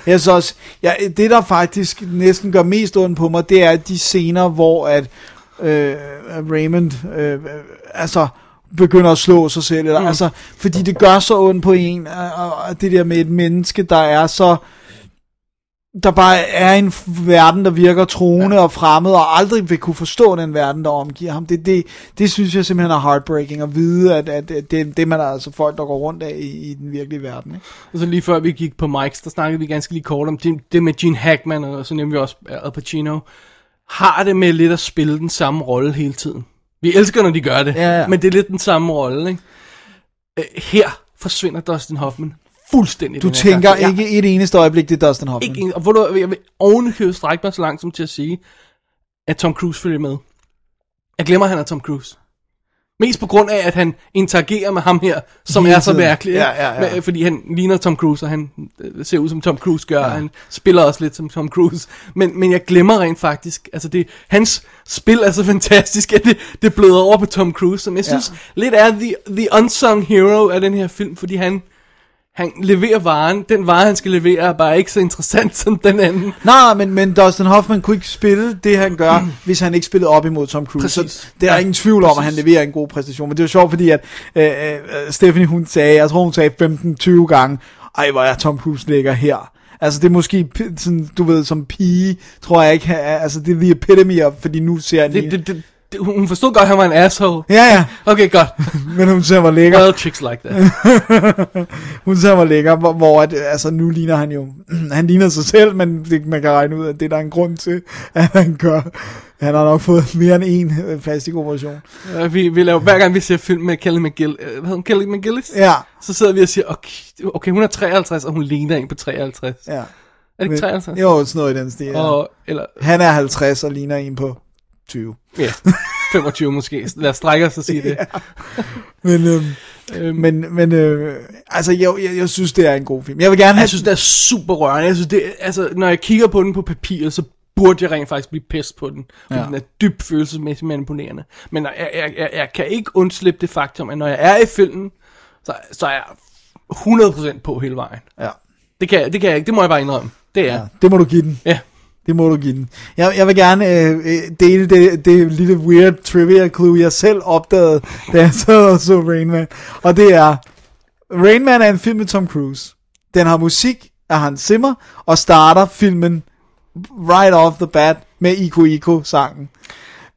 Jeg synes også, ja, det der faktisk næsten gør mest ondt på mig, det er de scener, hvor at øh, Raymond øh, øh, altså begynder at slå sig selv, eller, mm. altså, fordi det gør så ondt på en, og, og det der med et menneske, der er så der bare er en verden, der virker troende ja. og fremmed, og aldrig vil kunne forstå den verden, der omgiver ham. Det, det, det synes jeg simpelthen er heartbreaking at vide, at, at, det, det man er altså folk, der går rundt af i, i den virkelige verden. Ikke? Og så lige før vi gik på Mike's, der snakkede vi ganske lige kort om det, med Gene Hackman, og så vi også Al Pacino, har det med lidt at spille den samme rolle hele tiden. Vi elsker, når de gør det, Ja, ja. men det er lidt den samme rolle, ikke? Øh, Her forsvinder Dustin Hoffman fuldstændig. Du den her tænker karakter. ikke et eneste øjeblik, det er Dustin Hoffman. Ikke en, og hvor du, jeg vil ovenikøbet strække mig så langt som til at sige, at Tom Cruise følger med. Jeg glemmer, at han er Tom Cruise. Mest på grund af, at han interagerer med ham her, som Hele er så mærkelig. Ja, ja, ja. Fordi han ligner Tom Cruise, og han øh, ser ud som Tom Cruise gør, Ja. og han spiller også lidt som Tom Cruise. Men, men jeg glemmer rent faktisk, altså det, hans spil er så fantastisk, at det, det bløder over på Tom Cruise, som jeg synes lidt er the, the unsung hero af den her film, fordi han, Han leverer varen. Den vare, han skal levere, er bare ikke så interessant som den anden. Nej, men, men Dustin Hoffman kunne ikke spille det, han gør, hvis han ikke spillede op imod Tom Cruise. Præcis. Så det er der Ja, ingen tvivl om, at præcis. han leverer en god præstation. Men det er jo sjovt, fordi at øh, øh, Stephanie, hun sagde, jeg tror, hun sagde 15-20 gange, ej, hvor er Tom Cruise ligger her. Altså, det er måske, sådan, du ved, som pige, tror jeg ikke, altså, det er the epitome of, fordi nu ser jeg det, det, det, hun forstod godt, at han var en asshole. Ja, ja, Okay, godt. men hun ser mig lækker. Well, chicks like that. hun ser mig lækker, hvor, hvor at, altså, nu ligner han jo, han ligner sig selv, men det, man kan regne ud, at det er der er en grund til, at han gør. Han har nok fået mere end en øh, plastikoperation. Uh, vi, vi laver, hver gang vi ser film med Kelly McGill, uh, hvad hun, Kelly McGillis? Ja, Så sidder vi og siger, okay, okay, hun er 53, og hun ligner en på 53. ja. Er det ikke 53? Jo, sådan noget i den stil. Ja. Og, eller, Han er 50 og ligner en på 20. ja, 25 måske. Lad os strække os og sige det. Men, øhm, Øhm, men, men øh, altså, jeg, jeg, jeg synes, det er en god film. Jeg vil gerne have... Jeg synes, det er super rørende. Jeg synes, det, altså, når jeg kigger på den på papir, så burde jeg rent faktisk blive pest på den. Fordi Ja. ja. den er dybt følelsesmæssigt manipulerende. Men jeg, jeg, jeg, jeg kan ikke undslippe det faktum, at når jeg er i filmen, så, så er jeg 100% på hele vejen. Ja. Det kan, det kan jeg ikke. Det må jeg bare indrømme. Det er ja, ja. det må du give den. ja. Det må du give den. Jeg, jeg vil gerne øh, øh, dele det, det lille weird trivia clue, jeg selv opdagede, da jeg sad og så Rain Man. Og det er, Rain Man er en film med Tom Cruise. Den har musik af Hans Zimmer, og starter filmen right off the bat med Iko Iko sangen.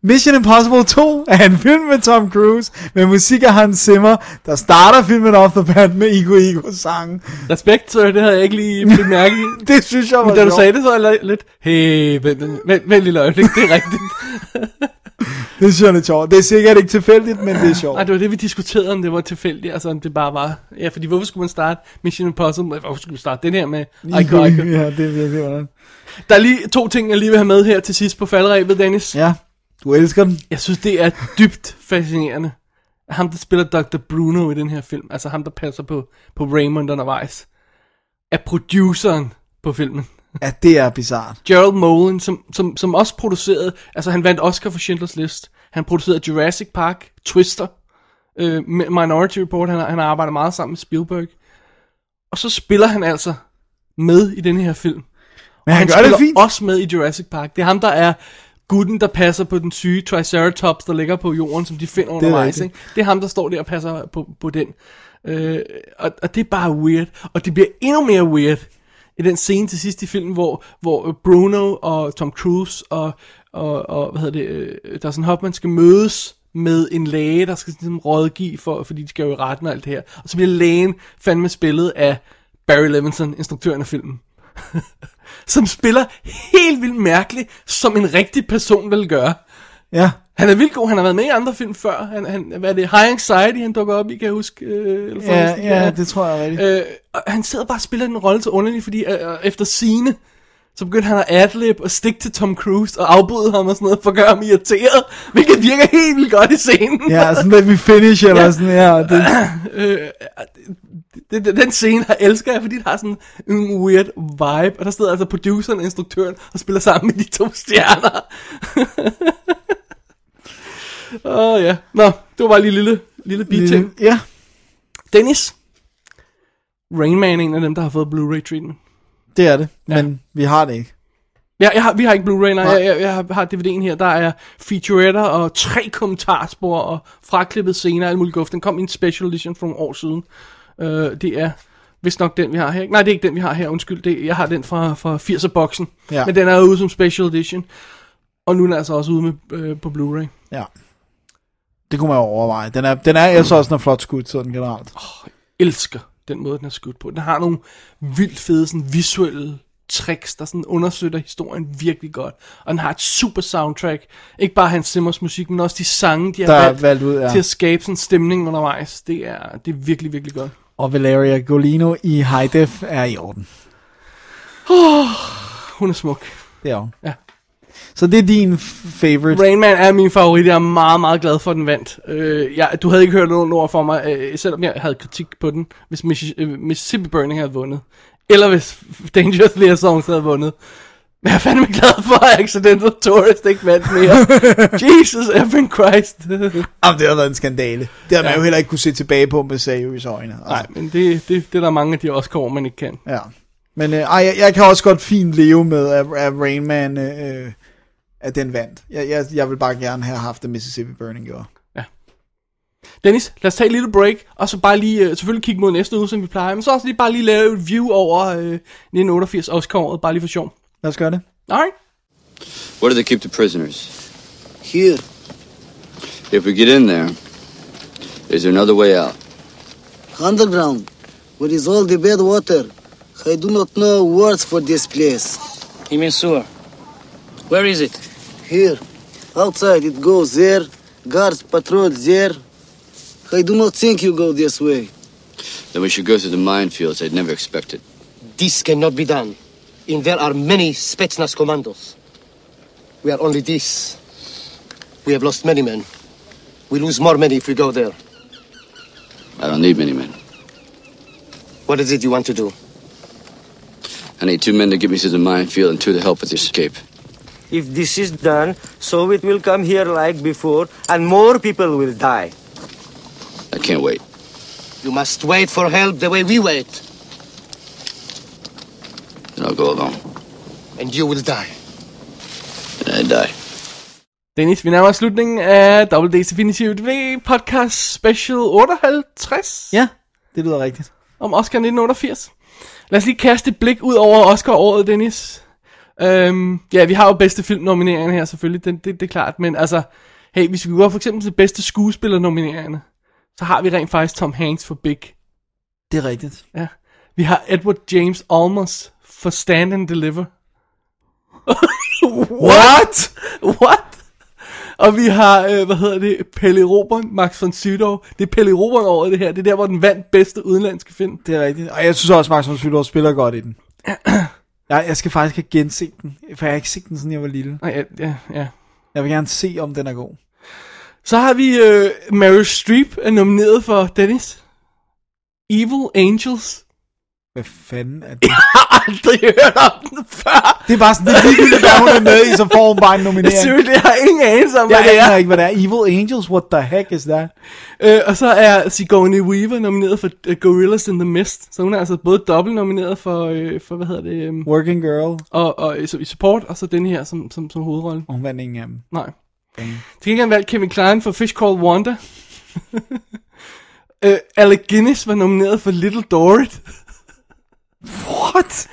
Mission Impossible 2 er en film med Tom Cruise, med musik af Hans Zimmer, der starter filmen off the bat med Iko Iko sangen. Respekt, så det havde jeg ikke lige bemærket. Det synes jeg var Men da du sjovt. sagde det, så var jeg lidt, hey, vent, vent, vent lille øjeblik, det er rigtigt. Det synes jeg er lidt sjovt. Det er sikkert ikke tilfældigt, men det er sjovt. Nej, det var det, vi diskuterede, om det var tilfældigt, altså om det bare var... Ja, fordi hvorfor skulle man starte Mission Impossible? Hvorfor skulle man starte den her med Ico Ico? Ja, det er virkelig hvordan. Der er lige to ting, jeg lige vil have med her til sidst på faldrebet, Dennis. Ja, du elsker den. Jeg synes, det er dybt fascinerende. Ham, der spiller Dr. Bruno i den her film, altså ham, der passer på, på Raymond undervejs, er produceren på filmen. Ja, det er bizart. Gerald Molen, som, som, som også producerede, altså han vandt Oscar for Schindlers List. Han producerede Jurassic Park, Twister, øh, Minority Report, han, han har arbejdet meget sammen med Spielberg. Og så spiller han altså med i den her film. Men han, han gør det fint. også med i Jurassic Park. Det er ham, der er gutten, der passer på den syge Triceratops, der ligger på jorden, som de finder undervejs. rigtigt. Ikke? Det er ham, der står der og passer på, på den. Øh, og, og det er bare weird. Og det bliver endnu mere weird i den scene til sidst i filmen, hvor, hvor Bruno og Tom Cruise og, og, og hvad hedder det, øh, Dustin Hoffman skal mødes med en læge, der skal ligesom rådgive, for, fordi de skal jo i retten og alt det her. Og så bliver lægen fandme spillet af Barry Levinson, instruktøren af filmen som spiller helt vildt mærkeligt, som en rigtig person vil gøre. Ja, Han er vildt god, han har været med i andre film før. Han, han, hvad er det, High Anxiety, han dukker op i, kan jeg huske? Øh, eller sådan ja, noget. ja, det tror jeg rigtigt. Øh, og han sidder bare og spiller den rolle så underlig, fordi øh, øh, efter sine så begyndte han at adlib og stikke til Tom Cruise og afbryde ham og sådan noget, for at gøre ham irriteret, hvilket virker helt vildt godt i scenen. Ja, sådan let me finish, eller Ja. sådan, ja. Det, Øh, det, den scene her elsker jeg, fordi det har sådan en weird vibe, og der sidder altså produceren og instruktøren og spiller sammen med de to stjerner. Åh oh, ja, nå, det var bare lige en lille, lille biting. ja, Dennis, Rain Man er en af dem, der har fået Blu-ray treatment. det er det, men vi har det ikke. Ja, jeg har, vi har ikke Blu-ray, nej, jeg, jeg, jeg har, har DVD'en her, der er featuretter og tre kommentarspor og fraklippet scener og alt muligt guf. Den kom i en special edition for nogle år siden. Uh, det er vist nok den, vi har her. ikke? Nej, det er ikke den, vi har her, undskyld. Det, jeg har den fra, fra 80'er-boksen, Ja. men den er ude som special edition. Og nu er den altså også ude med, øh, på Blu-ray. Ja. Det kunne man jo overveje. Den er, den er jeg så også en flot skud, sådan generelt. elsker den måde, den er skudt på. Den har nogle vildt fede sådan, visuelle tricks, der sådan undersøger historien virkelig godt. Og den har et super soundtrack. Ikke bare Hans Zimmers musik, men også de sange, de har Der er valgt, valgt ud, ja. til at skabe sådan en stemning undervejs. Det er, det er virkelig, virkelig godt. Og Valeria Golino i High Def er i orden. Hun er smuk. Det er hun. Ja. Så det er din favorite. Rain Man er min favorit. Jeg er meget, meget glad for, at den vandt. Øh, jeg, du havde ikke hørt nogen ord for mig, øh, selvom jeg havde kritik på den, hvis Missi- øh, Mississippi Burning havde vundet. Eller hvis Dangerously Songs havde vundet. Men jeg er fandme glad for, at Accidental Tourist ikke vandt mere. Jesus effing Christ. Jamen, det har været en skandale. Det har man Ja. jo heller ikke kunne se tilbage på med seriøse øjne. Altså. Nej, men det, det, det er der mange af de Oscar, man ikke kan. Ja. Men øh, ej, jeg, jeg kan også godt fint leve med, at, at Rain Man, øh, at den vandt. Jeg, jeg, jeg vil bare gerne have haft det Mississippi Burning gjorde. Dennis, lad os tage et lille break, og så bare lige, øh, selvfølgelig kigge mod næste uge, som vi plejer, men så også lige bare lige lave et view over øh, 1988 Oscar-året, bare lige for sjov. Lad os gøre det. Alright. Where do they keep the prisoners? Here. If we get in there, is there another way out? Underground, where is all the bad water. I do not know words for this place. You mean sewer? Where is it? Here. Outside it goes there. Guards patrol there. I do not think you go this way. Then we should go through the minefields. I'd never expected. This cannot be done. In there are many Spetsnaz commandos. We are only this. We have lost many men. We lose more men if we go there. I don't need many men. What is it you want to do? I need two men to get me through the minefield and two to help with the escape. If this is done, Soviet will come here like before, and more people will die. I can't wait. You must wait for help the way we wait, Then I'll go alone. and you will die. And I die. Dennis, vi nærmer os slutningen af Double D's Definitive TV podcast special 58. Ja, det lyder rigtigt. Om Oscar 1988. Lad os lige kaste et blik ud over Oscar-året, Dennis. Øhm, ja, vi har jo bedste filmnomineringer her selvfølgelig, det, det, det er klart. Men altså, hey, hvis vi går for eksempel til bedste skuespillernomineringerne, så har vi rent faktisk Tom Hanks for Big. Det er rigtigt. Ja. Vi har Edward James Olmos for Stand and Deliver. What? What? Og vi har, øh, hvad hedder det, Pelle Robert, Max von Sydow. Det er Pelle Robert over det her. Det er der, hvor den vandt bedste udenlandske film. Det er rigtigt. Og jeg synes også, Max von Sydow spiller godt i den. jeg, jeg skal faktisk have genset den, for jeg har ikke set den, siden jeg var lille. Ja, ja, ja. Jeg vil gerne se, om den er god. Så har vi øh, Meryl Streep er nomineret for Dennis. Evil Angels. Hvad fanden er det? Jeg har aldrig hørt om den før. Det er bare sådan, det er ligegyldigt, hvad hun er med i, så får hun bare en nominering. Selvfølgelig, jeg har ingen anelse om, hvad Jeg det er. aner ikke, hvad det er. Evil Angels, what the heck is that? Øh, og så er Sigourney Weaver nomineret for uh, Gorillas in the Mist. Så hun er altså både dobbelt nomineret for, øh, for hvad hedder det? Um, Working Girl. og, og i, i support, og så den her som, som, som hovedrolle. Og hun vandt ingen af dem. Nej. Til gengæld valgte Kevin Klein for Fish Called Wanda. øh, Alec Guinness var nomineret for Little Dorrit. What?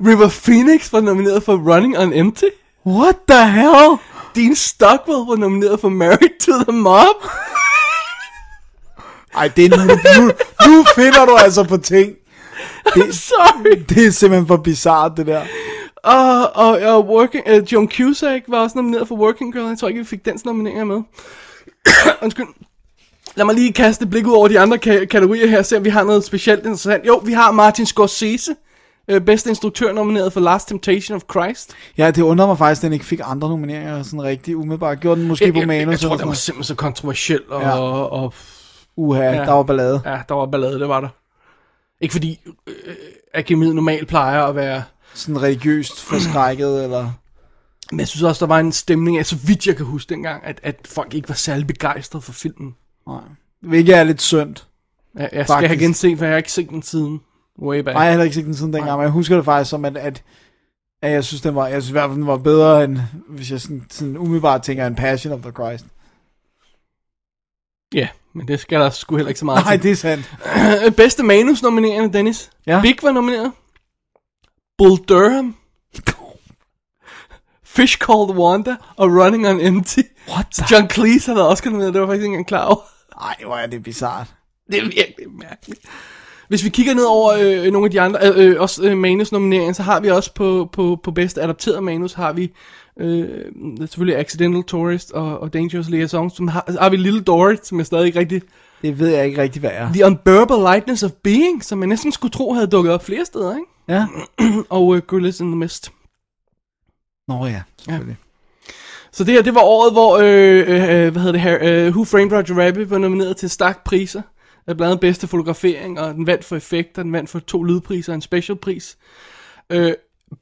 River Phoenix var nomineret for Running on Empty. What the hell? Dean Stockwell var nomineret for Married to the Mob. Ej, det er nu, nu, nu finder du altså på ting. Det, Sorry. det er simpelthen for bizart, det der. Og, og, og working, uh, Joan Cusack var også nomineret for Working Girl. Jeg tror ikke, vi fik dens nomineringer med. Undskyld. Lad mig lige kaste et blik ud over de andre ka- kategorier her, se om vi har noget specielt interessant. Jo, vi har Martin Scorsese, øh, bedste instruktør nomineret for Last Temptation of Christ. Ja, det undrer mig faktisk, at den ikke fik andre nomineringer sådan rigtig umiddelbart. Gjorde den måske jeg, på jeg, manus jeg, tror, det var simpelthen så kontroversiel, og, Ja. og, og Uha, Ja. der var ballade. ja, der var ballade, det var der. Ikke fordi øh, Akademiet normalt plejer at være... Sådan religiøst forskrækket, eller... Men jeg synes også, der var en stemning af, så vidt jeg kan huske dengang, at, at folk ikke var særlig begejstrede for filmen. Nej. Hvilket er lidt synd. Jeg, jeg skal have genset, for jeg har ikke set den siden way back. Nej, jeg har heller ikke set den siden dengang, men jeg husker det faktisk som, at, at, at jeg synes, den var, jeg synes i hvert fald, den var bedre, end hvis jeg sådan, sådan umiddelbart tænker, en Passion of the Christ. Ja, men det skal der sgu heller ikke så meget Nej, til. det er sandt. Bedste manus nominerende, Dennis. Ja. Big var nomineret. Bull Durham. Fish Called Wanda og Running on Empty. What the... John Cleese havde også nomineret, det var faktisk ikke engang klar over. Ej, hvor er det bizart. Det er virkelig mærkeligt. Hvis vi kigger ned over øh, nogle af de andre, øh, øh, også øh, manusnomineringer, så har vi også på, på, på bedste adapteret manus, har vi øh, selvfølgelig Accidental Tourist og, og Dangerous Liaison, som har, har vi Little Dorrit, som jeg stadig ikke rigtig... Det ved jeg ikke rigtig, hvad er. The Unbearable Lightness of Being, som jeg næsten skulle tro havde dukket op flere steder, ikke? Ja. og øh, Gorillas in the Mist. Nå ja, selvfølgelig. Så det her, det var året, hvor, øh, øh, hvad hedder det her, øh, Who Framed Roger Rabbit var nomineret til stak priser. Øh, Blandt andet bedste fotografering, og den vandt for effekter, den vandt for to lydpriser og en specialpris. Øh,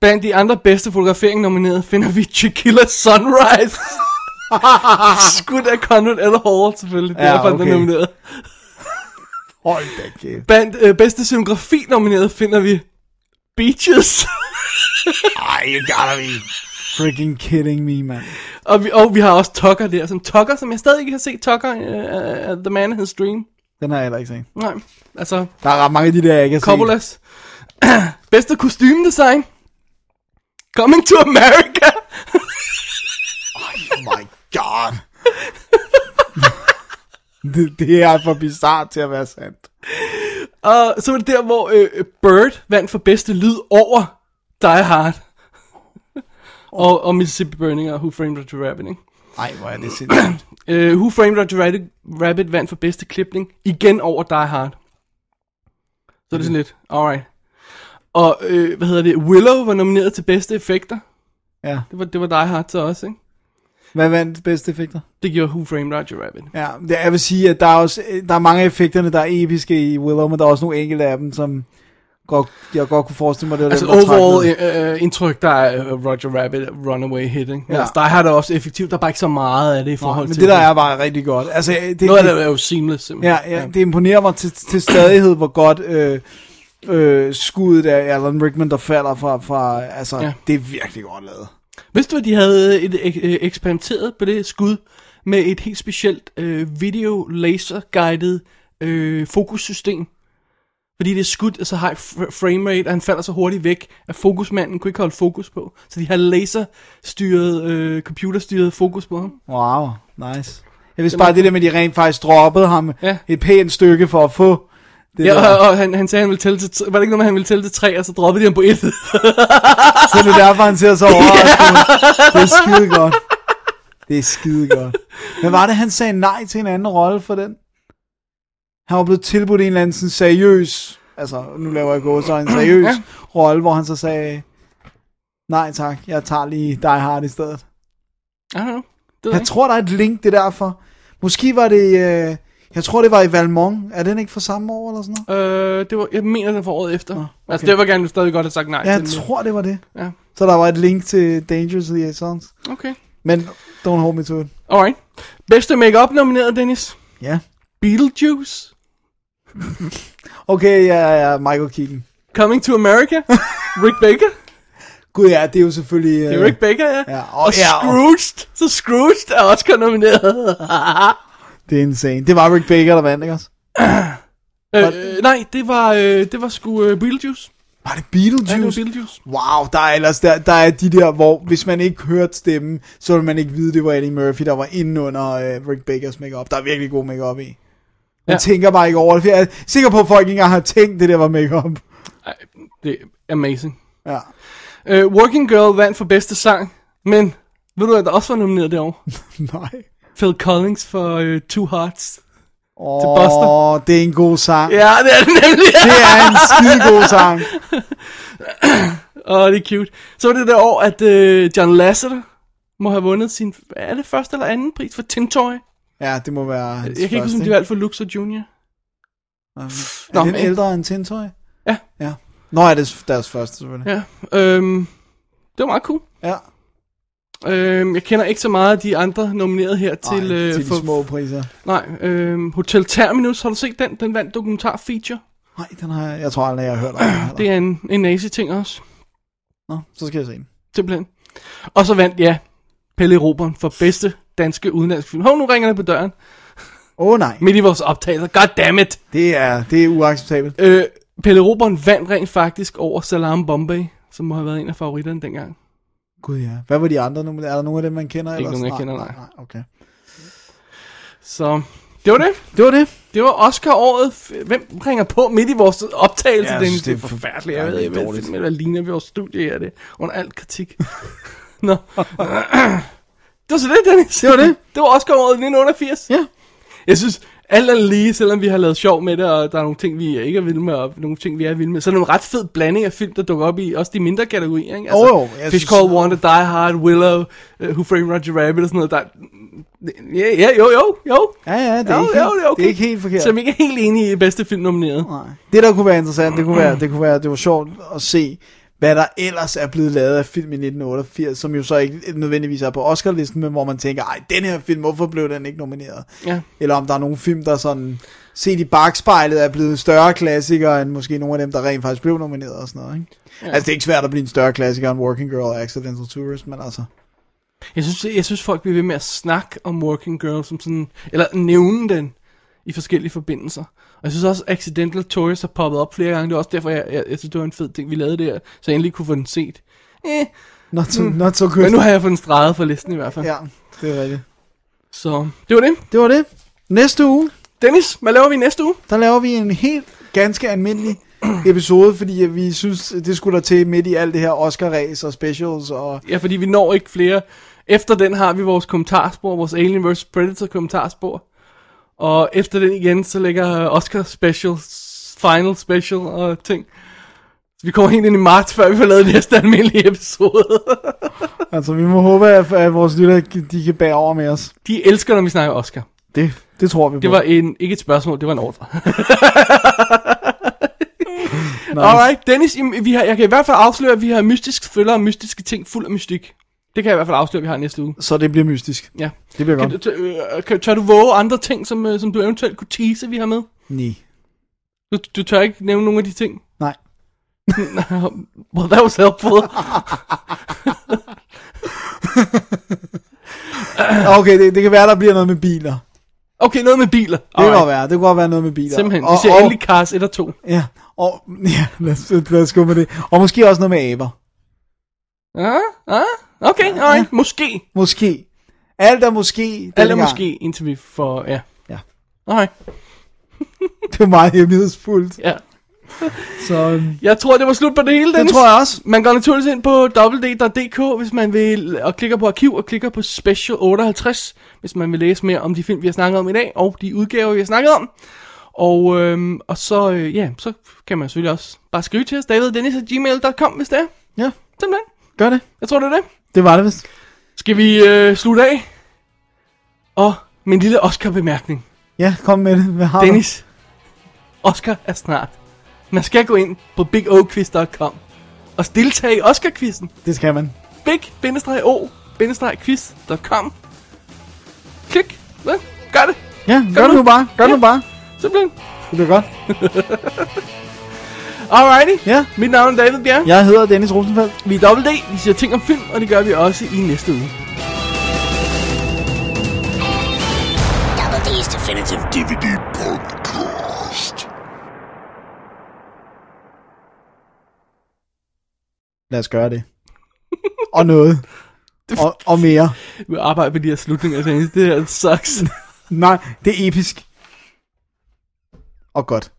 Blandt de andre bedste fotografering nomineret finder vi Tequila Sunrise. Skudt af Conrad L. Hall, selvfølgelig. Det er Ja, den okay. er nomineret. Hold da kæft. Blandt øh, bedste scenografi nomineret finder vi Beaches. Ej, you gotta be freaking kidding me, man. og, vi, og vi har også Tucker der. Som Tucker, som jeg stadig ikke har set. Tucker, uh, The Man in His Dream. Den har jeg heller ikke set. Nej, altså... Der er ret mange af de der, jeg ikke har set. Coppolas. bedste kostymedesign. Coming to America. Oh my god. det, det er for bizart til at være sandt. Og så var det der, hvor øh, Bird vandt for bedste lyd over Die Hard. Og, og Mississippi Burning og Who Framed Roger Rabbit, ikke? Ej, hvor er det sindssygt. Uh, Who Framed Roger Rabbit, Rabbit vandt for bedste klipning, igen over Die Hard. Så er det sådan lidt, alright. Og, øh, hvad hedder det, Willow var nomineret til bedste effekter. Ja. Det var, det var Die Hard så også, ikke? Hvad vandt bedste effekter? Det gjorde Who Framed Roger Rabbit. Ja, det, jeg vil sige, at der er, også, der er mange af effekterne, der er episke i Willow, men der er også nogle enkelte af dem, som godt, jeg godt kunne forestille mig, det var Altså trak overall øh, indtryk, der er øh, Roger Rabbit runaway hit, ikke? Ja. Altså, der har det også effektivt, der er bare ikke så meget af det i forhold men til... det der er bare rigtig godt. Altså, det, Noget af det er jo seamless, simpelthen. Ja, ja, det imponerer mig til, til stadighed, hvor godt øh, øh, skuddet af Alan Rickman, der falder fra, fra altså, ja. Det er virkelig godt lavet. Vidste du, at de havde et, øh, eksperimenteret på det skud med et helt specielt øh, video laser guided øh, fokussystem? Fordi det er skudt så high fr- frame rate, og han falder så hurtigt væk, at fokusmanden kunne ikke holde fokus på. Så de har laserstyret, øh, computerstyret fokus på ham. Wow, nice. Jeg vidste bare det der med, at de rent faktisk droppede ham Ja. et pænt stykke for at få det Ja, der. og, og han, han sagde, han ville tælle til, t- var det ikke noget med, han ville tælle til tre, og så droppede de ham på et? Så det er derfor, han ser så overrasket. Det er skide godt. Det er skide godt. Men var det, han sagde nej til en anden rolle for den? Han var blevet tilbudt en eller anden sådan seriøs, altså nu laver jeg gå så en seriøs Ja. rolle, hvor han så sagde, nej tak, jeg tager lige Die Hard i stedet. I don't know. Det jeg ikke. tror, der er et link, det er derfor. Måske var det, øh, jeg tror, det var i Valmont. Er den ikke fra samme år eller sådan noget? Øh, det var, jeg mener, det var året efter. okay. Altså, okay. det var gerne, du stadig godt have sagt nej Ja, jeg til den. tror, det var det. Ja. Så der var et link til Dangerous Liaisons. Okay. Men don't hold me to it. Alright. Bedste makeup nomineret, Dennis. Ja. Beetlejuice. Okay, ja, ja, Michael Keaton. Coming to America. Rick Baker. Gud ja, det er jo selvfølgelig... Det er Rick Baker, ja. Ja, og, og, ja, og. Så Scrooged er Oscar nomineret. det er insane. Det var Rick Baker, der vandt, ikke også? øh, nej, det var, øh, det var sgu øh, Beetlejuice. Var det Beetlejuice? Ja, det var Beetlejuice. Wow, der er ellers der, der er de der, hvor hvis man ikke hørte stemmen, så ville man ikke vide, det var Eddie Murphy, der var inde under øh, Rick Bakers makeup. Der er virkelig god makeup i. Man Ja. tænker bare ikke over det, for jeg er sikker på, at folk ikke engang har tænkt, det der var makeup. Ej, det er amazing. Ja. Uh, Working Girl vandt for bedste sang, men ved du, at der også var nomineret det år? Nej. Phil Collins for uh, Two Hearts. Åh, Buster. oh, det er en god sang. Ja, det er det nemlig. Det er en skide god sang. Åh, oh, det er cute. Så var det det år, at uh, John Lasseter må have vundet sin, er det første eller anden pris for Tintoy? Ja, det må være Jeg kan ikke huske, om de valgte for Lux og Junior. Um, Nå, er den men- ældre end Tintoy? Ja. Ja. Nå, er det deres første, selvfølgelig. Ja, øhm, det var meget cool. Ja. Øhm, jeg kender ikke så meget af de andre nomineret her til... Ej, øh, til de for- små priser. Nej, øhm, Hotel Terminus, har du set den? Den vandt dokumentar feature. Nej, den har jeg, jeg tror aldrig, jeg har hørt om den. Det er en, en nazi-ting også. Nå, så skal jeg se den. Simpelthen. Og så vandt, ja, Pelle Roberen for bedste danske udenlandske film. Hov, nu ringer det på døren. Åh oh, nej. Midt i vores optagelser. God damn it. Det er, det er uacceptabelt. Øh, Pelle Roberen vandt rent faktisk over Salam Bombay, som må have været en af favoritterne dengang. Gud ja. Hvad var de andre? Er der nogen af dem, man kender? Ikke nogen, jeg kender, nej. nej. Okay. Så det var det. Det var det. Det var Oscar-året. Hvem ringer på midt i vores optagelse? Ja, synes, det er forfærdeligt. Jeg ved er ikke, hvad, ligner vi vores studie her. Det er under alt kritik. Nå. det var så det, Dennis. Det var det. det var Oscar-året 1988. Ja. Jeg synes, alt er lige, selvom vi har lavet sjov med det, og der er nogle ting, vi ikke er vilde med, og nogle ting, vi er vilde med, så er det en ret fed blanding af film, der dukker op i også de mindre kategorier, ikke? Altså, Jo, jo, jeg Fish synes- Called Wanda, Die Hard, Willow, uh, Who Framed Roger Rabbit og sådan noget. Der, ja, ja, jo, jo, jo. Ja, ja, det er, Jo, ikke, jo, helt, det er okay. det er ikke helt forkert. Som ikke er helt enige i bedste film nomineret. Nej. Det, der kunne være interessant, det kunne være, det kunne være, det var sjovt at se, hvad der ellers er blevet lavet af film i 1988, som jo så ikke nødvendigvis er på Oscar-listen, men hvor man tænker, ej, den her film, hvorfor blev den ikke nomineret? Ja. Eller om der er nogle film, der sådan, set i bagspejlet, er blevet større klassikere, end måske nogle af dem, der rent faktisk blev nomineret og sådan noget, ikke? Ja. Altså, det er ikke svært at blive en større klassiker end Working Girl og Accidental Tourist, men altså... Jeg synes, jeg synes folk bliver ved med at snakke om Working Girl som sådan, eller nævne den i forskellige forbindelser. Jeg synes også, Accidental Tourist har poppet op flere gange. Det er også derfor, jeg, jeg, jeg synes, det var en fed ting, vi lavede der, så jeg endelig kunne få den set. Eh. Not so, Mm. not so good. Men nu har jeg fået den streget for listen i hvert fald. Ja, det er rigtigt. Så det var det. Det var det. Næste uge, Dennis, hvad laver vi næste uge? der laver vi en helt ganske almindelig episode, fordi vi synes, det skulle der til midt i alt det her Oscar-ræs og specials og... Ja, fordi vi når ikke flere. Efter den har vi vores kommentarspor, vores Alien vs. Predator kommentarspor. Og efter den igen, så ligger Oscar special, final special og ting. Så vi kommer helt ind i marts, før vi får lavet næste almindelige episode. Altså, vi må håbe, at, at vores lytter, de kan bære over med os. De elsker, når vi snakker Oscar. Det, det tror vi på. Det var en, ikke et spørgsmål, det var en ordre. Nice. Alright, Dennis, vi har, jeg kan i hvert fald afsløre, at vi har mystisk følger og mystiske ting fuld af mystik. Det kan jeg i hvert fald afsløre, at vi har næste uge. Så det bliver mystisk. Ja. Det bliver Kan, godt. du- tør, øh, kan, tør du våge andre ting, som, øh, som du eventuelt kunne tease, vi har med? Nej. Du, du tør ikke nævne nogle af de ting? Nej. well, that was helpful. Okay, det, det kan være, der bliver noget med biler. Okay, noget med biler. Det kan godt være. Det kan godt være noget med biler. Simpelthen, vi ser endelig Cars 1 og 2. Ja, og, ja lad, os, lad os gå med det. Og måske også noget med aber. Ah, ah, okay, alright, måske. Måske. Alt er måske. Alt er måske, indtil vi får, ja. Ja. Alright, Det var meget hemmelighedsfuldt. ja. Så Jeg tror, det var slut på det hele, det Dennis. tror jeg også. Man går naturligvis ind på www.dk, hvis man vil, og klikker på arkiv, og klikker på Special 58, hvis man vil læse mere om de film, vi har snakket om i dag, og de udgaver, vi har snakket om. Og, øhm, og så, øh, ja, så kan man selvfølgelig også bare skrive til os, daviddennis.gmail.com, hvis det er. Ja, Simpelthen. gør det. Jeg tror, det er det. Det var det vist. Skal vi øh, slutte af? Og min lille Oscar-bemærkning. Ja, kom med det. Hvad har du? Dennis, Oscar er snart. Man skal gå ind på bigoquiz.com og deltage i Oscar-quizzen. Det skal man. big-o-quiz.com Klik. Ja, gør det. Ja, gør det nu bare. Gør Ja. nu bare. Simpelthen. Det bliver godt. Alrighty. Ja. Mit navn er David Bjerg. Jeg hedder Dennis Rosenfeldt. Vi er Double D. Vi siger ting om film, og det gør vi også i næste uge. Double D's Definitive DVD Podcast. Lad os gøre det. og noget. Og, og mere. Vi arbejder på de her slutninger, Dennis. Det her sucks. Nej, det er episk. Og godt.